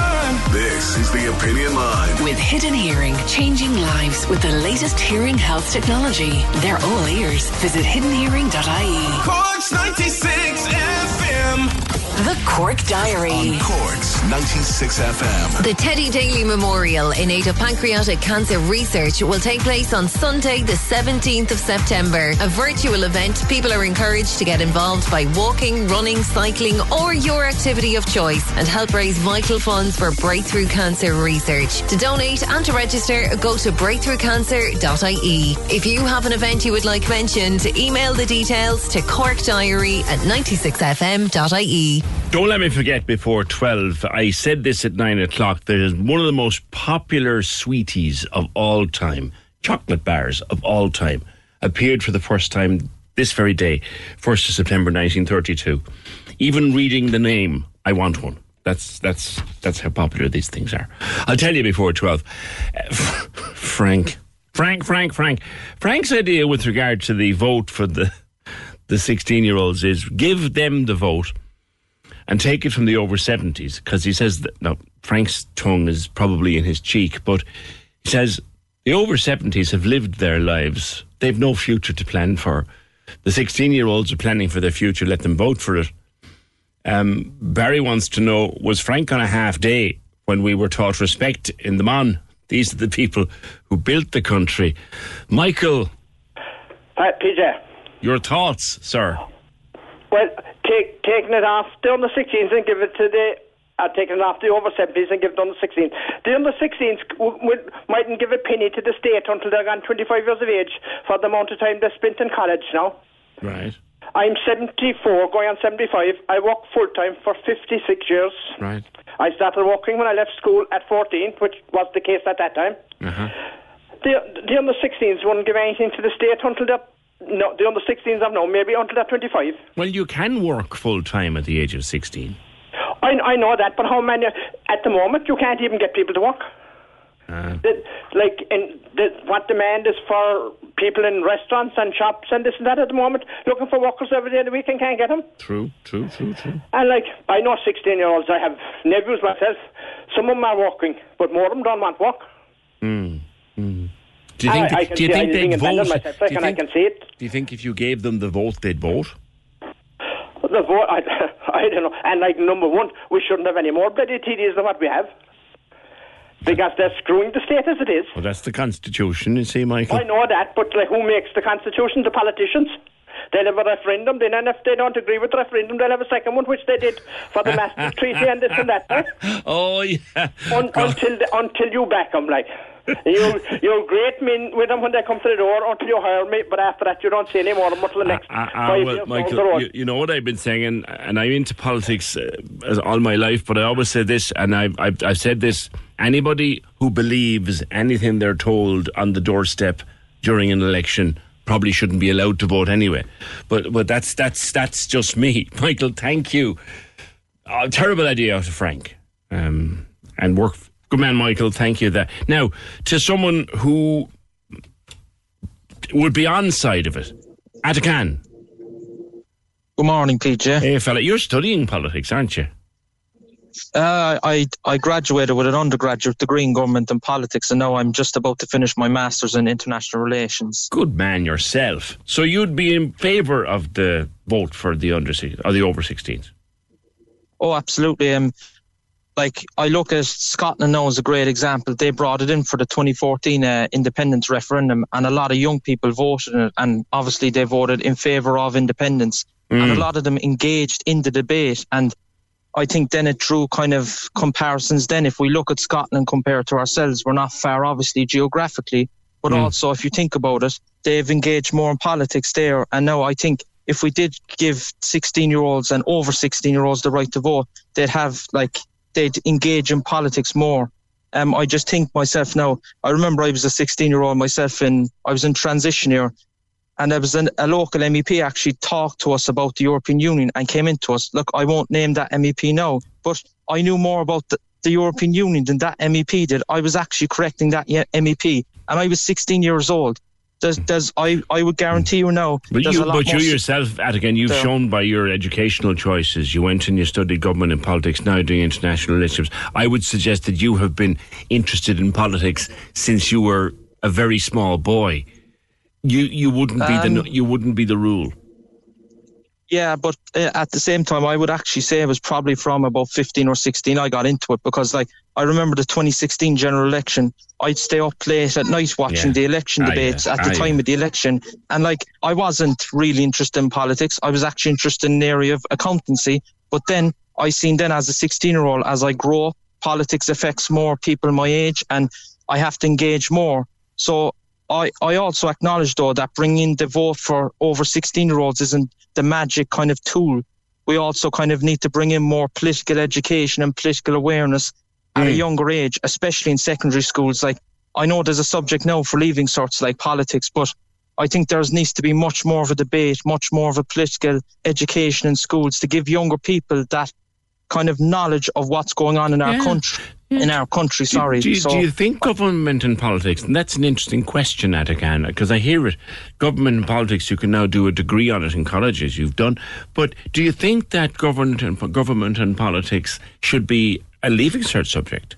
This is the Opinion Line. With Hidden Hearing, changing lives with the latest hearing health technology. They're all ears. Visit hiddenhearing.ie. Corks 96 FM. The Cork Diary. On Corks 96 FM. The Teddy Daly Memorial in aid of pancreatic cancer research will take place on Sunday, the 17th of September. A virtual event. People are encouraged to get involved by walking, running, cycling, or your activity of choice and help raise vital funds for breakthrough cancer research. To donate and to register, go to breakthroughcancer.ie. If you have an event you would like mentioned, email the details to corkdiary at 96fm.ie. Don't let me forget before 12. I said this at 9 o'clock. There is one of the most popular sweeties of all time, chocolate bars of all time, appeared for the first time this very day, 1st of September 1932. Even reading the name, I want one. That's that's that's how popular these things are. I'll tell you before twelve. Uh, Frank, Frank, Frank, Frank. Frank's idea with regard to the vote for the the sixteen-year-olds is give them the vote and take it from the over seventies because he says that now Frank's tongue is probably in his cheek, but he says the over seventies have lived their lives. They've no future to plan for. The sixteen-year-olds are planning for their future. Let them vote for it. Um, Barry wants to know was Frank on a half day when we were taught respect in the Mon? These are the people who built the country. Michael, Hi, PJ. your thoughts, sir? Well, take, taking it off the under 16s and give it to the. Taking it off the over 70s and give it under 16s. The under 16s w- w- mightn't give a penny to the state until they're gone 25 years of age for the amount of time they spent in college now. Right, I'm 74, going on 75. I worked full time for 56 years. right. I started working when I left school at 14, which was the case at that time. Uh-huh. The, the under 16s wouldn't give anything to the state until they're. No, the under 16s have no, maybe until they're 25. Well, you can work full time at the age of 16. I, I know that, but how many? At the moment, you can't even get people to work. Uh, The, like, in the, what demand is for people in restaurants and shops and this and that at the moment, looking for workers every day of the week and can't get them. true, true, true, true. And like, I know 16 year olds, I have nephews myself. Some of them are working, but more of them don't want work. Mm, mm. Do you think, I can do you think they'd vote? myself, do, you I think, can see it. do you think if you gave them the vote, they'd vote? The vote, I, I don't know. And like, number one, we shouldn't have any more bloody TDs than what we have. Because they're screwing the state as it is. Well, that's the Constitution, you see, Michael. I know that, but like, who makes the constitution? The politicians. They'll have a referendum, then and if they don't agree with the referendum, they'll have a second one, which they did for the Maastricht Treaty and this and that. eh? Oh, yeah. Un- until the, until you back them, like. You'll you'll greet me with them when they come to the door until you hire me, but after that you don't see any more of them until the next five well, years Michael, you, you know what I've been saying, and, and I'm into politics uh, all my life, but I always say this, and I've, I've, I've said this anybody who believes anything they're told on the doorstep during an election probably shouldn't be allowed to vote anyway. But but that's that's that's just me. Michael, thank you. Oh, terrible idea out of Frank. Um, and work. Good man, Michael. Thank you. That now to someone who would be on side of it, Atakan. Good morning, PJ. Hey, fella, you're studying politics, aren't you? Uh, I I graduated with an undergraduate degree in government and politics, and now I'm just about to finish my masters in international relations. Good man yourself. So you'd be in favour of the vote for the under or the over 16s? Oh, absolutely. Um, like I look at Scotland now as a great example. They brought it in for the 2014 uh, independence referendum, and a lot of young people voted in it, and obviously they voted in favour of independence, and a Mm. lot of them engaged in the debate. And I think then it drew kind of comparisons. Then, if we look at Scotland compared to ourselves, we're not far, obviously geographically, but Mm. also if you think about it, they've engaged more in politics there. And now I think if we did give 16 year olds and over 16 year olds the right to vote, they'd have like they'd engage in politics more. Um, I just think myself now. I remember I was a 16 year old myself, and I was in transition year, and there was an, a local MEP actually talked to us about the European Union and came into us. Look, I won't name that MEP now, but I knew more about the, the European Union than that MEP did. I was actually correcting that MEP, and I was 16 years old. There's, there's, I, I would guarantee you now. But you, but you yourself, Atakan, you've shown by your educational choices, you went and you studied government and politics, now doing international relationships. I would suggest that you have been interested in politics since you were a very small boy. You you wouldn't be the Um, you wouldn't be the rule. Yeah, but uh, at the same time, I would actually say it was probably from about 15 or 16 I got into it because, like, I remember the 2016 general election. I'd stay up late at night watching Yeah. the election Ah, debates yeah. at the Ah, time yeah. of the election. And, like, I wasn't really interested in politics. I was actually interested in the area of accountancy. But then I seen then as a 16 year old, as I grow, politics affects more people my age and I have to engage more. So I, I also acknowledge though that bringing the vote for over 16 year olds isn't the magic kind of tool. We also kind of need to bring in more political education and political awareness at a mm. younger age, especially in secondary schools. Like I know there's a subject now for leaving certs like politics, but I think there needs to be much more of a debate, much more of a political education in schools to give younger people that kind of knowledge of what's going on in our Yeah. country. In our country, sorry. Do, you- so, do you think government and politics, and that's an interesting question, Atakan, because I hear it, government and politics, you can now do a degree on it in colleges, you've done, but do you think that government and, government and politics should be a leaving cert subject?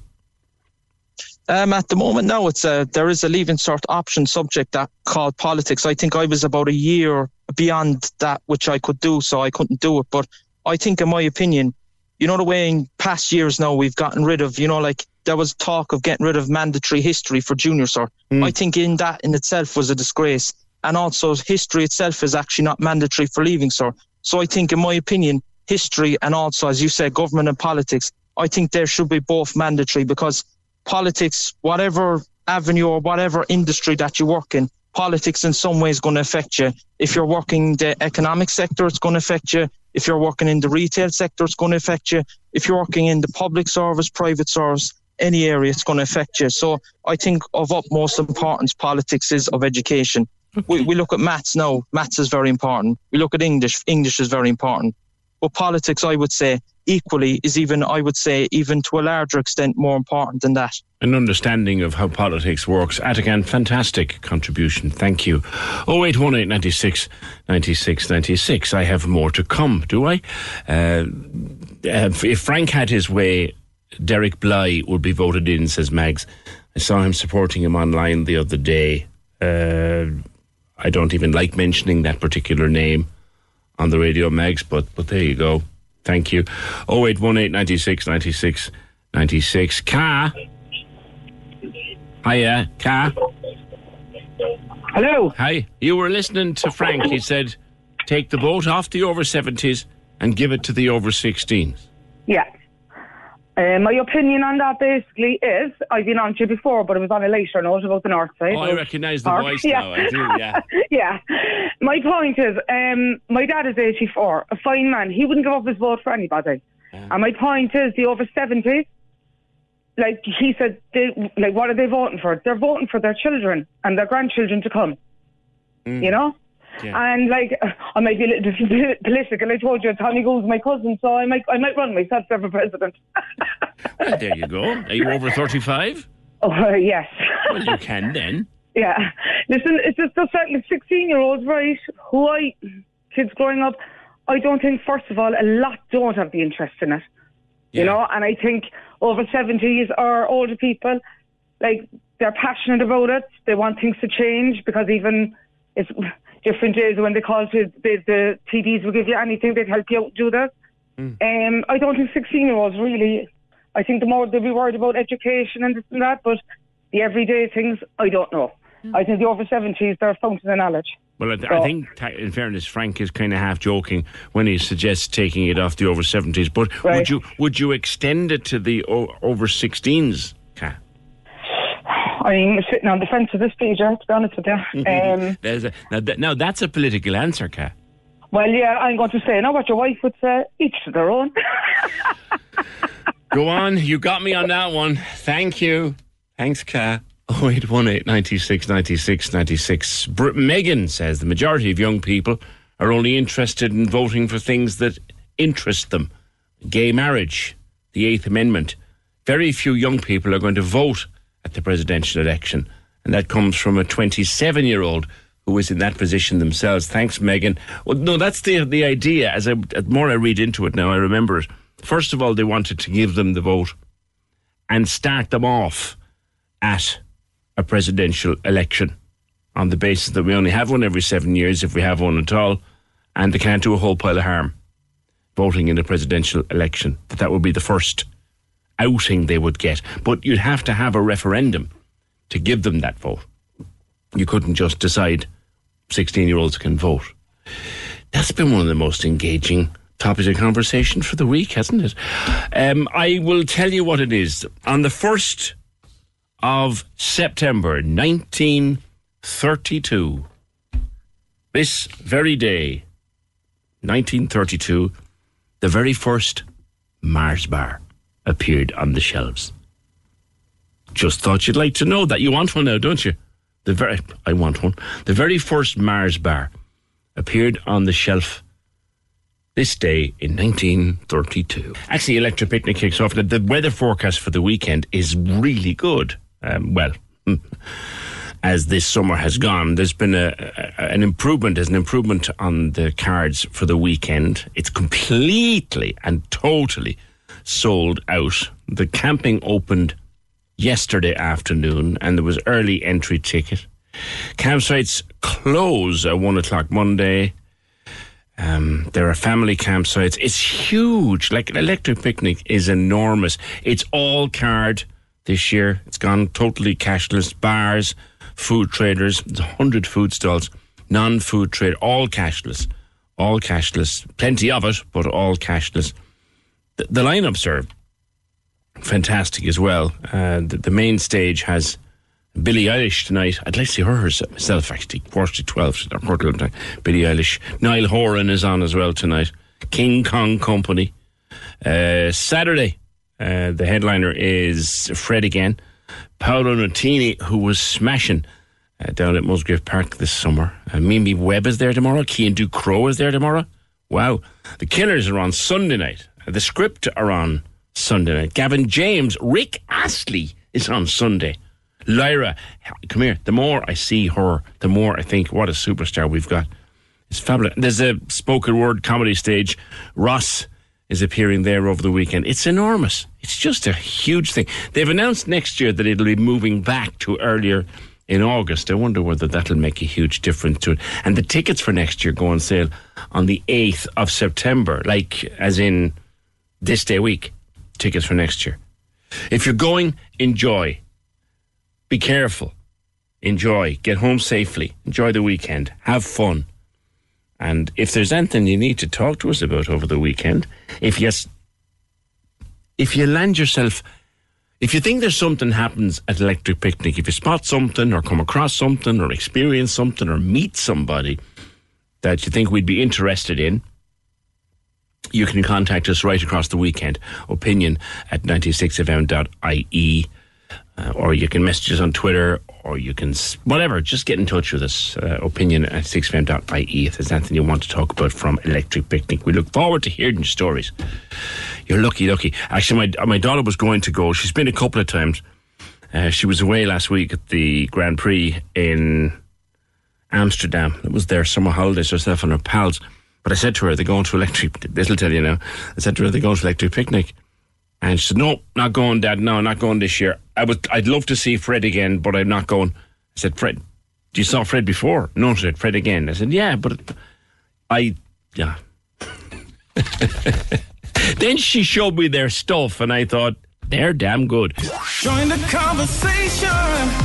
Um, at the moment, no. It's a there is a leaving cert option subject that called politics. I think I was about a year beyond that which I could do, so I couldn't do it. But I think, in my opinion, you know the way in past years now we've gotten rid of, you know, like there was talk of getting rid of mandatory history for junior cert. Hmm. I think in that in itself was a disgrace, and also history itself is actually not mandatory for leaving cert. So I think, in my opinion, history and also, as you said, government and politics, I think there should be both mandatory because politics, whatever avenue or whatever industry that you work in, politics in some way is going to affect you. If you're working the economic sector, it's going to affect you. If you're working in the retail sector, it's going to affect you. If you're working in the public service, private service, any area, it's going to affect you. So I think of utmost importance, politics is of education. We, we look at maths now. Maths is very important. We look at English. English is very important. But politics, I would say, equally is even, I would say, even to a larger extent, more important than that. An understanding of how politics works. Atakan, fantastic contribution. Thank you. 0818 96 96 96. I have more to come, do I? Uh, uh, if Frank had his way, Derek Blighe would be voted in, says Mags. I saw him supporting him online the other day. Uh, I don't even like mentioning that particular name on the radio, Mags, but, but there you go. Thank you. 0818 96 96 96. Ka. Hiya, Ka. Hello. Hi. You were listening to Frank. He said, take the boat off the over 70s and give it to the over 16s. Yeah. Uh, my opinion on that basically is I've been on to you before, but it was on a later note about the north side. Oh, I recognise the voice yeah. now. I do, yeah. yeah. My point is, um, my dad is 84, a fine man. He wouldn't give up his vote for anybody. And my point is, the over 70s, like he said, they, like what are they voting for? They're voting for their children and their grandchildren to come. You know? And like, I might be a little bit political. I told you, Tommy Gould's my cousin, so I might, I might run myself for president. Well, there you go. Are you over 35? Oh, uh, yes. Well, you can then. Yeah. Listen, it's just the fact that 16 year olds, right, who I, kids growing up, I don't think, first of all, a lot don't have the interest in it. You know, and I think over 70s or older people, like, they're passionate about it. They want things to change because even it's different days when they call to the, the TDs will give you anything, they'd help you out do that. Um, I don't think 16 year olds really, I think the more they'll be worried about education and this and that, but the everyday things, I don't know. I think the over 70s, they're a fountain of knowledge. Well, I, th- I think, in fairness, Frank is kind of half joking when he suggests taking it off the over 70s. But would you would you extend it to the o- over 16s, Kat? I'm sitting on the fence at this stage, uh, to be honest with you. Um, There's a, now, that, now, that's a political answer, Kat. well, yeah, I'm going to say now what your wife would say, each to their own. Go on, you got me on that one. Thank you. Thanks, Kat. 0818 96 96 96. Br- Megan says the majority of young people are only interested in voting for things that interest them. Gay marriage, the Eighth Amendment. Very few young people are going to vote at the presidential election. And that comes from a 27 year old who is in that position themselves. Thanks, Megan. Well, no, that's the, the idea. As I, the more I read into it now, I remember it. First of all, they wanted to give them the vote and start them off at a presidential election on the basis that we only have one every seven years, if we have one at all, and they can't do a whole pile of harm voting in a presidential election. That that would be the first outing they would get. But you'd have to have a referendum to give them that vote. You couldn't just decide 16 year olds can vote. That's been one of the most engaging topics of conversation for the week, hasn't it? Um, I will tell you what it is. On the 1st of September 1932, this very day, 1932, the very first Mars bar appeared on the shelves. Just thought you'd like to know that. You want one now, don't you? The very, I want one. The very first Mars bar appeared on the shelf this day in 1932. Actually, Electric Picnic kicks off. The, the weather forecast for the weekend is really good. Um, well, as this summer has gone, there's been a, a, an improvement. There's an improvement on the cards for the weekend. It's completely and totally sold out. The camping opened yesterday afternoon, and there was early entry ticket. Campsites close at one o'clock Monday. Um, there are family campsites. It's huge. Like an electric picnic is enormous. It's all card this year. It's gone totally cashless. Bars, food traders, hundred food stalls, non-food trade, all cashless, all cashless. Plenty of it, but all cashless. The, the lineups are fantastic as well. Uh, the, the main stage has Billie Eilish tonight. I'd like to see her herself actually. Quarter to twelve, or quarter to. Billie Eilish. Niall Horan is on as well tonight. King Kong Company. Uh, Saturday, uh, the headliner is Fred again. Paolo Nutini, who was smashing uh, down at Musgrave Park this summer. Uh, Mimi Webb is there tomorrow. Cian Ducrot is there tomorrow. Wow. The Killers are on Sunday night. The Script are on Sunday night. Gavin James, Rick Astley is on Sunday. Lyra, come here. The more I see her, the more I think, what a superstar we've got. It's fabulous. There's a spoken word comedy stage. Ross is appearing there over the weekend. It's enormous. It's just a huge thing. They've announced next year that it'll be moving back to earlier in August. I wonder whether that'll make a huge difference to it. And the tickets for next year go on sale on the 8th of September, like as in this day week. Tickets for next year. If you're going, enjoy. Be careful. Enjoy. Get home safely. Enjoy the weekend. Have fun. And if there's anything you need to talk to us about over the weekend, if yes, if you land yourself, if you think there's something happens at Electric Picnic, if you spot something or come across something or experience something or meet somebody that you think we'd be interested in, you can contact us right across the weekend. Opinion at 96fm.ie. Uh, or you can message us on Twitter, or you can, whatever, just get in touch with us. Uh, opinion at 6fm.ie if there's anything you want to talk about from Electric Picnic. We look forward to hearing your stories. You're lucky, lucky. Actually, my, my daughter was going to go. She's been a couple of times. Uh, she was away last week at the Grand Prix in Amsterdam. It was their summer holidays, herself and her pals. But I said to her, they're going to electric. This'll tell you now. I said to her, they're going to electric picnic. And she said, no, not going, Dad. No, not going this year. I was, I'd love to see Fred again, but I'm not going. I said, Fred, you saw Fred before? No, she said, Fred again. I said, yeah, but I, yeah. then she showed me their stuff, and I thought, they're damn good. Join the conversation.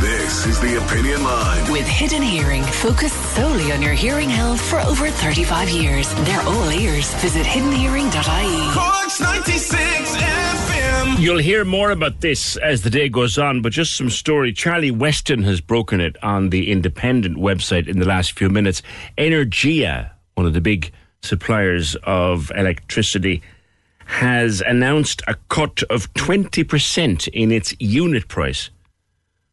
This is the Opinion Line. With Hidden Hearing, focused solely on your hearing health for over 35 years. They're all ears. Visit hiddenhearing.ie. Cork's 96 FM. You'll hear more about this as the day goes on, but just some story. Charlie Weston has broken it on the Independent website in the last few minutes. Energia, one of the big suppliers of electricity, has announced a cut of 20% in its unit price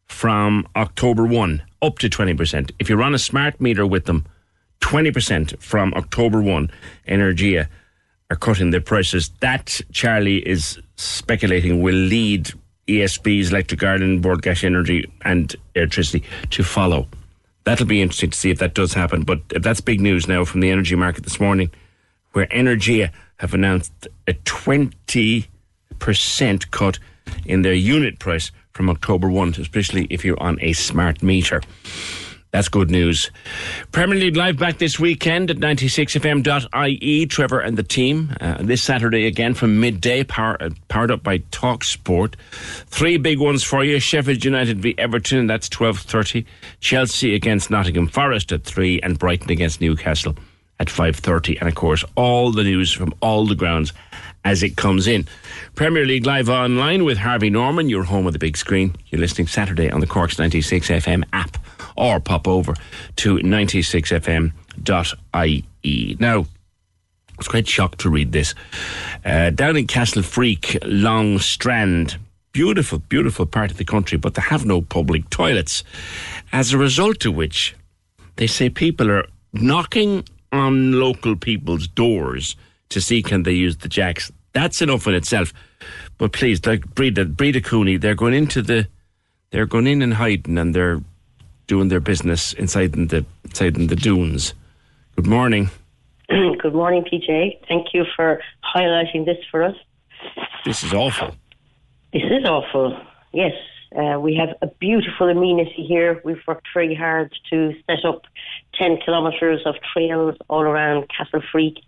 from October 1 up to 20%. If you run a smart meter with them, 20% from October 1, Energia are cutting their prices. That, Charlie is speculating, will lead ESBs, Electric Ireland, Bord Gáis Energy, and Electricity to follow. That'll be interesting to see if that does happen. But that's big news now from the energy market this morning, where Energia have announced a 20% cut in their unit price from October 1, especially if you're on a smart meter. That's good news. Premier League live back this weekend at 96fm.ie. Trevor and the team. Uh, this Saturday again from midday, power, uh, powered up by Talk Sport. Three big ones for you. Sheffield United v Everton, that's 12.30. Chelsea against Nottingham Forest at 3 and Brighton against Newcastle at 5.30. And of course, all the news from all the grounds as it comes in. Premier League live online with Harvey Norman, your home of the big screen. You're listening Saturday on the Cork's 96 FM app or pop over to 96fm.ie. Now, I was quite shocked to read this. Uh, down in Castlefreke, Long Strand, beautiful, beautiful part of the country, but they have no public toilets. As a result of which, they say people are knocking on local people's doors to see can they use the jacks. That's enough in itself. But please, like Breda, Breda Cooney, they're going into the, they're going in and hiding, and they're doing their business inside in the inside in the dunes. Good morning. Good morning, PJ. Thank you for highlighting this for us. This is awful. This is awful. Yes, uh, we have a beautiful amenity here. We've worked very hard to set up 10 kilometres of trails all around Castle Freak.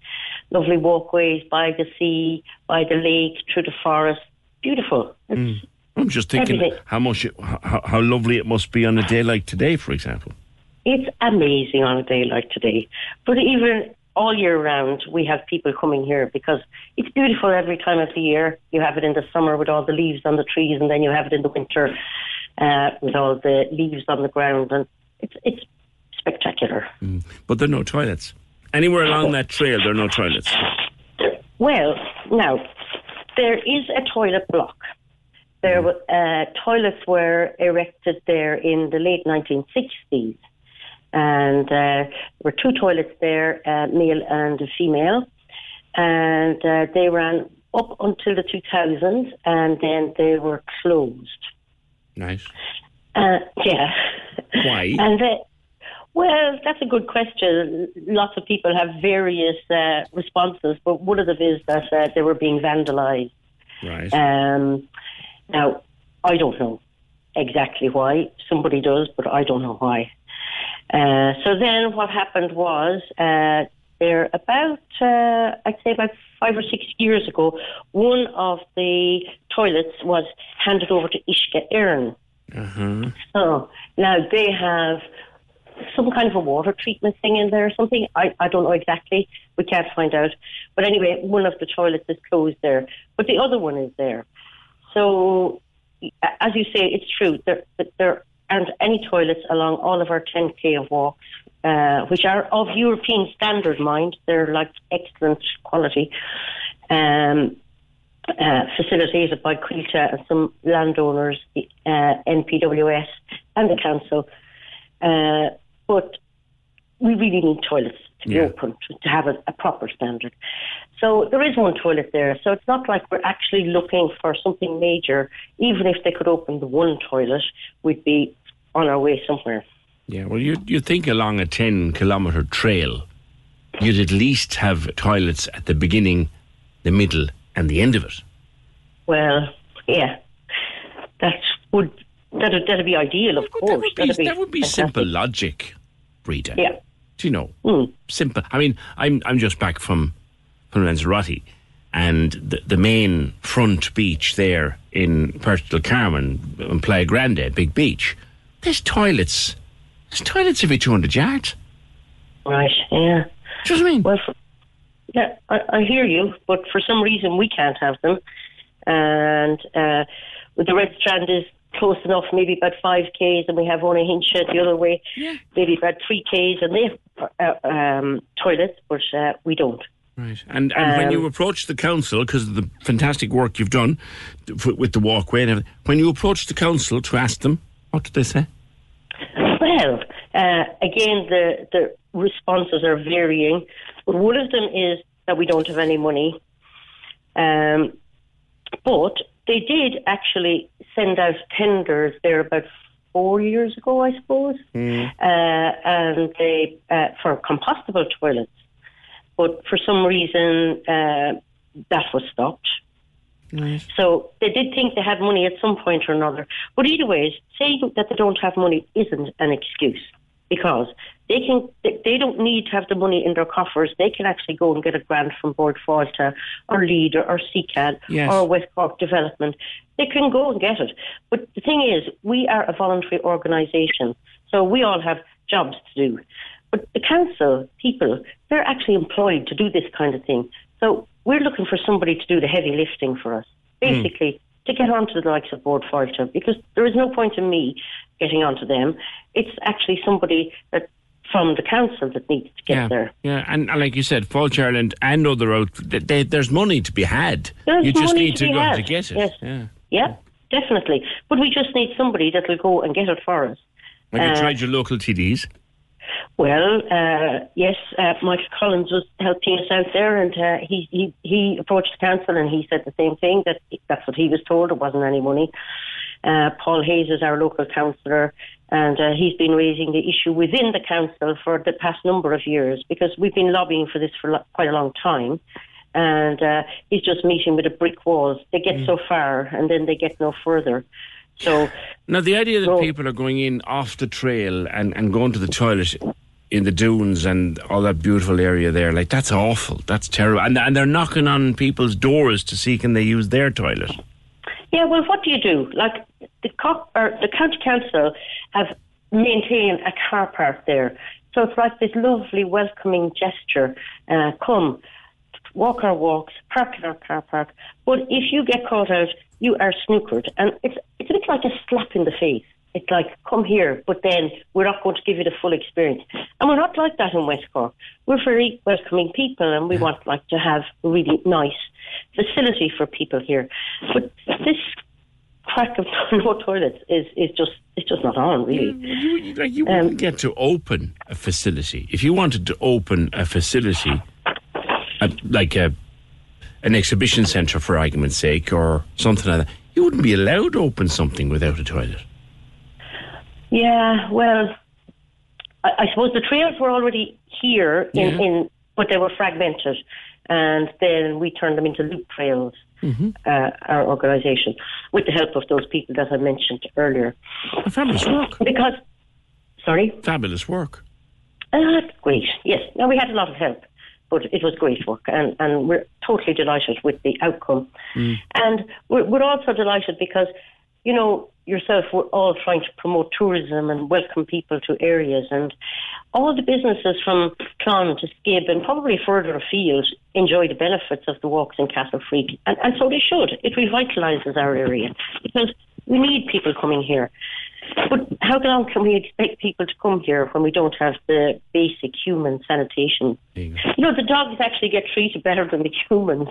Lovely walkways by the sea, by the lake, through the forest. Beautiful. Mm. I'm just thinking Everything. how much, it, how, how lovely it must be on a day like today, for example. It's amazing on a day like today. But even all year round, we have people coming here because it's beautiful every time of the year. You have it in the summer with all the leaves on the trees, and then you have it in the winter uh, with all the leaves on the ground, and it's it's spectacular. But there are no toilets. Anywhere along that trail, there are no toilets. Well, now there is a toilet block. There uh, toilets were erected there in the late 1960s, and uh, there were two toilets there, uh, male and a female, and uh, they ran up until the 2000s, and then they were closed. Nice. Uh, yeah. Why? And they, well, that's a good question. Lots of people have various uh, responses, but one of them is that uh, they were being vandalised. Right. Um, now, I don't know exactly why. Somebody does, but I don't know why. Uh, so then what happened was, uh, there about, uh, I'd say about five or six years ago, one of the toilets was handed over to Uisce Éireann. Uh-huh. So now they have some kind of a water treatment thing in there or something. I, I don't know exactly. We can't find out. But anyway, one of the toilets is closed there, but the other one is there. So, as you say, it's true. There, there aren't any toilets along all of our 10k of walks, uh, which are of European standard, mind. They're like excellent quality. Um, uh, facilitated by Coillte and some landowners, the uh, NPWS and the council. Uh, but we really need toilets to be Yeah. open, to, to have a, a proper standard. So there is one toilet there. So it's not like we're actually looking for something major. Even if they could open the one toilet, we'd be on our way somewhere. Yeah, well, you you think along a ten kilometre trail, you'd at least have toilets at the beginning, the middle, and the end of it. Well, yeah, that would that'd, that'd be ideal, of course. That would be, be that would be simple logic, Rita. Yeah. Do you know? Simple. I mean, I'm I'm just back from from Lanzarote, and the the main front beach there in Puerto del Carmen, in Playa Grande, big beach. There's toilets. There's toilets every 200 yards. Right, yeah. Do you know what I mean? Well, for, yeah, I, I hear you, but for some reason we can't have them. And uh, the Red Strand is close enough, maybe about 5Ks, and we have Owenahincha the other way, yeah. maybe about 3Ks, and they have uh, um, toilets, but uh, we don't. Right. And, and when Um, you approach the council, because of the fantastic work you've done f- with the walkway and everything, when you approach the council to ask them, what did they say? Well, uh, again, the, the responses are varying. But one of them is that we don't have any money. Um, but they did actually send out tenders there about four years ago, I suppose, uh, and they uh, for compostable toilets. But for some reason, uh, that was stopped. So they did think they had money at some point or another. But either way, saying that they don't have money isn't an excuse because they can. they- don't need to have the money in their coffers. They can actually go and get a grant from Bord Fáilte or Leader or CCAD Yes. or West Cork Development. They can go and get it. But the thing is, we are a voluntary organisation, so we all have jobs to do. But the council people, they're actually employed to do this kind of thing. So we're looking for somebody to do the heavy lifting for us, hmm. basically to get onto the likes of Bord Fáilte, because there is no point in me getting onto them. It's actually somebody that from the council that needs to get yeah, there. yeah, and, and like you said, Fáilte Ireland and other out, they, they, there's money to be had. There's you just need to to, go had, to get it. yes. Yeah. Yeah, definitely. But we just need somebody that will go and get it for us. Have you Uh, tried your local TDs? Well, uh, yes, uh, Michael Collins was helping us out there, and uh, he, he he approached the council and he said the same thing that that's what he was told. There wasn't any money. Uh, Paul Hayes is our local councillor, and uh, he's been raising the issue within the council for the past number of years because we've been lobbying for this for lo- quite a long time. And uh, he's just meeting with a brick wall. They get so far, and then they get no further. So Now, the idea that people are going in off the trail and, and going to the toilet in the dunes and all that beautiful area there, like, that's awful. That's terrible. And, and they're knocking on people's doors to see can they use their toilet. Yeah, well, what do you do? Like the co- or the county council have maintained a car park there, so it's like this lovely welcoming gesture. Uh, come, walk our walks, park in our car park. But if you get caught out, you are snookered, and it's it's a bit like a slap in the face. It's like come here, but then we're not going to give you the full experience, and we're not like that in West Cork. We're very welcoming people, and we want like to have a really nice facility for people here. But this crack of no toilets is, is just it's just not on really. You, like, you wouldn't get to open a facility. If you wanted to open a facility, uh, like a, an exhibition centre, for argument's sake, or something like that, you wouldn't be allowed to open something without a toilet. Yeah, well, I, I suppose the trails were already here in, Yeah. in but they were fragmented, and then we turned them into loop trails. Mm-hmm. Uh, our organisation, with the help of those people that I mentioned earlier. Fabulous work. Because, sorry, Fabulous work. uh, great. Yes, now we had a lot of help, but it was great work, and, and we're totally delighted with the outcome. And we're, we're also delighted because you know, yourself, we're all trying to promote tourism and welcome people to areas. And all the businesses from Clon to Skib and probably further afield enjoy the benefits of the walks in Castlefreke. And, and so they should. It revitalises our area because we need people coming here. But how long can we expect people to come here when we don't have the basic human sanitation? You know, the dogs actually get treated better than the humans.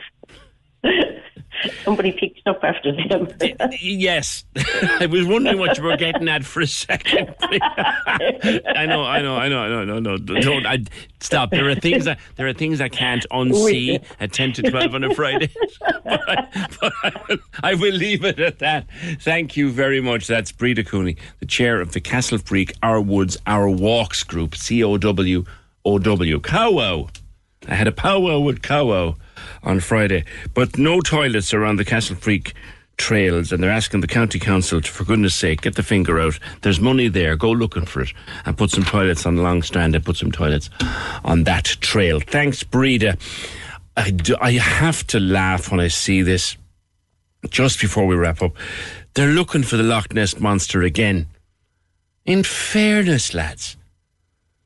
Somebody picked up after them. Yes, I was wondering what you were getting at for a second. I know, I know, I know, I know, no, no, don't. I, stop. There are things that there are things I can't unsee at ten to twelve on a Friday. but I, but I, I will leave it at that. Thank you very much. That's Breda Cooney, the chair of the Castlefreke Our Woods Our Walks group, C O W O W. Cowow. I had a powwow with Cowow on Friday, but no toilets around the Castlefreke trails, and they're asking the county council to, for goodness sake, get the finger out. There's money there. Go looking for it and put some toilets on Long Strand and put some toilets on that trail. Thanks, Breda. I, do, I have to laugh when I see this. Just before we wrap up, they're looking for the Loch Ness monster again. In fairness, lads,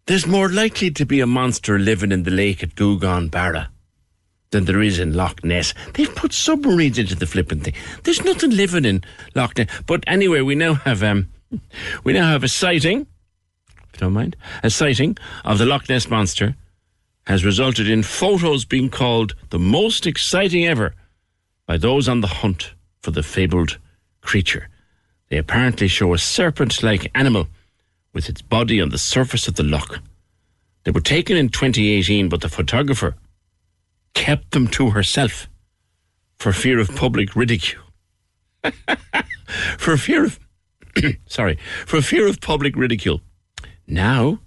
there's more likely to be a monster living in the lake at Gougane Barra than there is in Loch Ness. They've put submarines into the flipping thing. There's nothing living in Loch Ness. But anyway, we now have um, we now have a sighting. If you don't mind, a sighting of the Loch Ness monster has resulted in photos being called the most exciting ever by those on the hunt for the fabled creature. They apparently show a serpent-like animal with its body on the surface of the loch. They were taken in 2018, but the photographer kept them to herself for fear of public ridicule. for fear of, sorry, for fear of public ridicule. Now,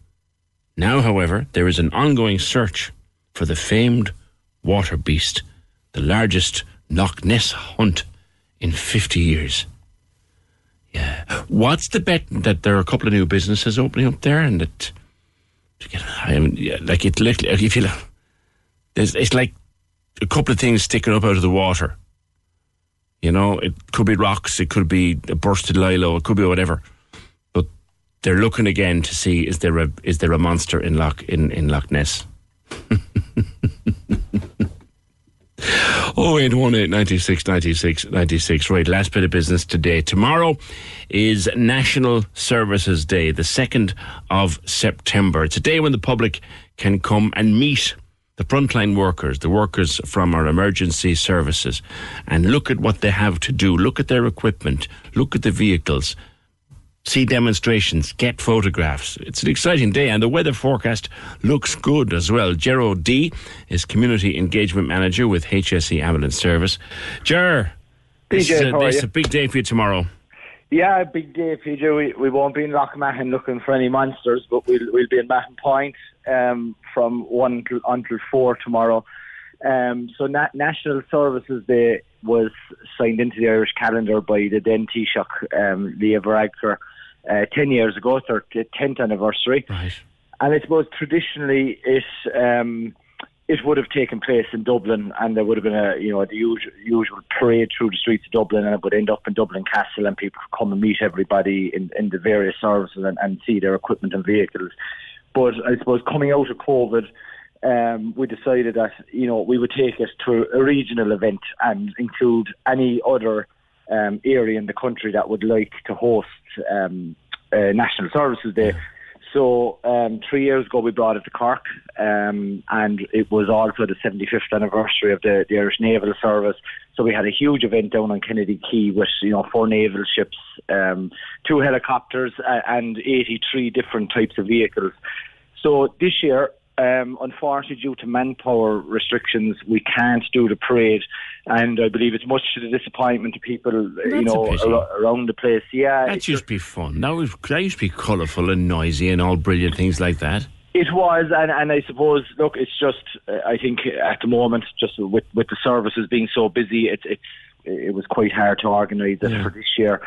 now, however, there is an ongoing search for the famed water beast, the largest Loch Ness hunt in 50 years. Yeah. What's the bet that there are a couple of new businesses opening up there and that, to get, I mean, yeah, like it, like, if you, there's, it's like a couple of things sticking up out of the water. You know, it could be rocks, it could be a bursted lilo, it could be whatever. But they're looking again to see is there a is there a monster in Loch in, in Loch Ness? Oh eight one eight ninety six ninety six ninety six. Right, last bit of business today. Tomorrow is National Services Day, the second of September. It's a day when the public can come and meet the frontline workers, the workers from our emergency services, and look at what they have to do. Look at their equipment. Look at the vehicles. See demonstrations, get photographs. It's an exciting day, and the weather forecast looks good as well. Gerald D is Community Engagement Manager with HSE Ambulance Service. Ger, this, is a, this is a big day for you tomorrow. Yeah, a big day, PJ. We, we won't be in Lochmahan looking for any monsters, but we'll we'll be in Mahon Point um, from one till, until four tomorrow. Um, so Na- National Services Day was signed into the Irish calendar by the then Taoiseach, um, Leo Varadkar, uh, ten years ago, it's our tenth anniversary. Right. And I suppose traditionally it um, it would have taken place in Dublin, and there would have been a you know the usual, usual parade through the streets of Dublin, and it would end up in Dublin Castle, and people could come and meet everybody in, in the various services and, and see their equipment and vehicles. But I suppose coming out of COVID, um, we decided that you know we would take it to a regional event and include any other um, area in the country that would like to host um, uh, National Services Day. So um, three years ago we brought it to Cork, um, and it was also the 75th anniversary of the, the Irish Naval Service. So we had a huge event down on Kennedy Quay with you know four naval ships, um, two helicopters, uh, and 83 different types of vehicles. So this year, um, unfortunately, due to manpower restrictions, we can't do the parade, and I believe it's much to the disappointment of people, uh, you know, ar- around the place. Yeah, That used to be fun. That, was, that used to be colourful and noisy and all brilliant things like that. It was, and, and I suppose, look, it's just, uh, I think at the moment, just with, with the services being so busy, it, it's it was quite hard to organise it Yeah. for this year.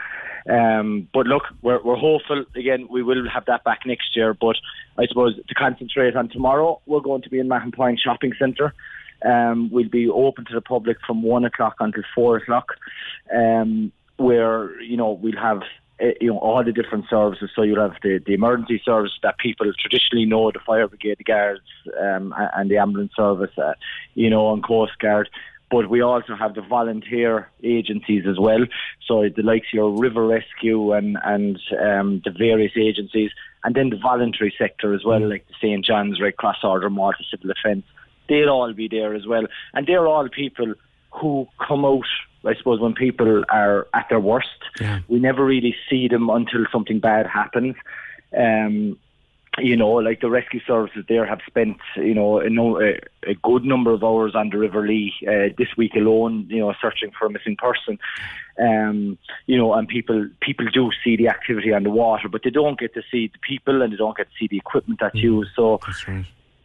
Um, but look, we're, we're hopeful. Again, we will have that back next year. But I suppose to concentrate on tomorrow, we're going to be in Mahon Point Shopping Centre. Um, we'll be open to the public from one o'clock until four o'clock. Um, where you know we'll have uh, you know all the different services. So you'll have the, the emergency service that people traditionally know, the fire brigade, the guards, um, and, and the ambulance service, uh, you know, and coast guard. But we also have the volunteer agencies as well. So the likes of your river rescue and and um, the various agencies, and then the voluntary sector as well, like the St John's, Red Cross Order, Malta Civil Defence. They'll all be there as well, and they're all people who come out I suppose when people are at their worst, Yeah. we never really see them until something bad happens. Um, you know, like the rescue services there have spent, you know, a, no, a, a good number of hours on the River Lee uh, this week alone, you know, searching for a missing person. Um, you know, and people people do see the activity on the water, but they don't get to see the people and they don't get to see the equipment that's used. So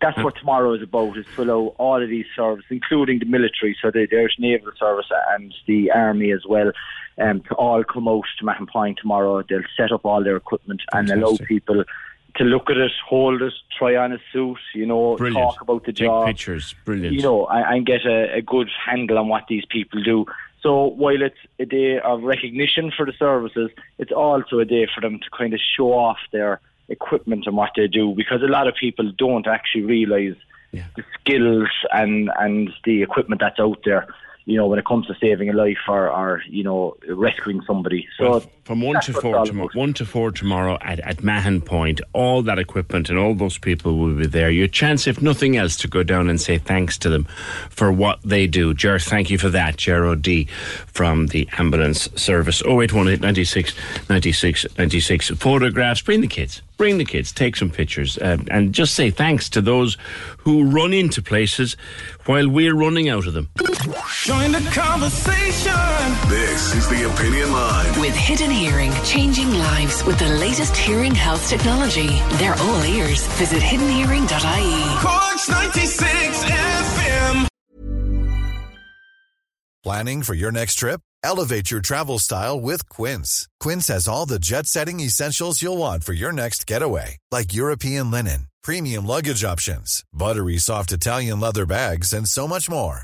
that's what tomorrow is about, is to allow all of these services, including the military, so the Irish Naval Service and the Army as well, um, to all come out to Mahon Point tomorrow. They'll set up all their equipment and allow people to look at it, hold it, try on a suit, you know, Brilliant. talk about the Take job pictures. Brilliant. you know, and, and get a, a good handle on what these people do. So while it's a day of recognition for the services, it's also a day for them to kind of show off their equipment and what they do because a lot of people don't actually realise the skills and, and the equipment that's out there, you know, when it comes to saving a life or, or you know, rescuing somebody. So Well, from one to four tomorrow, one to four tomorrow at, at Mahon Point, all that equipment and all those people will be there. Your chance, if nothing else, to go down and say thanks to them for what they do. Ger, thank you for that. Ger O'D from the ambulance service. 0818 96 96 96. Photographs. Bring the kids. Bring the kids. Take some pictures um, and just say thanks to those who run into places while we're running out of them. Join the conversation. This is the Opinion Line. With Hidden Hearing, changing lives with the latest hearing health technology. They're all ears. Visit hiddenhearing.ie. Cork's 96 FM. Planning for your next trip? Elevate your travel style with Quince. Quince has all the jet setting essentials you'll want for your next getaway, like European linen, premium luggage options, buttery soft Italian leather bags, and so much more.